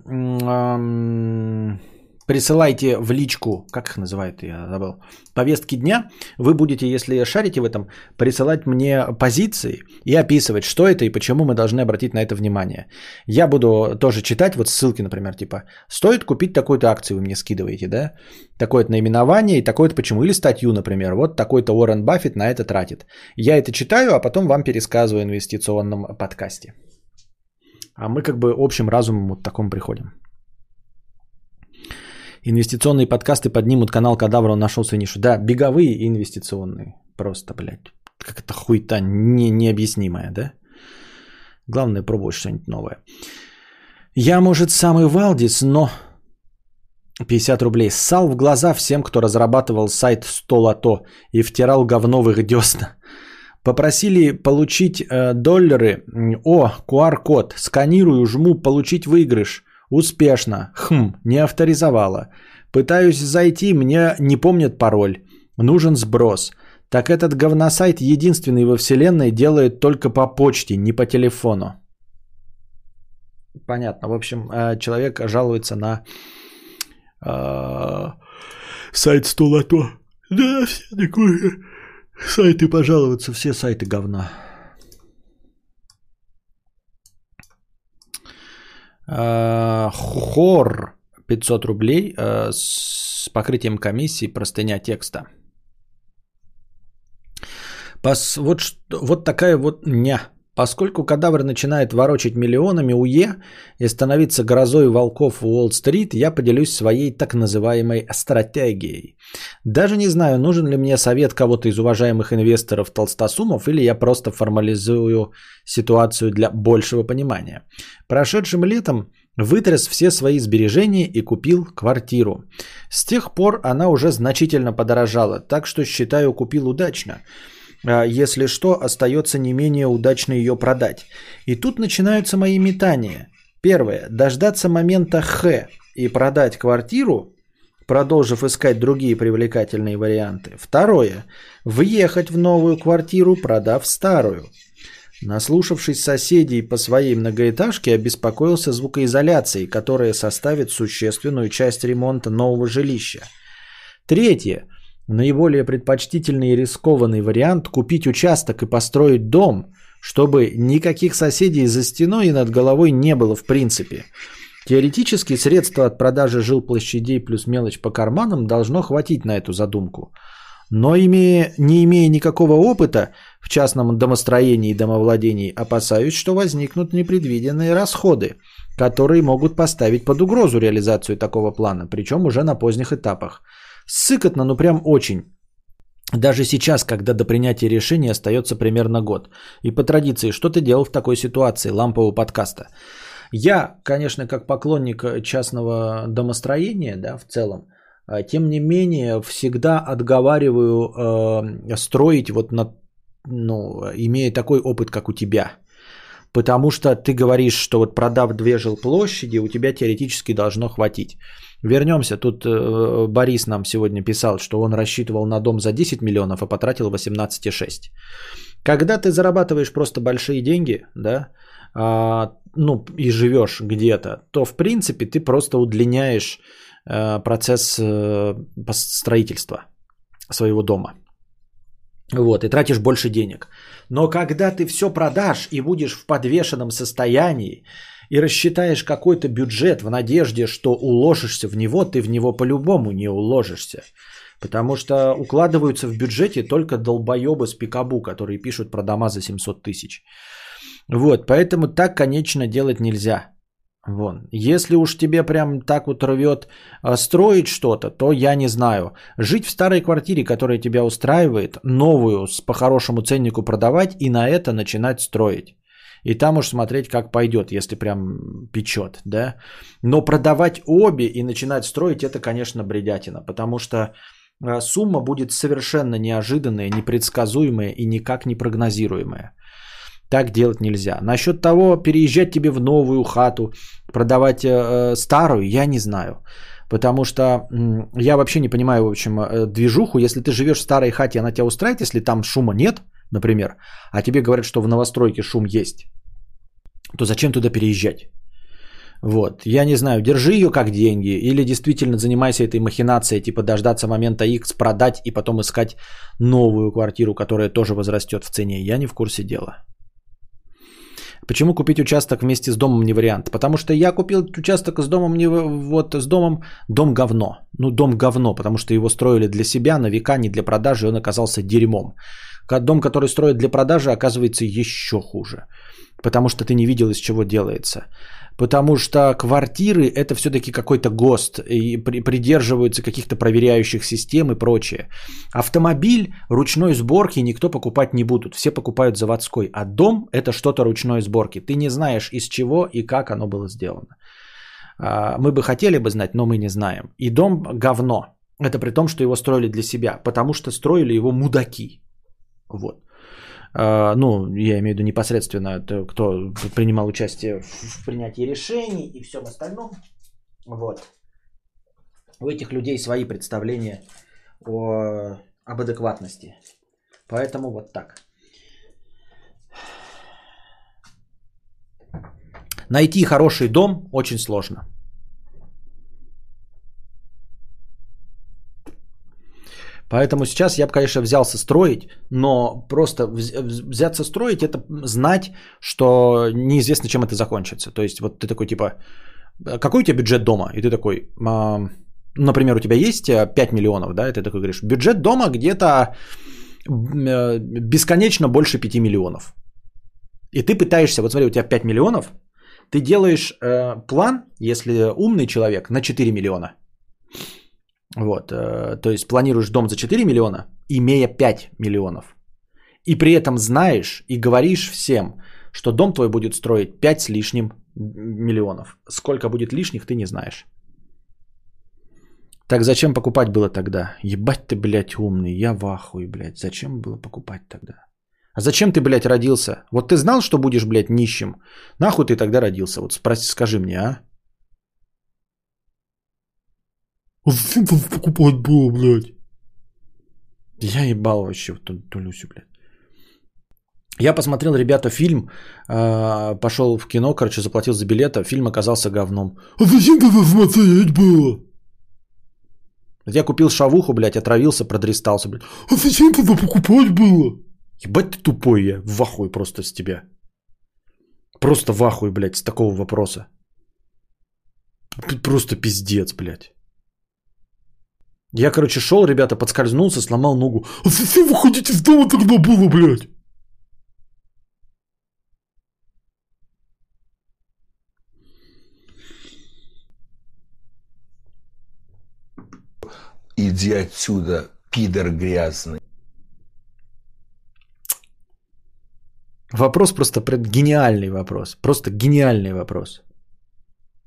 присылайте в личку, как их называют, я забыл, повестки дня. Вы будете, если шарите в этом, присылать мне позиции и описывать, что это и почему мы должны обратить на это внимание. Я буду тоже читать вот ссылки, например, типа, стоит купить такую-то акцию, вы мне скидываете, да? Такое-то наименование и такое-то почему. Или статью, например, вот такой-то Уоррен Баффет на это тратит. Я это читаю, а потом вам пересказываю в инвестиционном подкасте. А мы как бы общим разумом вот таком приходим. Инвестиционные подкасты поднимут канал Кадавра, он нашел свою нишу. Да, беговые и инвестиционные. Просто, блядь, как это хуйта не, необъяснимая, да? Главное пробовать что-нибудь новое. Я, может, самый Валдис, но 50 рублей. Ссал в глаза всем, кто разрабатывал сайт 100 лото и втирал говно в их десна. Попросили получить э, доллары. О, QR-код. Сканирую, жму, получить выигрыш. Успешно. Хм, не авторизовала. Пытаюсь зайти, мне не помнят пароль. Нужен сброс. Так этот говносайт единственный во вселенной делает только по почте, не по телефону. Понятно. В общем, э, человек жалуется на э, сайт Стулато. Да, все такое. Сайты пожаловаться, все сайты говна. Хор 500 рублей э, с покрытием комиссии простыня текста. Пос, вот, вот такая вот ня. Поскольку кадавр начинает ворочать миллионами УЕ и становиться грозой волков в Уолл-стрит, я поделюсь своей так называемой стратегией. Даже не знаю, нужен ли мне совет кого-то из уважаемых инвесторов толстосумов, или я просто формализую ситуацию для большего понимания. Прошедшим летом вытряс все свои сбережения и купил квартиру. С тех пор она уже значительно подорожала, так что считаю купил удачно. А, если что, остается не менее удачно ее продать. И тут начинаются мои метания. Первое. Дождаться момента Х и продать квартиру, продолжив искать другие привлекательные варианты. Второе. Въехать в новую квартиру, продав старую. Наслушавшись соседей по своей многоэтажке, обеспокоился звукоизоляцией, которая составит существенную часть ремонта нового жилища. Третье. Наиболее предпочтительный и рискованный вариант – купить участок и построить дом, чтобы никаких соседей за стеной и над головой не было в принципе. Теоретически средства от продажи жилплощадей плюс мелочь по карманам должно хватить на эту задумку. Но имея, не имея никакого опыта в частном домостроении и домовладении, опасаюсь, что возникнут непредвиденные расходы, которые могут поставить под угрозу реализацию такого плана, причем уже на поздних этапах – Сыкотно, ну прям очень. Даже сейчас, когда до принятия решения остается примерно год. И по традиции, что ты делал в такой ситуации лампового подкаста? Я, конечно, как поклонник частного домостроения, да, в целом, а, тем не менее, всегда отговариваю э, строить вот на, ну, имея такой опыт, как у тебя. Потому что ты говоришь, что вот продав две жилплощади, у тебя теоретически должно хватить. Вернемся. Тут э, Борис нам сегодня писал, что он рассчитывал на дом за 10 миллионов, а потратил 18,6. Когда ты зарабатываешь просто большие деньги, да, а, ну и живешь где-то, то в принципе ты просто удлиняешь а, процесс а, строительства своего дома. Вот, и тратишь больше денег. Но когда ты все продашь и будешь в подвешенном состоянии, и рассчитаешь какой-то бюджет в надежде, что уложишься в него, ты в него по-любому не уложишься. Потому что укладываются в бюджете только долбоебы с пикабу, которые пишут про дома за 700 тысяч. Вот, поэтому так, конечно, делать нельзя. Вон. Если уж тебе прям так вот рвет а, строить что-то, то я не знаю. Жить в старой квартире, которая тебя устраивает, новую с по хорошему ценнику продавать и на это начинать строить. И там уж смотреть, как пойдет, если прям печет, да. Но продавать обе и начинать строить, это, конечно, бредятина, потому что э, сумма будет совершенно неожиданная, непредсказуемая и никак не прогнозируемая. Так делать нельзя. Насчет того, переезжать тебе в новую хату, продавать э, старую, я не знаю. Потому что э, я вообще не понимаю, в общем, э, движуху. Если ты живешь в старой хате, она тебя устраивает, если там шума нет, например, а тебе говорят, что в новостройке шум есть, то зачем туда переезжать? Вот, я не знаю, держи ее как деньги или действительно занимайся этой махинацией, типа дождаться момента X, продать и потом искать новую квартиру, которая тоже возрастет в цене. Я не в курсе дела. Почему купить участок вместе с домом не вариант? Потому что я купил участок с домом не вот с домом дом говно. Ну дом говно, потому что его строили для себя на века, не для продажи, и он оказался дерьмом. Дом, который строят для продажи, оказывается еще хуже потому что ты не видел, из чего делается. Потому что квартиры это все-таки какой-то ГОСТ и придерживаются каких-то проверяющих систем и прочее. Автомобиль ручной сборки никто покупать не будут, все покупают заводской, а дом это что-то ручной сборки. Ты не знаешь из чего и как оно было сделано. А, мы бы хотели бы знать, но мы не знаем. И дом говно. Это при том, что его строили для себя, потому что строили его мудаки. Вот. А, ну, я имею в виду непосредственно, кто принимал участие в принятии решений и всем остальном. Вот. У этих людей свои представления о об адекватности. Поэтому вот так. Найти хороший дом очень сложно. Поэтому сейчас я бы, конечно, взялся строить, но просто взяться строить это знать, что неизвестно, чем это закончится. То есть вот ты такой типа, какой у тебя бюджет дома? И ты такой, например, у тебя есть 5 э, миллионов, да, и ты такой говоришь, бюджет дома где-то э, бесконечно больше 5 миллионов. И ты пытаешься, вот смотри, у тебя 5 миллионов, ты делаешь э, план, если умный человек, на 4 миллиона. Вот, э, то есть планируешь дом за 4 миллиона, имея 5 миллионов. И при этом знаешь и говоришь всем, что дом твой будет строить 5 с лишним миллионов. Сколько будет лишних, ты не знаешь. Так зачем покупать было тогда? Ебать ты, блядь, умный. Я в ахуе, блядь. Зачем было покупать тогда? А зачем ты, блядь, родился? Вот ты знал, что будешь, блядь, нищим? Нахуй ты тогда родился? Вот спроси, скажи мне, а? А зачем там покупать было, блядь? Я ебал вообще в ту, ту Люсю, блядь. Я посмотрел, ребята, фильм, э, пошел в кино, короче, заплатил за билет, фильм оказался говном. А зачем тогда смотреть было? Я купил шавуху, блядь, отравился, продристался, блядь. А зачем тогда покупать было? Ебать ты тупой я, в ахуе просто с тебя. Просто в ахуе, блядь, с такого вопроса. Просто пиздец, блядь. Я, короче, шел, ребята, подскользнулся, сломал ногу. А зачем вы ходите с дома тогда было, блядь? Иди отсюда, пидор грязный. Вопрос просто гениальный вопрос. Просто гениальный вопрос.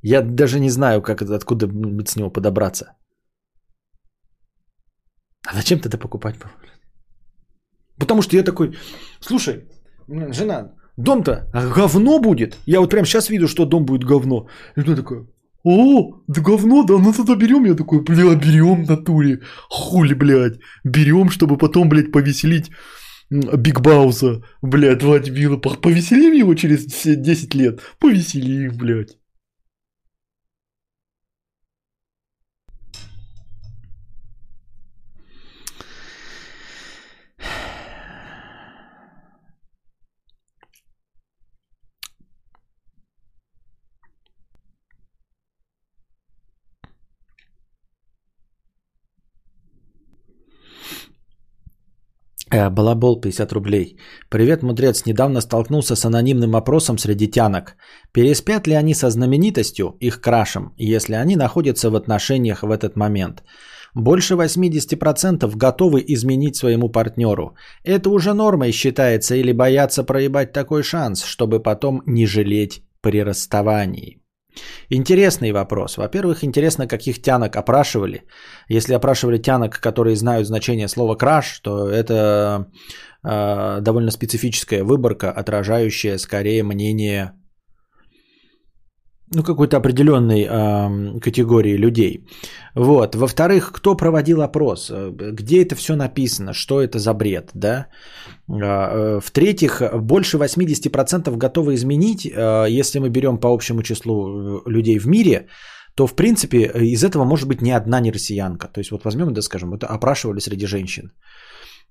Я даже не знаю, как это, откуда с него подобраться. А зачем это покупать? Потому что я такой, слушай, жена, дом-то говно будет. Я вот прямо сейчас виду, что дом будет говно. И ты такой, о, да говно, да, ну тогда берем. Я такой, бля, берем в натуре. Хули, блядь, берем, чтобы потом, блядь, повеселить Биг Бауса, блядь, Владимира. Повеселим его через 10 лет. Повеселим, блядь. Э, балабол 50 рублей. Привет, мудрец. Недавно столкнулся с анонимным опросом среди тянок. Переспят ли они со знаменитостью, их крашем, если они находятся в отношениях в этот момент? Больше 80% готовы изменить своему партнеру. Это уже нормой считается или боятся проебать такой шанс, чтобы потом не жалеть при расставании. Интересный вопрос. Во-первых, интересно, каких тянок опрашивали. Если опрашивали тянок, которые знают значение слова краш, то это э, довольно специфическая выборка, отражающая скорее мнение ну, какой-то определенной э, категории людей. Вот. Во-вторых, кто проводил опрос? Где это все написано? Что это за бред? Да? Э, в-третьих, больше 80% готовы изменить, э, если мы берем по общему числу э, людей в мире, то, в принципе, из этого может быть ни одна не россиянка. То есть, вот возьмем, да, скажем, это опрашивали среди женщин.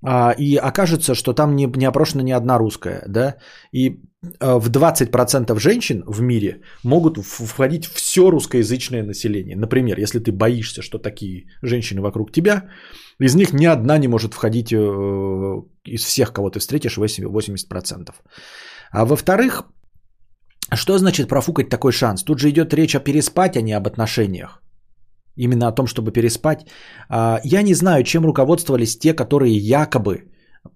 А, и окажется, что там не, не опрошена ни одна русская, да, и а, в 20% женщин в мире могут входить все русскоязычное население. Например, если ты боишься, что такие женщины вокруг тебя, из них ни одна не может входить э, из всех, кого ты встретишь, 80%. А во-вторых, что значит профукать такой шанс? Тут же идет речь о переспать, а не об отношениях именно о том, чтобы переспать. А, я не знаю, чем руководствовались те, которые якобы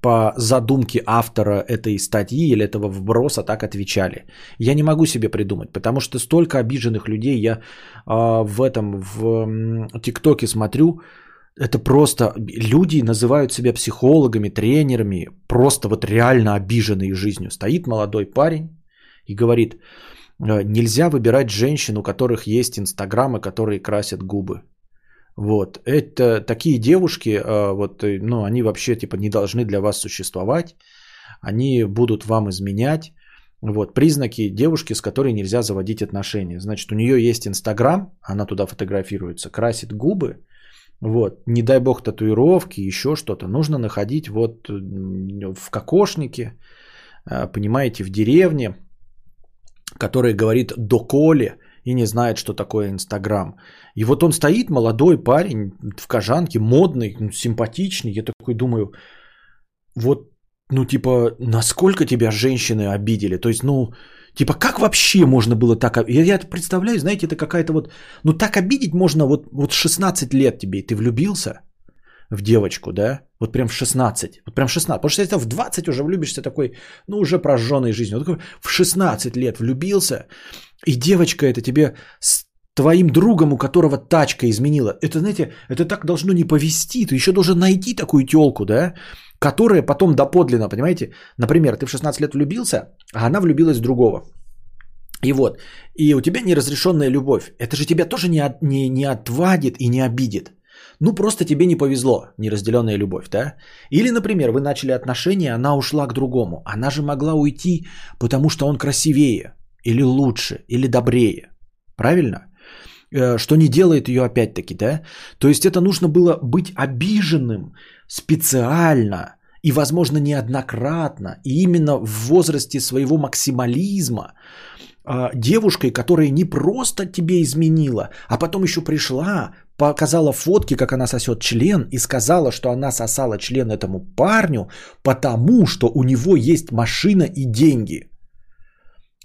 по задумке автора этой статьи или этого вброса так отвечали. Я не могу себе придумать, потому что столько обиженных людей я а, в этом, в ТикТоке смотрю, это просто люди называют себя психологами, тренерами, просто вот реально обиженные жизнью. Стоит молодой парень и говорит, нельзя выбирать женщин, у которых есть инстаграмы, которые красят губы. Вот, это такие девушки, э, вот, э, ну, они вообще, типа, не должны для вас существовать, они будут вам изменять, вот, признаки девушки, с которой нельзя заводить отношения. Значит, у нее есть Инстаграм, она туда фотографируется, красит губы, вот, не дай бог татуировки, еще что-то. Нужно находить вот в кокошнике, э, понимаете, в деревне, который говорит доколе и не знает, что такое Инстаграм. И вот он стоит, молодой парень, в кожанке, модный, ну, симпатичный. Я такой думаю, вот, ну, типа, насколько тебя женщины обидели? То есть, ну, типа, как вообще можно было так... Я, я представляю, знаете, это какая-то вот... Ну, так обидеть можно вот, вот 16 лет тебе, и ты влюбился в девочку, да? Вот прям в 16. Вот прям в 16. Потому что если в 20 уже влюбишься такой, ну, уже прожженной жизнью. Вот такой в 16 лет влюбился, и девочка это тебе с твоим другом, у которого тачка изменила. Это, знаете, это так должно не повести. Ты еще должен найти такую телку, да? Которая потом доподлинно, понимаете? Например, ты в 16 лет влюбился, а она влюбилась в другого. И вот, и у тебя неразрешенная любовь. Это же тебя тоже не, от, не, не отвадит и не обидит. Ну, просто тебе не повезло, неразделенная любовь, да? Или, например, вы начали отношения, она ушла к другому. Она же могла уйти, потому что он красивее, или лучше, или добрее. Правильно? Э, что не делает ее опять-таки, да? То есть это нужно было быть обиженным специально и, возможно, неоднократно, и именно в возрасте своего максимализма, а, девушкой, которая не просто тебе изменила, а потом еще пришла, показала фотки, как она сосет член, и сказала, что она сосала член этому парню, потому что у него есть машина и деньги.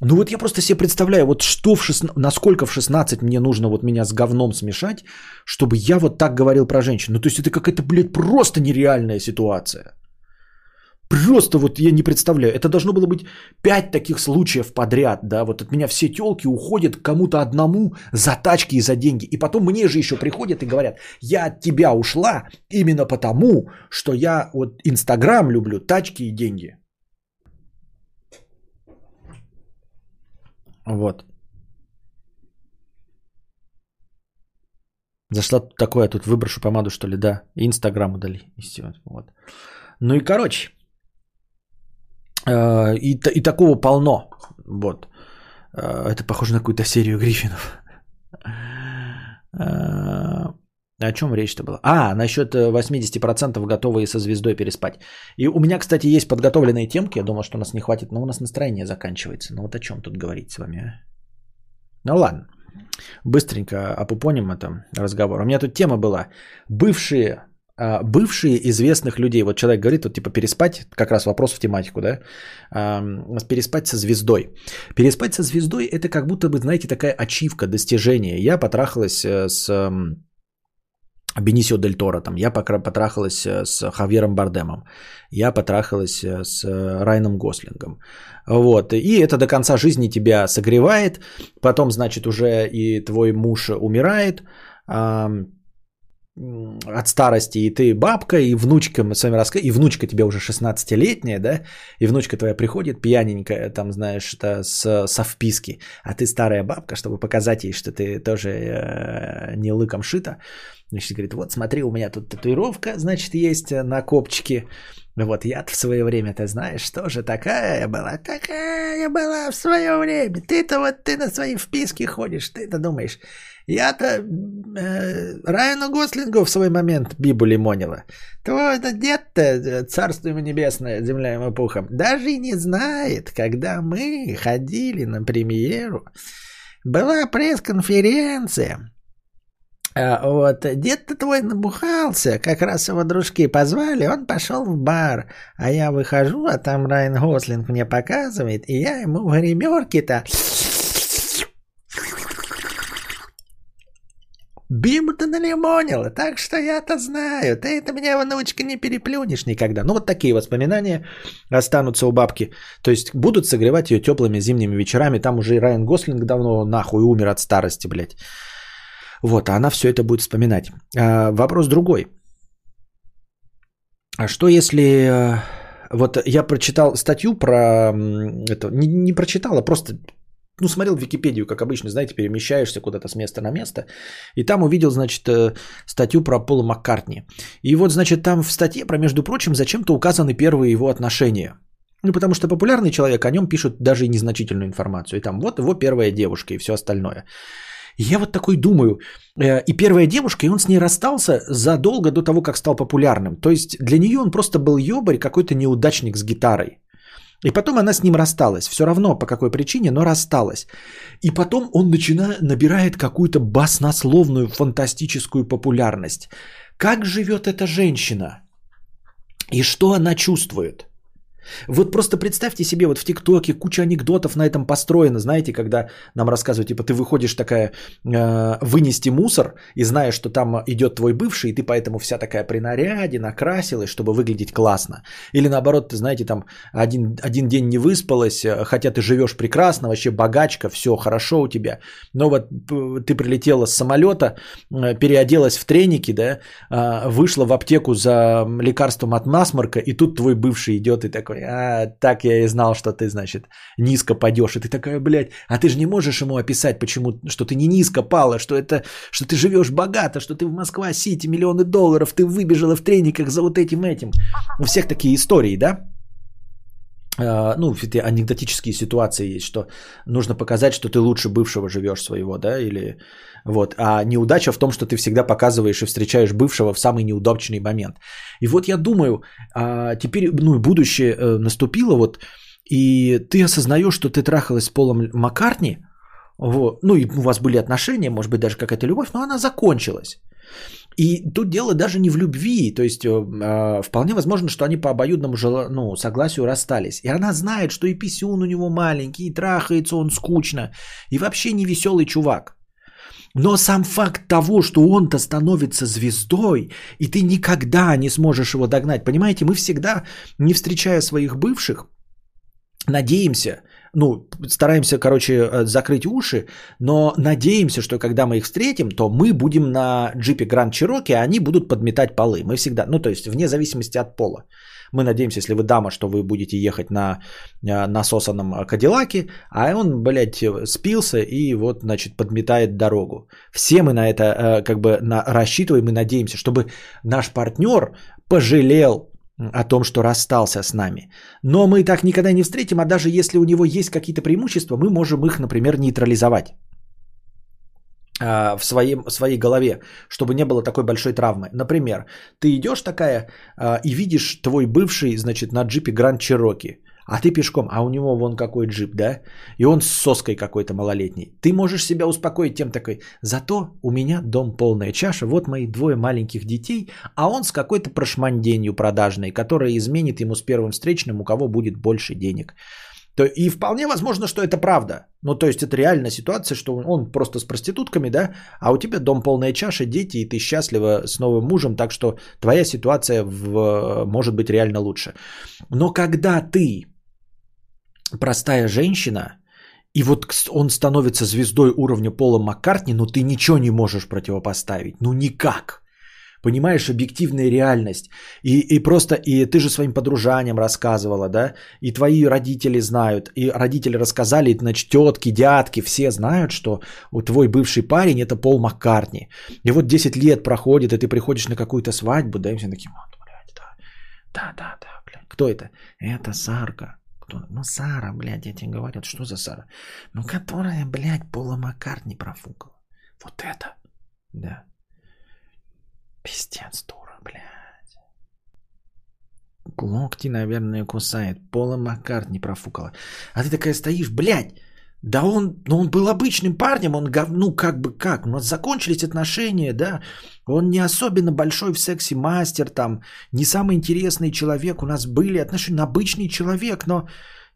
Ну вот я просто себе представляю, вот что в 16, насколько в 16 мне нужно вот меня с говном смешать, чтобы я вот так говорил про женщин. Ну то есть это какая-то, блядь, просто нереальная ситуация. Просто вот я не представляю. Это должно было быть пять таких случаев подряд, да, вот от меня все телки уходят кому-то одному за тачки и за деньги. И потом мне же еще приходят и говорят, я от тебя ушла именно потому, что я вот Инстаграм люблю, тачки и деньги. Вот. Зашла такое, тут выброшу помаду, что ли, да. Инстаграм удали. Вот. Ну и короче. Э, и, и такого полно. Вот. Э, это похоже на какую-то серию Гриффинов. Э, о чем речь-то была? А, насчет 80% готовы со звездой переспать. И у меня, кстати, есть подготовленные темки. Я думал, что у нас не хватит, но у нас настроение заканчивается. Ну вот о чем тут говорить с вами? А? Ну ладно. Быстренько опупоним это разговор. У меня тут тема была. Бывшие, бывшие известных людей. Вот человек говорит, вот типа переспать, как раз вопрос в тематику, да? Переспать со звездой. Переспать со звездой это как будто бы, знаете, такая ачивка, достижение. Я потрахалась э, с Бенисио Дель Торо, там, я потрахалась э, с Хавьером Бардемом, я потрахалась э, с Райном Гослингом. Вот, и это до конца жизни тебя согревает, потом, значит, уже и твой муж умирает, от старости, и ты бабка, и внучка, мы с вами рассказывали, и внучка тебе уже 16-летняя, да, и внучка твоя приходит пьяненькая, там, знаешь, это с, со вписки, а ты старая бабка, чтобы показать ей, что ты тоже э, не лыком шита, значит, говорит, вот смотри, у меня тут татуировка, значит, есть на копчике, вот я в свое время, ты знаешь, тоже такая была, такая была в свое время, ты-то вот, ты на свои вписки ходишь, ты-то думаешь, я-то э, Райану Гослингу в свой момент бибу лимонила. Твой-то дед-то, э, царство ему небесное, земля ему пухом, даже и не знает, когда мы ходили на премьеру. Была пресс-конференция. А вот дед-то твой набухался, как раз его дружки позвали, он пошел в бар, а я выхожу, а там Райан Гослинг мне показывает, и я ему в гримерке-то Биму-то налимонила, так что я-то знаю. Ты это меня, внучка, не переплюнешь никогда. Ну, вот такие воспоминания останутся у бабки. То есть будут согревать ее теплыми зимними вечерами. Там уже и Райан Гослинг давно нахуй умер от старости, блядь. Вот, а она все это будет вспоминать. А, вопрос другой. А что если... А, вот я прочитал статью про... Это, не, не прочитал, а просто ну, смотрел Википедию, как обычно, знаете, перемещаешься куда-то с места на место, и там увидел, значит, э, статью про Пола Маккартни. И вот, значит, там в статье, про, между прочим, зачем-то указаны первые его отношения. Ну, потому что популярный человек, о нем пишут даже незначительную информацию. И там вот его первая девушка и все остальное. Я вот такой думаю, э, и первая девушка, и он с ней расстался задолго до того, как стал популярным. То есть для нее он просто был ебарь, какой-то неудачник с гитарой. И потом она с ним рассталась. Все равно по какой причине, но рассталась. И потом он начинает, набирает какую-то баснословную фантастическую популярность. Как живет эта женщина? И что она чувствует? Вот просто представьте себе, вот в ТикТоке куча анекдотов на этом построена, знаете, когда нам рассказывают, типа, ты выходишь такая, э, вынести мусор, и знаешь, что там идет твой бывший, и ты поэтому вся такая при наряде, накрасилась, чтобы выглядеть классно. Или наоборот, ты знаете, там один, один день не выспалась, э, хотя ты живешь прекрасно, вообще богачка, все хорошо у тебя, но вот ты прилетела с самолета, э, переоделась в треники, да, э, вышла в аптеку за лекарством от насморка, и тут твой бывший идет и такой, такой, а, так я и знал, что ты, значит, низко падешь. И ты такая, блядь, а ты же не можешь ему описать, почему, что ты не низко пала, что это, что ты живешь богато, что ты в Москва-Сити, миллионы долларов, ты выбежала в трениках за вот этим этим. У всех такие истории, да? Uh, ну, эти анекдотические ситуации есть, что нужно показать, что ты лучше бывшего живешь своего, да, или вот. А неудача в том, что ты всегда показываешь и встречаешь бывшего в самый неудобный момент. И вот я думаю, а, теперь, ну, будущее э, наступило, вот, и ты осознаешь, что ты трахалась с Полом Маккартни, вот, ну, и у вас были отношения, может быть, даже какая-то любовь, но она закончилась. И тут дело даже не в любви, то есть э, вполне возможно, что они по обоюдному жел... ну, согласию расстались. И она знает, что и писюн у него маленький, и трахается он скучно, и вообще не веселый чувак. Но сам факт того, что он-то становится звездой, и ты никогда не сможешь его догнать. Понимаете, мы всегда, не встречая своих бывших, надеемся, ну, стараемся, короче, э, закрыть уши, но надеемся, что когда мы их встретим, то мы будем на джипе Grand Cherokee, а они будут подметать полы. Мы всегда, ну, то есть вне зависимости от пола. Мы надеемся, если вы дама, что вы будете ехать на э, насосанном Кадиллаке, а он, блядь, спился и вот, значит, подметает дорогу. Все мы на это э, как бы на, рассчитываем и надеемся, чтобы наш партнер пожалел о том, что расстался с нами. Но мы так никогда не встретим, а даже если у него есть какие-то преимущества, мы можем их, например, нейтрализовать. А, в, своем, в своей голове, чтобы не было такой большой травмы. Например, ты идешь такая а, и видишь твой бывший, значит, на джипе Гранд Чироки, а ты пешком, а у него вон какой джип, да? И он с соской какой-то малолетней. Ты можешь себя успокоить тем такой, зато у меня дом полная чаша, вот мои двое маленьких детей, а он с какой-то прошманденью продажной, которая изменит ему с первым встречным, у кого будет больше денег. То, и вполне возможно, что это правда. Ну, то есть это реальная ситуация, что он просто с проститутками, да, а у тебя дом полная чаша, дети, и ты счастлива с новым мужем, так что твоя ситуация в, может быть реально лучше. Но когда ты простая женщина, и вот он становится звездой уровня Пола Маккартни, но ты ничего не можешь противопоставить. Ну никак понимаешь объективная реальность. И, и просто, и ты же своим подружаниям рассказывала, да, и твои родители знают, и родители рассказали, и, значит, тетки, дядки, все знают, что у твой бывший парень это Пол Маккартни. И вот 10 лет проходит, и ты приходишь на какую-то свадьбу, да, и все такие, вот, блядь, да, да, да, да, блядь. Кто это? Это Сарка. Кто? Ну, Сара, блядь, я тебе говорю, что за Сара? Ну, которая, блядь, Пола Маккартни профукала. Вот это, да. Пиздец, дура, блядь. Локти, наверное, кусает. Пола Маккартни профукала. А ты такая стоишь, блядь. Да он, ну он был обычным парнем, он, ну как бы как, у нас закончились отношения, да, он не особенно большой в сексе мастер, там, не самый интересный человек, у нас были отношения, обычный человек, но,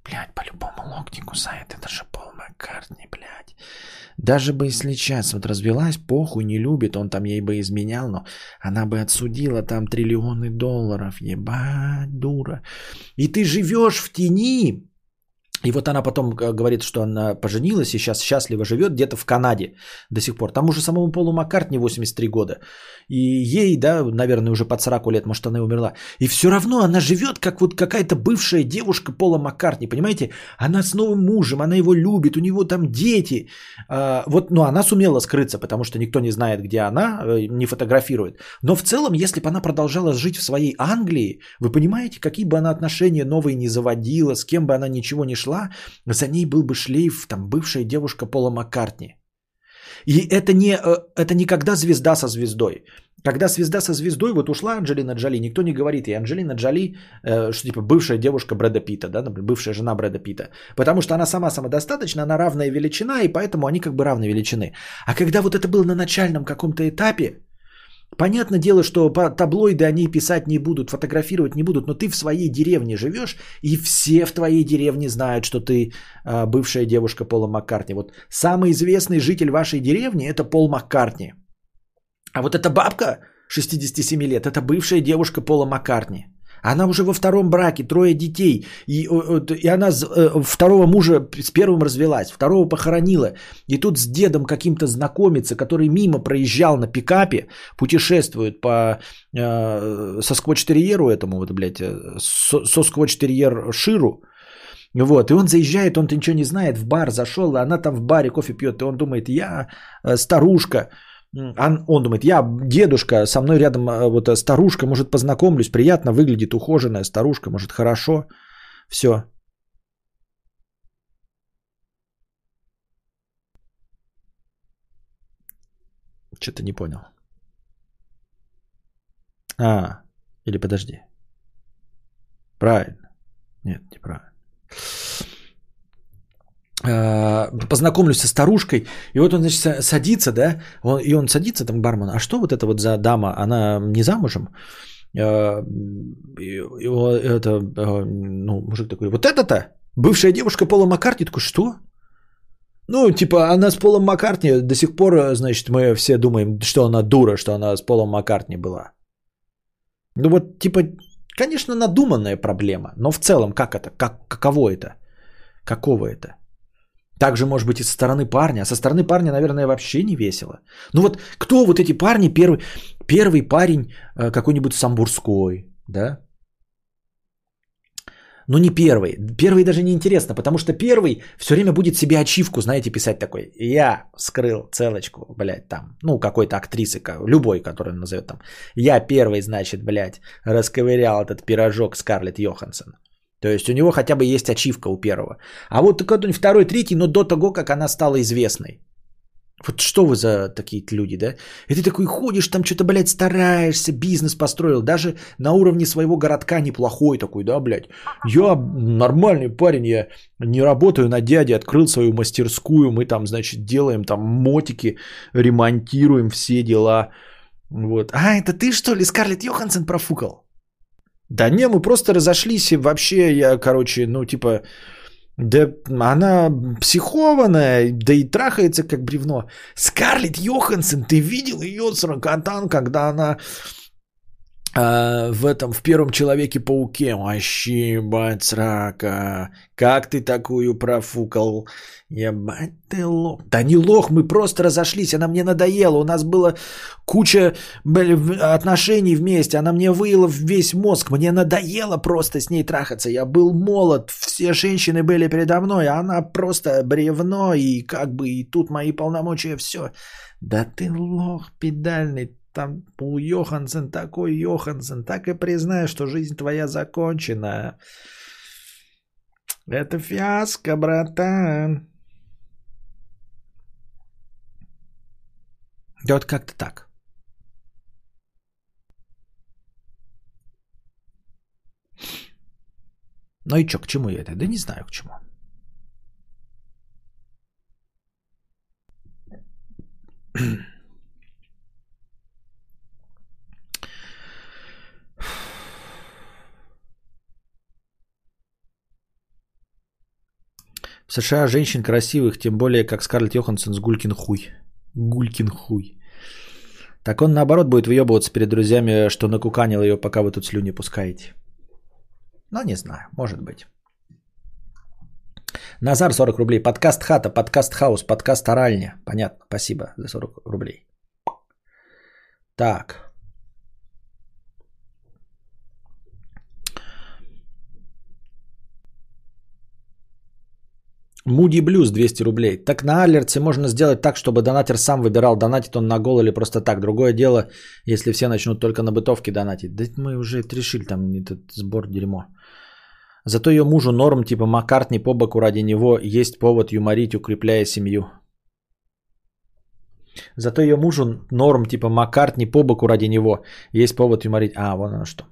блядь, по-любому локти кусает, это же Пол Маккартни, блядь. Даже бы если сейчас вот развелась, похуй, не любит, он там ей бы изменял, но она бы отсудила там триллионы долларов, ебать, дура. И ты живешь в тени И вот она потом э, говорит, что она поженилась и сейчас счастливо живет где-то в Канаде до сих пор. Там уже самому Полу Маккартни 83 года. И ей, да, наверное, уже под 40 лет, может, она и умерла. И все равно она живет, как вот какая-то бывшая девушка Пола Маккартни, понимаете? Она с новым мужем, она его любит, у него там дети. А, вот, ну, она сумела скрыться, потому что никто не знает, где она, э, не фотографирует. Но в целом, если бы она продолжала жить в своей Англии, вы понимаете, какие бы она отношения новые не заводила, с кем бы она ничего не шла, шла, за ней был бы шлейф, там, бывшая девушка Пола Маккартни. И это не, э, это не когда звезда со звездой. Когда звезда со звездой, вот ушла Анджелина Джоли, никто не говорит ей, Анджелина Джоли, э, что типа бывшая девушка Брэда Питта, да, например, бывшая жена Брэда Питта. Потому что она сама самодостаточна, она равная величина, и поэтому они как бы равной величины. А когда вот это было на начальном каком-то этапе, Понятное дело, что по таблоиды они писать не будут, фотографировать не будут, но ты в своей деревне живешь, и все в твоей деревне знают, что ты э, бывшая девушка Пола Маккартни. Вот самый известный житель вашей деревни это Пол Маккартни. А вот эта бабка 67 лет, это бывшая девушка Пола Маккартни. Она уже во втором браке, трое детей. И, и она э, второго мужа с первым развелась, второго похоронила. И тут с дедом каким-то знакомится, который мимо проезжал на пикапе, путешествует по э, со сквотч-терьеру этому, вот, блядь, э, со, со сквотч-терьер Ширу. Вот, и он заезжает, он-то ничего не знает, в бар зашел, а она там в баре кофе пьет, и он думает, я э, старушка, он, он думает, я дедушка, со мной рядом а, вот старушка, может познакомлюсь, приятно выглядит ухоженная старушка, может хорошо. Все. Что-то не понял. А, или подожди. Правильно. Нет, неправильно. А, познакомлюсь со старушкой, и вот он, значит, садится, да, он, и он садится, там, бармен, а что вот это вот за дама, она не замужем? А, и, это, а, ну, мужик такой, вот это-то, бывшая девушка Пола Маккартни, такой, что? Ну, типа, она с Полом Маккартни, до сих пор, значит, мы все думаем, что она дура, что она с Полом Маккартни была. Ну вот, типа, конечно, надуманная проблема, но в целом, как это, как, каково это? Какого это? Также, может быть, и со стороны парня. А со стороны парня, наверное, вообще не весело. Ну вот кто вот эти парни, первый, первый парень э, какой-нибудь самбурской, да? Ну не первый. Первый даже не интересно, потому что первый все время будет себе ачивку, знаете, писать такой. Я скрыл целочку, блядь, там, ну какой-то актрисы, любой, который назовет там. Я первый, значит, блядь, расковырял этот пирожок Скарлетт Йоханссон. То есть у него хотя бы есть ачивка у первого. А вот какой-нибудь второй, третий, но до того, как она стала известной. Вот что вы за такие люди, да? И ты такой ходишь, там что-то, блядь, стараешься, бизнес построил. Даже на уровне своего городка неплохой такой, да, блядь. Я нормальный парень, я не работаю на дяде, открыл свою мастерскую. Мы там, значит, делаем там мотики, ремонтируем все дела. Вот. А, это ты что ли, Скарлетт Йоханссон профукал? Да не, мы просто разошлись, и вообще я, короче, ну, типа, да она психованная, да и трахается как бревно. Скарлетт Йоханссон, ты видел ее сракотан, когда она а, в этом, в первом Человеке-пауке. Вообще, ебать, срака. Как ты такую профукал? Ебать ты лох. Да не лох, мы просто разошлись, она мне надоела. У нас было куча отношений вместе, она мне выела весь мозг. Мне надоело просто с ней трахаться. Я был молод, все женщины были передо мной, а она просто бревно, и как бы и тут мои полномочия, все. Да ты лох педальный, там у Йохансен такой Йохансен, так и признай, что жизнь твоя закончена. Это фиаско, братан. Да вот как-то так. Ну и что, к чему я это? Да не знаю к чему. В США женщин красивых, тем более как Скарлетт Йоханссон с Гулькин хуй. Гулькин хуй. Так он наоборот будет выебываться перед друзьями, что накуканил ее, пока вы тут слюни пускаете. Ну, не знаю, может быть. Назар 40 рублей. Подкаст хата, подкаст house, подкаст оральня. Понятно, спасибо за 40 рублей. Так. Moody Blues 200 рублей. Так на Алерте можно сделать так, чтобы донатер сам выбирал, донатит он на гол или просто так. Другое дело, если все начнут только на бытовке донатить. Да мы уже решили, там этот сбор дерьмо. Зато ее мужу норм, типа Маккартни по боку ради него, есть повод юморить, укрепляя семью. Зато ее мужу норм, типа Маккартни по боку ради него, есть повод юморить. А, вон оно что.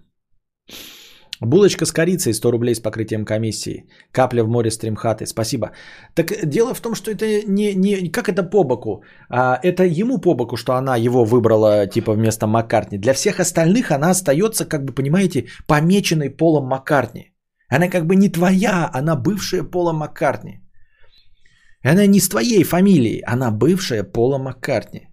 Булочка с корицей 100 рублей с покрытием комиссии. Капля в море стримхаты. Спасибо. Так дело в том, что это не, не как это по боку. А, это ему по боку, что она его выбрала типа вместо Маккартни. Для всех остальных она остается, как бы понимаете, помеченной Полом Маккартни. Она как бы не твоя, она бывшая Пола Маккартни. Она не с твоей фамилией, она бывшая Пола Маккартни.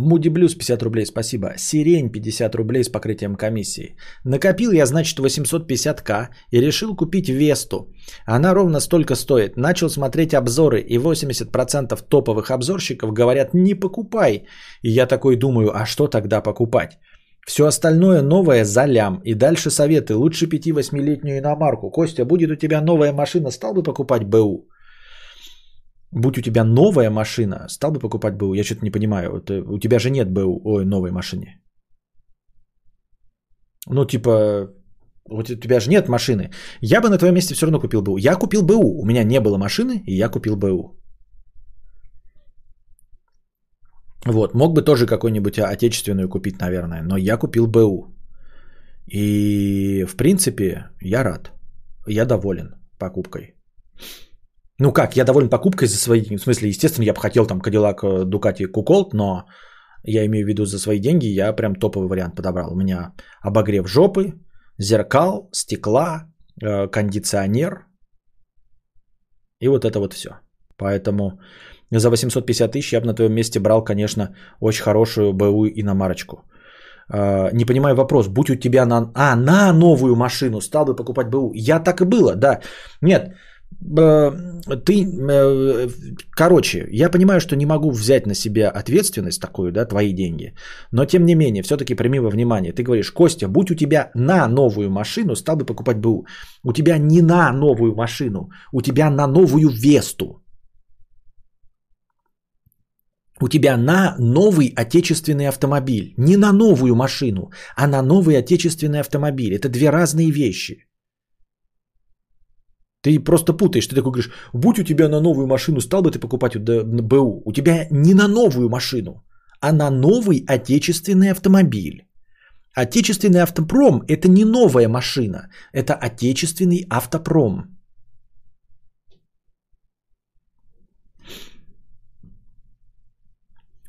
Муди Блюз 50 рублей, спасибо. Сирень 50 рублей с покрытием комиссии. Накопил я, значит, 850к и решил купить Весту. Она ровно столько стоит. Начал смотреть обзоры и 80% топовых обзорщиков говорят не покупай. И я такой думаю, а что тогда покупать? Все остальное новое за лям. И дальше советы. Лучше 5-8-летнюю иномарку. Костя, будет у тебя новая машина, стал бы покупать БУ? Будь у тебя новая машина, стал бы покупать БУ? Я что-то не понимаю. Это, у тебя же нет БУ, ой, новой машине. Ну, типа, вот у тебя же нет машины. Я бы на твоем месте все равно купил БУ. Я купил БУ. У меня не было машины, и я купил БУ. Вот, мог бы тоже какую-нибудь отечественную купить, наверное, но я купил БУ. И, в принципе, я рад. Я доволен покупкой. Ну как, я доволен покупкой за свои... В смысле, естественно, я бы хотел там э, Ducati Куколт, но я имею в виду за свои деньги, я прям топовый вариант подобрал. У меня обогрев жопы, зеркал, стекла, э, кондиционер и вот это вот все. Поэтому за 850 тысяч я бы на твоем месте брал, конечно, очень хорошую БУ иномарочку. Э, не понимаю вопрос, будь у тебя на... А, на новую машину стал бы покупать БУ. Я так и было, да. Нет, ты, э, короче, я понимаю, что не могу взять на себя ответственность такую, да, твои деньги, но тем не менее, все-таки прими во внимание, ты говоришь, Костя, будь у тебя на новую машину, стал бы покупать БУ. У тебя не на новую машину, у тебя на новую Весту. У тебя на новый отечественный автомобиль. Не на новую машину, а на новый отечественный автомобиль. Это две разные вещи. Ты просто путаешь. Ты такой говоришь, будь у тебя на новую машину, стал бы ты покупать БУ. У тебя не на новую машину, а на новый отечественный автомобиль. Отечественный автопром – это не новая машина, это отечественный автопром.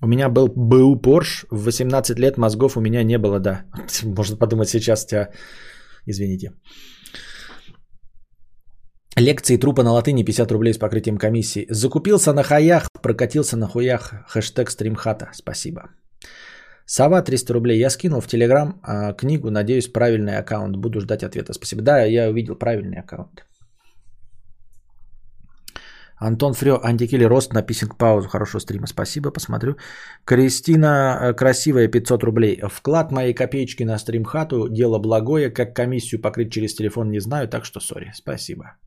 У меня был БУ Porsche, в 18 лет мозгов у меня не было, да. Можно подумать сейчас тебя, извините. Лекции трупа на латыни 50 рублей с покрытием комиссии. Закупился на хаях, прокатился на хуях. Хэштег стримхата. Спасибо. Сова 300 рублей. Я скинул в Телеграм а, книгу. Надеюсь, правильный аккаунт. Буду ждать ответа. Спасибо. Да, я увидел правильный аккаунт. Антон Фрё, антикили рост на писинг паузу. Хорошего стрима. Спасибо, посмотрю. Кристина э, Красивая, 500 рублей. Вклад моей копеечки на стримхату. Дело благое. Как комиссию покрыть через телефон не знаю, так что сори. Спасибо.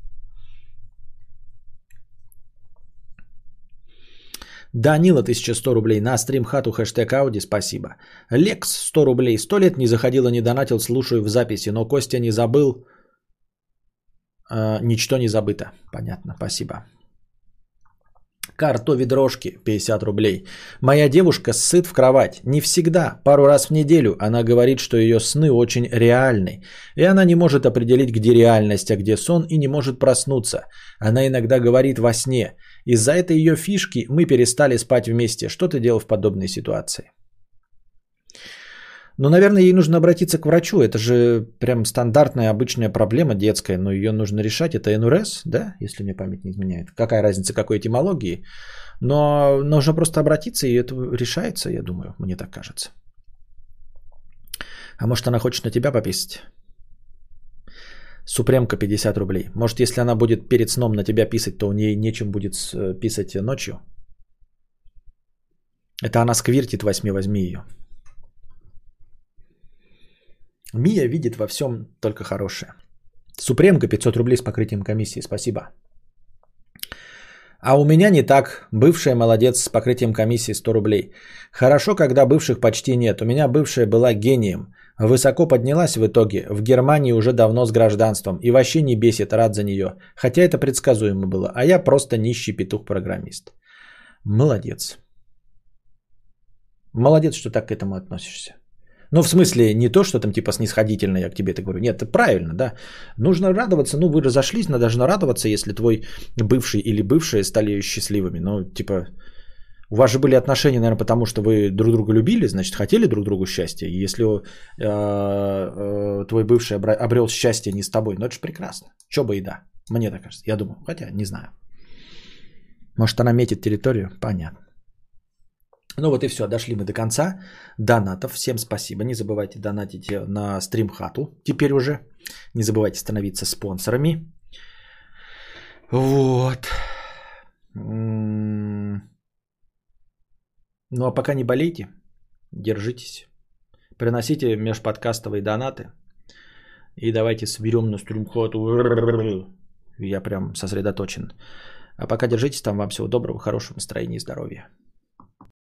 Данила 1100 рублей на стримхату хэштег Ауди, спасибо. Лекс 100 рублей. 100 лет не заходил и не донатил, слушаю в записи, но Костя не забыл. Э, ничто не забыто. Понятно, спасибо. Карто ведрошки 50 рублей. Моя девушка сыт в кровать. Не всегда, пару раз в неделю. Она говорит, что ее сны очень реальны. И она не может определить, где реальность, а где сон, и не может проснуться. Она иногда говорит во сне – из-за этой ее фишки мы перестали спать вместе. Что ты делал в подобной ситуации? Ну, наверное, ей нужно обратиться к врачу. Это же прям стандартная обычная проблема детская, но ее нужно решать. Это НРС, да, если мне память не изменяет. Какая разница, какой этимологии. Но нужно просто обратиться, и это решается, я думаю, мне так кажется. А может, она хочет на тебя пописать? Супремка 50 рублей. Может, если она будет перед сном на тебя писать, то у нее нечем будет э, писать ночью? Это она сквиртит, возьми, возьми ее. Мия видит во всем только хорошее. Супремка 500 рублей с покрытием комиссии. Спасибо. А у меня не так. Бывшая молодец с покрытием комиссии 100 рублей. Хорошо, когда бывших почти нет. У меня бывшая была гением. Высоко поднялась в итоге. В Германии уже давно с гражданством. И вообще не бесит, рад за нее. Хотя это предсказуемо было. А я просто нищий петух-программист. Молодец. Молодец, что так к этому относишься. Ну, в смысле, не то, что там типа снисходительно я к тебе это говорю. Нет, правильно, да. Нужно радоваться. Ну, вы разошлись, но должно радоваться, если твой бывший или бывшая стали счастливыми. Ну, типа, у вас же были отношения, наверное, потому что вы друг друга любили, значит, хотели друг другу счастья. И если э, э, твой бывший обрел счастье не с тобой, ну это же прекрасно. Че бы и да. Мне так кажется. Я думаю, хотя не знаю. Может, она метит территорию? Понятно. Ну вот и все, дошли мы до конца донатов. Всем спасибо. Не забывайте донатить на стримхату теперь уже. Не забывайте становиться спонсорами. Вот. Ну а пока не болейте, держитесь. Приносите межподкастовые донаты. И давайте соберем на стримхату. Я прям сосредоточен. А пока держитесь там. Вам всего доброго, хорошего настроения и здоровья.